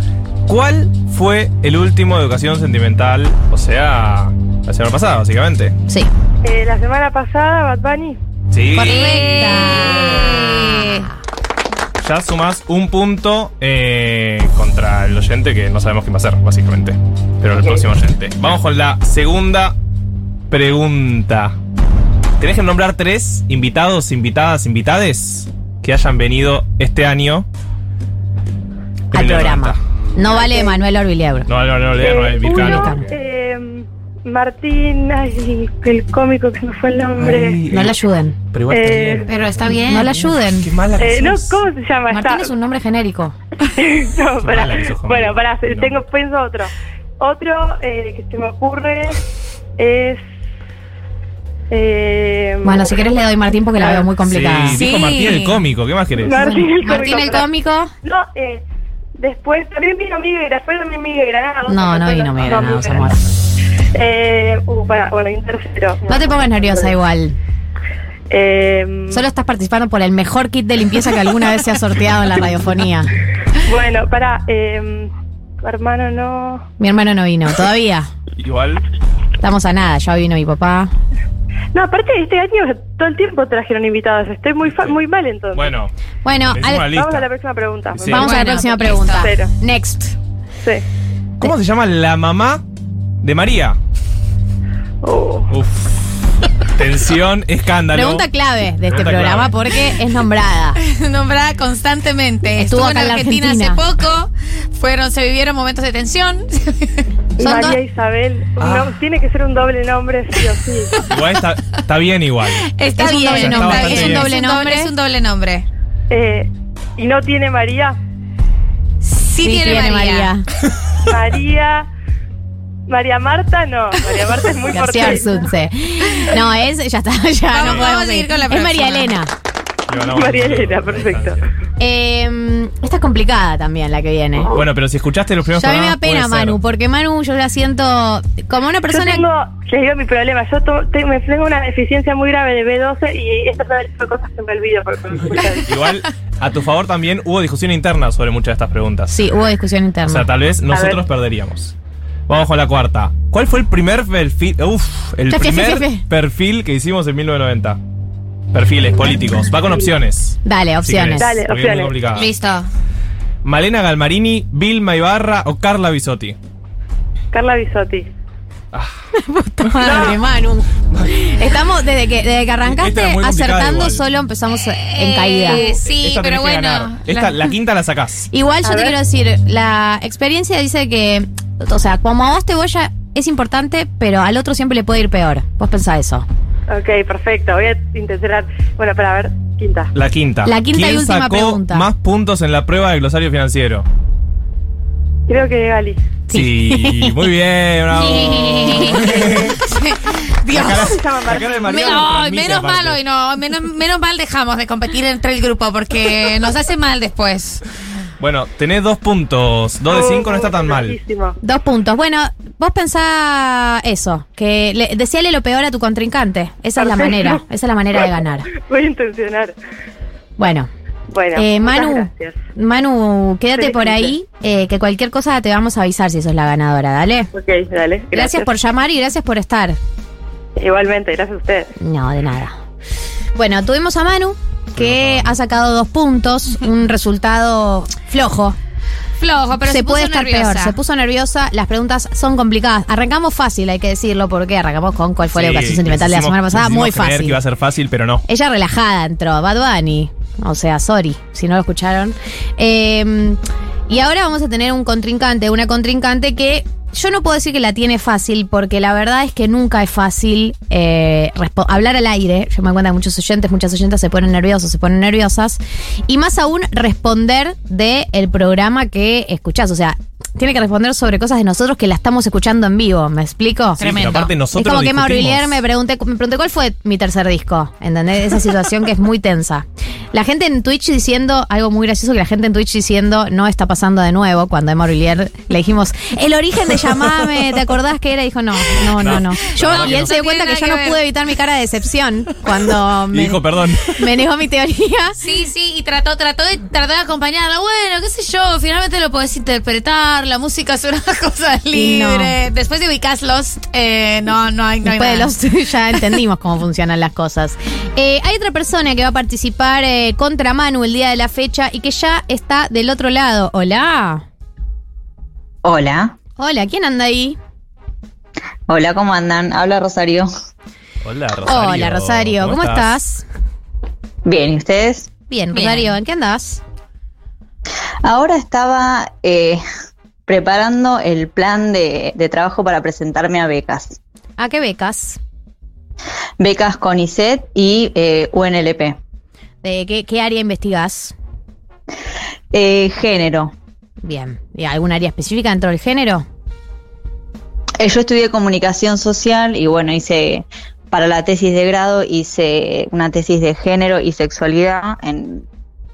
¿Cuál fue el último de educación sentimental? O sea, la semana pasada, básicamente. Sí. Eh, la semana pasada, Bad Bunny. Sí. Correcta. Ya sumás un punto eh, contra el oyente que no sabemos quién va a ser, básicamente. Pero el próximo oyente. Vamos con la segunda pregunta. Tenés que nombrar tres invitados, invitadas, invitades que hayan venido este año Al programa. No vale Manuel Orviliebro. No, no, no, no, Eh, no, uno, eh, Martín, ay, el cómico que me fue el nombre. No le ayuden. Pero igual está Eh, bien. Pero está bien. No le ayuden. Qué mala Eh, que no, sos. ¿cómo se llama? Martín Está- es un nombre genérico. no, pará. mala que sos, Juan. Bueno, pará, tengo, pienso otro. Otro eh, que se me ocurre es. Eh, Bueno, si querés le doy Martín porque la veo muy complicada. Sí, dijo Sí. Martín el cómico. ¿Qué más querés? Martín el Martín cómico, el pará. cómico. No, eh, después también vino Miguel, después también Miguel Granados. No, no vino Miguel Granados, amor. Eh, uh, bueno, y un tercero. No te pongas nerviosa igual. Eh, Solo estás participando por el mejor kit de limpieza que alguna vez se ha sorteado en la radiofonía. bueno, para, eh, hermano, no. Mi hermano no vino, todavía. Igual. Estamos a nada, ya vino mi papá. No, aparte este año todo el tiempo trajeron invitados. Estoy muy fa- muy mal entonces. Bueno, Bueno, al-. Vamos a la próxima pregunta. Sí. vamos a la próxima pregunta. Cero. Next. Sí. ¿cómo se llama la mamá de María? Oh. Uf. Tensión, escándalo. Pregunta clave de este Pregunta programa clave. porque es nombrada. Nombrada constantemente. Estuvo Estuvo, acá en Argentina, Argentina. hace poco. Fueron, se vivieron momentos de tensión. María Isabel. Ah. No, tiene que ser un doble nombre, sí o sí. Igual está, está bien igual. Está Es un bien, doble está nombre, bien. es un doble nombre. Es un doble nombre. Eh, ¿Y no tiene María? Sí, tiene, María. María. María Marta, no. María Marta es muy. Arsunce. No, es, ya está, ya Vamos- no vamos podemos a seguir con la Es María. Elena. Le ganamos María un Elena, perfecto. Eh, esta es complicada también la que viene. Bueno, pero si escuchaste los primeros Ya a mí me da pena ser. Manu, porque Manu yo la siento como una Yo persona... tengo, les digo mi problema, yo to- te- me tengo una deficiencia muy grave de B12 y estas son las cosas que me olvido por por escuchar. Igual, a tu favor también hubo discusión interna sobre muchas de estas preguntas. Sí, hubo discusión O interna. sea, tal vez nosotros perderíamos. Vamos con la cuarta. ¿Cuál fue el primer perfil? Uf, el primer perfil que hicimos en 1990. Perfiles políticos. Va con opciones. Dale, opciones. Dale, porque es muy opciones. complicado. Listo. Malena Galmarini, Vilma Ibarra o Carla Bisotti. Carla Bisotti. Madre, Manu. Estamos, desde que, desde que Esta arrancaste era muy complicada acertando, igual. solo empezamos en caída. Eh, sí, Esta pero tenés que bueno. ganar. Esta, la... quinta la sacás. Igual yo A te ver. quiero decir, la experiencia dice que, o sea, como a vos te voy a, es importante, pero al otro siempre le puede ir peor. Vos pensás eso. Ok, perfecto. Voy a intentar. Bueno, para ver, quinta. La quinta. La quinta y ¿Quién última sacó pregunta. más puntos en la prueba del glosario financiero? Creo que Gali. Sí, muy bien, bravo. Dios. La cara, se llama la cara de transmite, menos aparte. mal hoy no, menos, menos mal dejamos de competir entre el grupo porque nos hace mal después. Bueno, tenés dos puntos. Dos de cinco no está tan mal. Dos puntos. Bueno, vos pensá eso, que le, deseale lo peor a tu contrincante. Esa es la manera, esa es la manera de ganar. Voy a intencionar. Bueno, Bueno, eh, Manu, gracias. Manu, quédate Sí, por ahí, eh, que cualquier cosa te vamos a avisar si sos la ganadora, dale. Ok, dale. Gracias. Gracias por llamar y gracias por estar. Igualmente, gracias a ustedes. No, de nada. Bueno, tuvimos a Manu, que ha sacado dos puntos, un resultado flojo. Flojo, pero se, se puede puso estar nerviosa. peor, se puso nerviosa, las preguntas son complicadas. Arrancamos fácil, hay que decirlo, porque arrancamos con cuál fue la educación sentimental de la semana pasada, muy fácil. que iba a ser fácil, pero no. Ella relajada entró, Bad Bunny. O sea, sorry, si no lo escucharon. Eh, y ahora vamos a tener un contrincante, una contrincante que yo no puedo decir que la tiene fácil, porque la verdad es que nunca es fácil eh, hablar al aire. Yo me cuenta que muchos oyentes, muchas oyentas se ponen nerviosos, se ponen nerviosas. Y más aún, responder de el programa que escuchás. O sea, tiene que responder sobre cosas de nosotros que la estamos escuchando en vivo. ¿Me explico? Sí, pero aparte nosotros Es como que. Mauriler me pregunté, me pregunté cuál fue mi tercer disco. ¿Entendés? Esa situación que es muy tensa. La gente en Twitch diciendo, algo muy gracioso que la gente en Twitch diciendo, no está pasando de nuevo. Cuando a Mauriler le dijimos, el origen de llamame, ¿te acordás que era? Dijo, no, no, no, no. Yo, No, y no él se dio cuenta que yo no ver. pude evitar mi cara de decepción cuando me, dijo, perdón. me negó mi teoría. Sí, sí, y trató, trató de, trató de acompañarla. Bueno, qué sé yo, finalmente lo podés interpretar, la música es una cosa no. libre. Después de ubicás Lost, eh, no, no hay, no hay Después de nada. los ya entendimos cómo funcionan las cosas. Eh, hay otra persona que va a participar eh, contra Manu el día de la fecha y que ya está del otro lado. Hola. Hola. Hola, ¿quién anda ahí? Hola, ¿cómo andan? Habla Rosario. Hola, Rosario. Hola, Rosario. ¿Cómo, estás? Bien, ¿y ustedes? Bien, Bien. Rosario, ¿en qué andás? Ahora estaba eh, preparando el plan de, de trabajo para presentarme a becas. ¿A qué becas? Becas CONICET y eh, UNLP. ¿De qué, qué área investigás? Eh, género. Bien. ¿Y algún área específica dentro del género? Eh, yo estudié comunicación social y bueno, hice para la tesis de grado hice una tesis de género y sexualidad en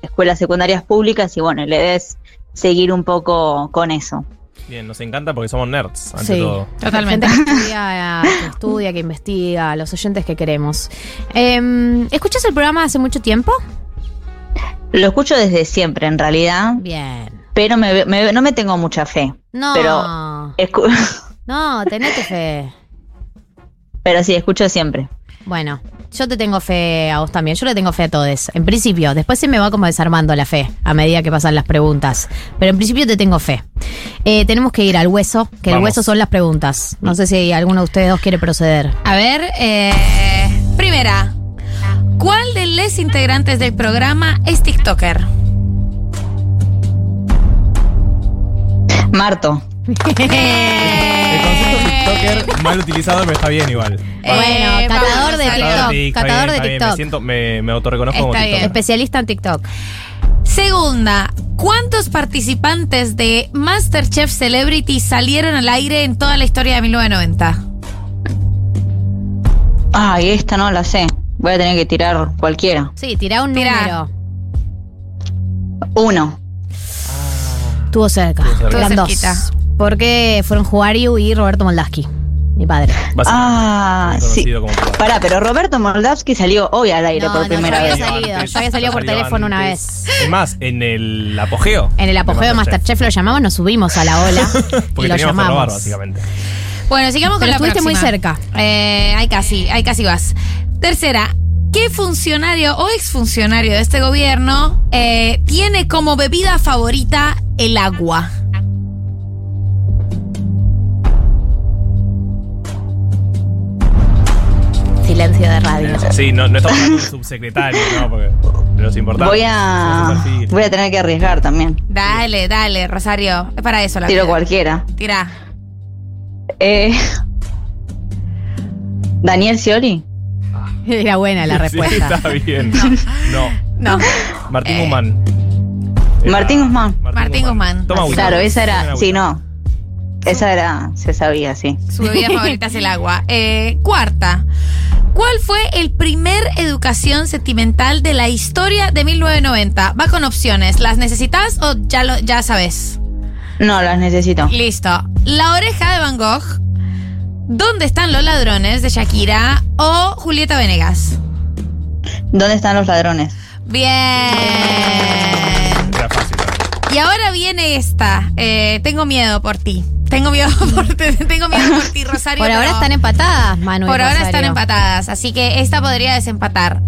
escuelas secundarias públicas y bueno, la idea es seguir un poco con eso. Bien, nos encanta porque somos nerds, ante Sí, todo. Gente que estudia, que estudia, que investiga, los oyentes que queremos. Eh, ¿Escuchas el programa hace mucho tiempo? Lo escucho desde siempre en realidad. Bien. Pero me, me- no me tengo mucha fe. No. Pero, escu- No, tenete fe. pero sí, escucho siempre. Bueno, yo te tengo fe a vos también. Yo le tengo fe a todos. En principio, después se me va como desarmando la fe a medida que pasan las preguntas. Pero en principio te tengo fe. Eh, tenemos que ir al hueso, que el hueso son las preguntas. No sé si alguno de ustedes dos quiere proceder. A ver, eh, primera. ¿Cuál de los integrantes del programa es TikToker? Marto. El concepto TikToker mal utilizado, pero está bien igual. Bueno, Eh, catador de TikTok. Catador de está bien, TikTok. Me, siento, me, me autorreconozco como Está bien. TikToker. Especialista en TikTok. Segunda, ¿cuántos participantes de Masterchef Celebrity salieron al aire en toda la historia de 1990? Ay, esta no la sé. Voy a tener que tirar cualquiera. Sí, tirá un Tirá. número. Uno. Estuvo cerca. Estuvo cerca. Eran dos. cerquita. Porque fueron Juariu y Roberto Moldaski, mi padre. Ah, sí. Como. Pará, pero Roberto Moldavsky salió hoy al aire No, por no, primera había vez. salido. Antes, Yo había salido por teléfono una vez. Es más, en el apogeo. En el apogeo de Masterchef lo llamamos, nos subimos a la ola y Porque lo teníamos que robar, llamamos. básicamente. Bueno, sigamos con la estuviste muy próxima. cerca. Eh, ahí casi, ahí casi vas. Tercera, ¿qué funcionario o exfuncionario de este gobierno eh, tiene como bebida favorita el agua? Silencio de radio. Sí, no, no estamos hablando de un subsecretario, ¿no? Porque pero es importante. Voy a, voy a tener que arriesgar también. Dale, dale, Rosario. Es para eso la Tiro vida. cualquiera. Tira. Eh, Daniel Scioli. Era buena la Sí, respuesta. está bien. No. No. Martín Eh. Guzmán. Martín Guzmán. Martín Guzmán. Toma agüita. Claro, esa era. Sí, no. Esa era. Se sabía, sí. Su bebida favorita es el agua. Eh, cuarta. ¿Cuál fue el primer educación sentimental de la historia de 1990? Va con opciones. ¿Las necesitas o ya lo ya sabes? No, las necesito. Listo. La oreja de Van Gogh. ¿Dónde están los ladrones de Shakira o Julieta Venegas? ¿Dónde están los ladrones? Bien. Y ahora viene esta. Eh, tengo miedo por ti. Tengo miedo por ti. Tengo miedo por ti, Rosario. Por ahora pero- están empatadas, Manu. y Por ahora Rosario. están empatadas, así que esta podría desempatar.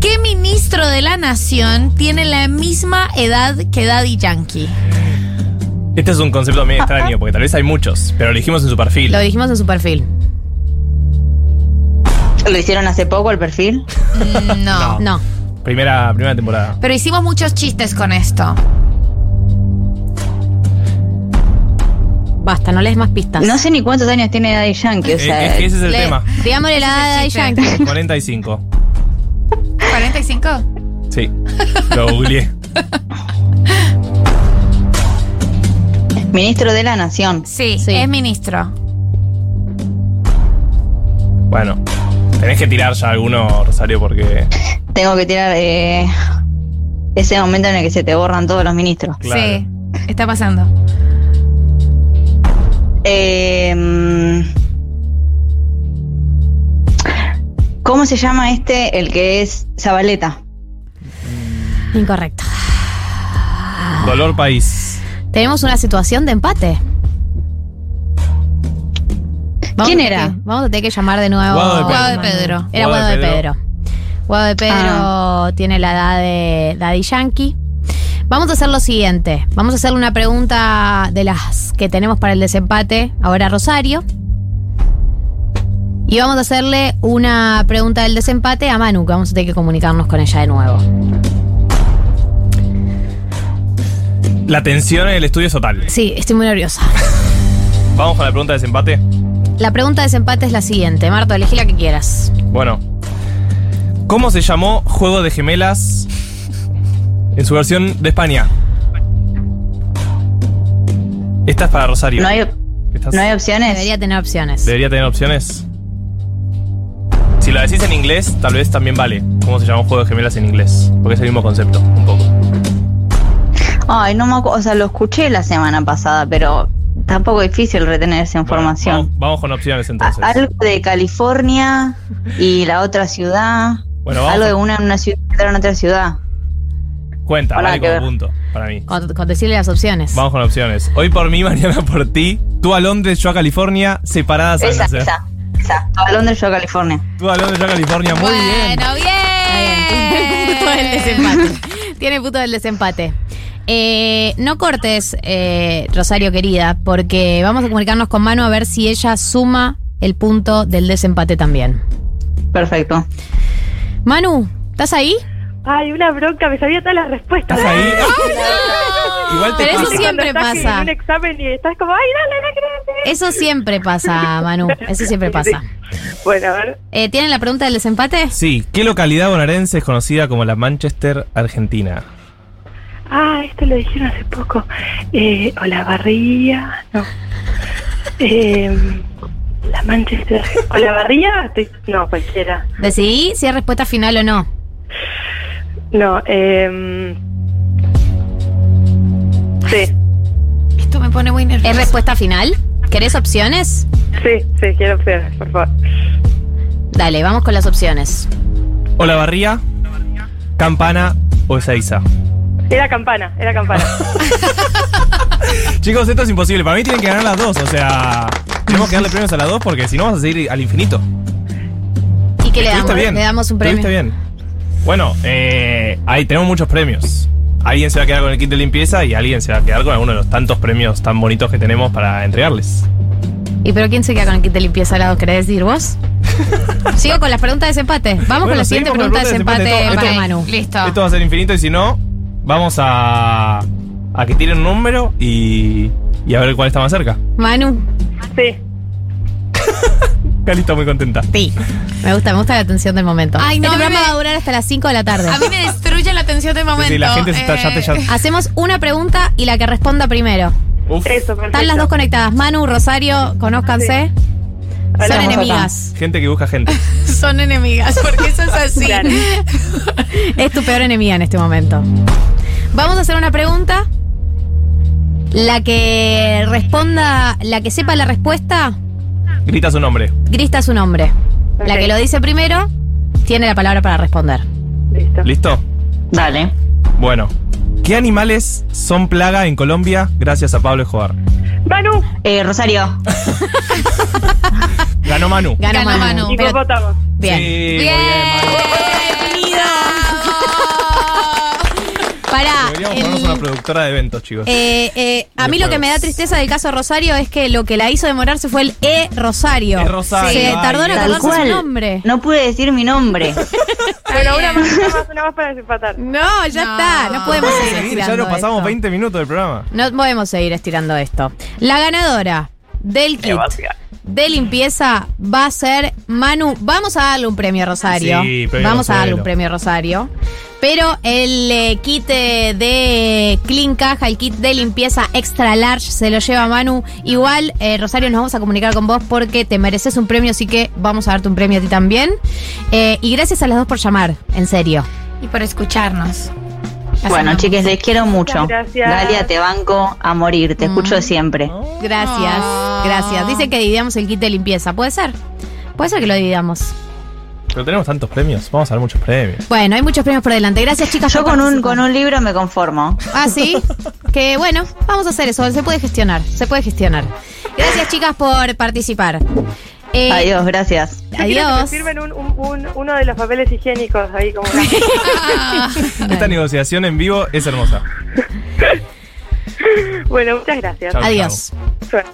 ¿Qué ministro de la nación tiene la misma edad que Daddy Yankee? Este es un concepto medio extraño, porque tal vez hay muchos, pero lo dijimos en su perfil. Lo dijimos en su perfil. ¿Lo hicieron hace poco el perfil? Mm, no. No. Primera, primera temporada. Pero hicimos muchos chistes con esto. Basta, no lees más pistas. No sé ni cuántos años tiene Daddy Yankee. O Eh, sea, es que ese es el Le- tema. Digámosle la edad de chiste. Yankee. 45. ¿45? Sí. Lo googleé. ministro de la Nación. Sí, Sí. es ministro. Bueno, tenés que tirar ya alguno, Rosario, porque. Tengo que tirar eh, ese momento en el que se te borran todos los ministros. Claro. Sí, está pasando. Eh, mm, ¿Cómo se llama este, el que es Zabaleta? Incorrecto. Dolor País. Tenemos una situación de empate. Vamos ¿Quién era? que- vamos a tener que llamar de nuevo. Guado de Pedro. Guado de Pedro. Era Guado de Pedro. Pedro. Guado de Pedro tiene la edad de Daddy Yankee. Vamos a hacer lo siguiente. Vamos a hacerle una pregunta de las que tenemos para el desempate. Ahora Rosario. Y vamos a hacerle una pregunta del desempate a Manu, que vamos a tener que comunicarnos con ella de nuevo. La tensión en el estudio es total. Sí, estoy muy nerviosa. Vamos con la pregunta de desempate. La pregunta de desempate es la siguiente. Marta, elegí la que quieras. Bueno. ¿Cómo se llamó Juego de Gemelas en su versión de España? Esta es para Rosario. No hay, Estás- no hay opciones. Debería tener opciones. Debería tener opciones. Si lo decís en inglés, tal vez también vale. ¿Cómo se llama un juego de gemelas en inglés? Porque es el mismo concepto, un poco. Ay, no me acuerdo. O sea, lo escuché la semana pasada, pero tampoco es difícil retener esa información. Vamos, vamos con opciones entonces. Algo de California y la otra ciudad. Bueno, vamos Algo de una en una ciudad y otra en otra ciudad. Cuenta, Hola, vale como ver. punto para mí. Con, con decirle las opciones. Vamos con opciones. Hoy por mí, mañana por ti. Tú a Londres, yo a California, separadas al Esa, nacer. esa, esa. A Londres, yo a California. Tú a Londres, yo a California, muy bien. Bueno, bien. Punto del desempate. Tiene punto del desempate. Eh, no cortes, eh, Rosario querida, porque vamos a comunicarnos con Manu a ver si ella suma el punto del desempate también. Perfecto. Manu, ¿estás ahí? Ay, una bronca, me sabía todas las respuestas. ¿Estás ahí? Igual te Pero eso pasa. siempre Cuando estás pasa. En un examen y estás como, ay, dale, no crees. Eso siempre pasa, Manu. Eso siempre pasa. Bueno, a ver. Eh, ¿Tienen la pregunta del desempate? Sí, ¿qué localidad bonaerense es conocida como la Manchester Argentina? Ah, esto lo dijeron hace poco. Eh, Olavarría, no. Eh, la Manchester. ¿Olavarría? Estoy- No, cualquiera. Decidí si es respuesta final o no. No, eh. Sí, Esto me pone muy nerviosa. ¿Es respuesta final? ¿Querés opciones? sí, sí, quiero opciones, por favor. Dale, vamos con las opciones. ¿Olavarría, Campana o Ezeiza? Era campana, era campana. Chicos, esto es imposible. Para mí tienen que ganar las dos. O sea, tenemos que darle premios a las dos porque si no vamos a seguir al infinito. ¿Y qué le damos? bien. Le damos un premio. Bien. Bueno, eh, ahí tenemos muchos premios. Alguien se va a quedar con el kit de limpieza y alguien se va a quedar con alguno de los tantos premios tan bonitos que tenemos para entregarles. ¿Y pero quién se queda con el kit de limpieza al lado? ¿Querés decir vos? Sigo con las preguntas de desempate. Vamos con Bueno, la siguiente con pregunta la de pregunta de desempate desempate. para Esto- Manu. Listo. Esto va a ser infinito y si no, vamos a, a que tiren un número y, y a ver cuál está más cerca. Manu. Sí. Cali está muy contenta. Sí. Me gusta, me gusta la atención del momento. Ay, no, este programa me- va a durar hasta las 5 de la tarde. A mí me destruye la atención del momento. sí, la gente se está- ya te- ya- Eh, Hacemos una pregunta y la que responda primero. Uf, Eso. Están las dos conectadas. Manu, Rosario, conózcanse. Son Hola. enemigas. gente que busca gente. Son enemigas, porque eso es así. Claro. Es tu peor enemiga en este momento. Vamos a hacer una pregunta. La que responda, la que sepa la respuesta, Grita su nombre. grita su nombre. La Ok. que lo dice primero, tiene la palabra para responder. Listo. ¿Listo? Dale. Bueno. ¿Qué animales son plaga en Colombia gracias a Pablo Escobar? Manu, Eh, Rosario. Ganó Manu. Ganó, Ganó Manu. Manu. Pero- hipopótamo. bien. Sí, muy Bien. bien, Manu. Pará. Deberíamos ponernos una productora de eventos, chicos. eh, eh, a mí lo que me da tristeza del caso Rosario es que lo que la hizo demorarse fue el E Rosario. E Rosario, Se tardó en acordarse su nombre. No pude decir mi nombre. Bueno, una más, una más, una más para desempatar. No, ya No. está. No podemos seguir Seguir, estirando ya nos pasamos esto. 20 minutos del programa. No podemos seguir estirando esto. La ganadora del kit de limpieza va a ser Manu. Vamos a darle un premio a Rosario. Sí, premio Vamos a darle un premio a Rosario. Pero el eh, kit eh, de Clean Caja, el kit de limpieza extra large, se lo lleva Manu. Igual, eh, Rosario, nos vamos a comunicar con vos porque te mereces un premio, así que vamos a darte un premio a ti también. Eh, y gracias a las dos por llamar, en serio. Y por escucharnos. Bueno, chiques, les quiero mucho. Gracias. Galia, te banco a morir. Te escucho siempre. Gracias, gracias. Dice que dividamos el kit de limpieza. ¿Puede ser? Puede ser que lo dividamos. Pero tenemos tantos premios. Vamos a dar muchos premios. Bueno, hay muchos premios por delante. Gracias, chicas. Yo con un, con un libro me conformo. Ah, sí. que bueno, vamos a hacer eso. Se puede gestionar. Se puede gestionar. Gracias, chicas, por participar. Eh, Adiós, gracias. Yo quiero que me Adiós. firmen un, un- un- uno de los papeles higiénicos ahí como Esta negociación en vivo es hermosa. Bueno, muchas gracias. Chau, Adiós. Suerte.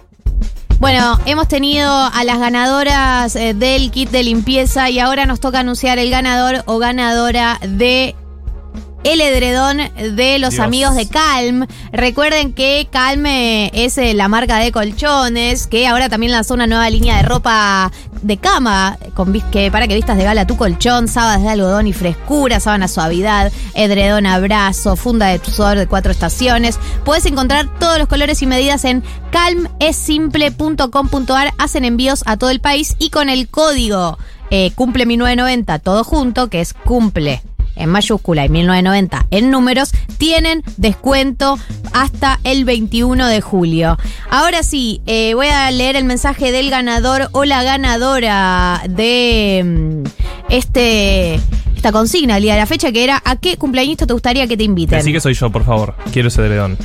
Bueno, hemos tenido a las ganadoras eh, del kit de limpieza y ahora nos toca anunciar el ganador o ganadora de el edredón de los Dios. amigos de Calm. Recuerden que Calm eh, es eh, la marca de colchones, que ahora también lanzó una nueva línea de ropa de cama con que para que vistas de gala tu colchón, sábanas de algodón y frescura, sábana suavidad, edredón abrazo, funda de sudor de cuatro estaciones. Puedes encontrar todos los colores y medidas en calmesimple.com.ar. Hacen envíos a todo el país y con el código eh, cumple 1990 todo junto, que es cumple en mayúscula y 1990 en números, tienen descuento hasta el 21 de julio. Ahora sí, eh, voy a leer el mensaje del ganador o la ganadora de mm, este esta consigna, el día de la fecha, que era ¿a qué cumpleañito te gustaría que te inviten? Así que soy yo, por favor. Quiero ese edredón.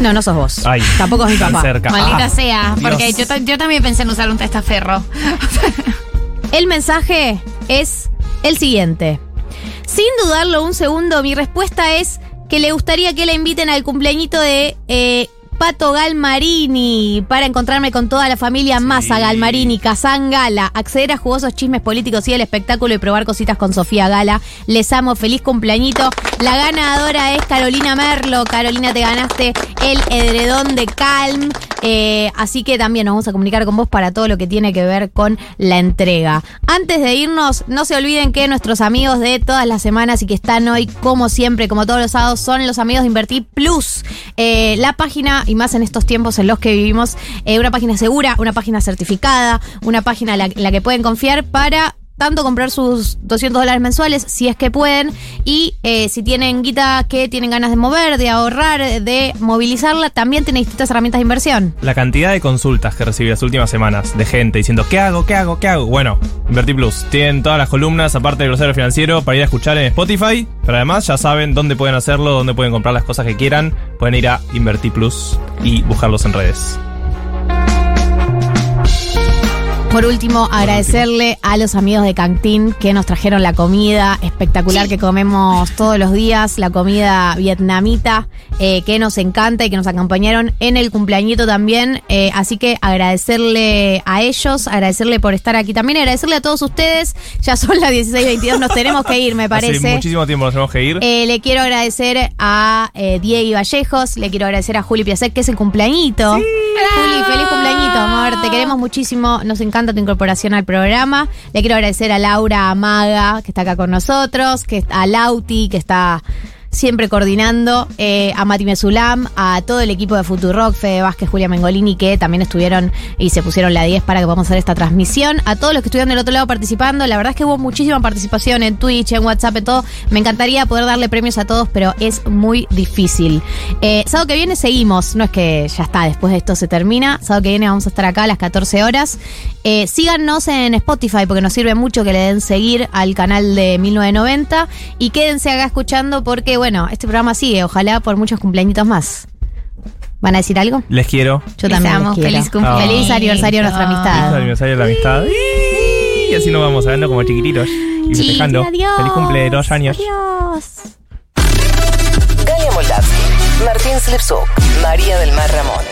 No, no sos vos. Ay, Tampoco es mi papá. cerca. Maldita Ah, sea, porque yo, yo también pensé en usar un testaferro. El mensaje es el siguiente. Sin dudarlo un segundo, mi respuesta es que le gustaría que la inviten al cumpleañito de eh, Pato Galmarini para encontrarme con toda la familia Massa Galmarini, Kazán Gala, acceder a jugosos chismes políticos y el espectáculo y probar cositas con Sofía Gala. Les amo, feliz cumpleañito. La ganadora es Carolina Merlo. Carolina, te ganaste el edredón de Calm. Eh, así que también nos vamos a comunicar con vos para todo lo que tiene que ver con la entrega. Antes de irnos, no se olviden que nuestros amigos de todas las semanas y que están hoy, como siempre, como todos los sábados, son los amigos de Invertir Plus. Eh, la página, y más en estos tiempos en los que vivimos, eh, una página segura, una página certificada, una página en la, la que pueden confiar para tanto comprar sus 200 dólares mensuales, si es que pueden, y eh, si tienen guita que tienen ganas de mover, de ahorrar, de movilizarla, también tienen distintas herramientas de inversión. La cantidad de consultas que recibí las últimas semanas de gente diciendo ¿qué hago? ¿qué hago? ¿qué hago? Bueno, Inverti Plus. Tienen todas las columnas, aparte del glossario financiero, para ir a escuchar en Spotify. Pero además ya saben dónde pueden hacerlo, dónde pueden comprar las cosas que quieran. Pueden ir a Inverti Plus y buscarlos en redes. Por último, agradecerle a los amigos de Cantín que nos trajeron la comida espectacular que comemos todos los días, la comida vietnamita eh, que nos encanta y que nos acompañaron en el cumpleañito también. Eh, así que agradecerle a ellos, agradecerle por estar aquí también, agradecerle a todos ustedes. Ya son las 16.22, nos tenemos que ir, me parece. Hace muchísimo tiempo nos tenemos que ir. Eh, le quiero agradecer a Diego Vallejos, le quiero agradecer a Juli Piasek, que es el cumpleañito. Juli, feliz cumpleañito, amor. Te queremos muchísimo, nos encanta tu incorporación al programa. Le quiero agradecer a Laura Amaga, que está acá con nosotros, que a Lauti, que está siempre coordinando, eh, a Mati Mesulam, a todo el equipo de Futurock, Fede Vázquez, Julia Mengolini, que también estuvieron y se pusieron la 10 para que podamos hacer esta transmisión. A todos los que estuvieron del otro lado participando, la verdad es que hubo muchísima participación en Twitch, en WhatsApp, en todo. Me encantaría poder darle premios a todos, pero es muy difícil. Eh, sábado que viene seguimos, no es que ya está, después de esto se termina. Sábado que viene vamos a estar acá a las 14 horas. Eh, síganos en Spotify porque nos sirve mucho que le den seguir al canal de 1990 y quédense acá escuchando porque, bueno, este programa sigue, ojalá por muchos cumpleañitos más. ¿Van a decir algo? Les quiero. Yo también amo, les quiero. feliz cumpleaños. Feliz aniversario de nuestra Feliz amistad. aniversario de la amistad. Y así nos vamos hablando como chiquititos. Y Sí, festejando. adiós. Feliz cumple de dos años. Adiós. Galia Moldavsky, Martín Slipsuk, María del Mar Ramón.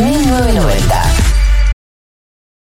1990.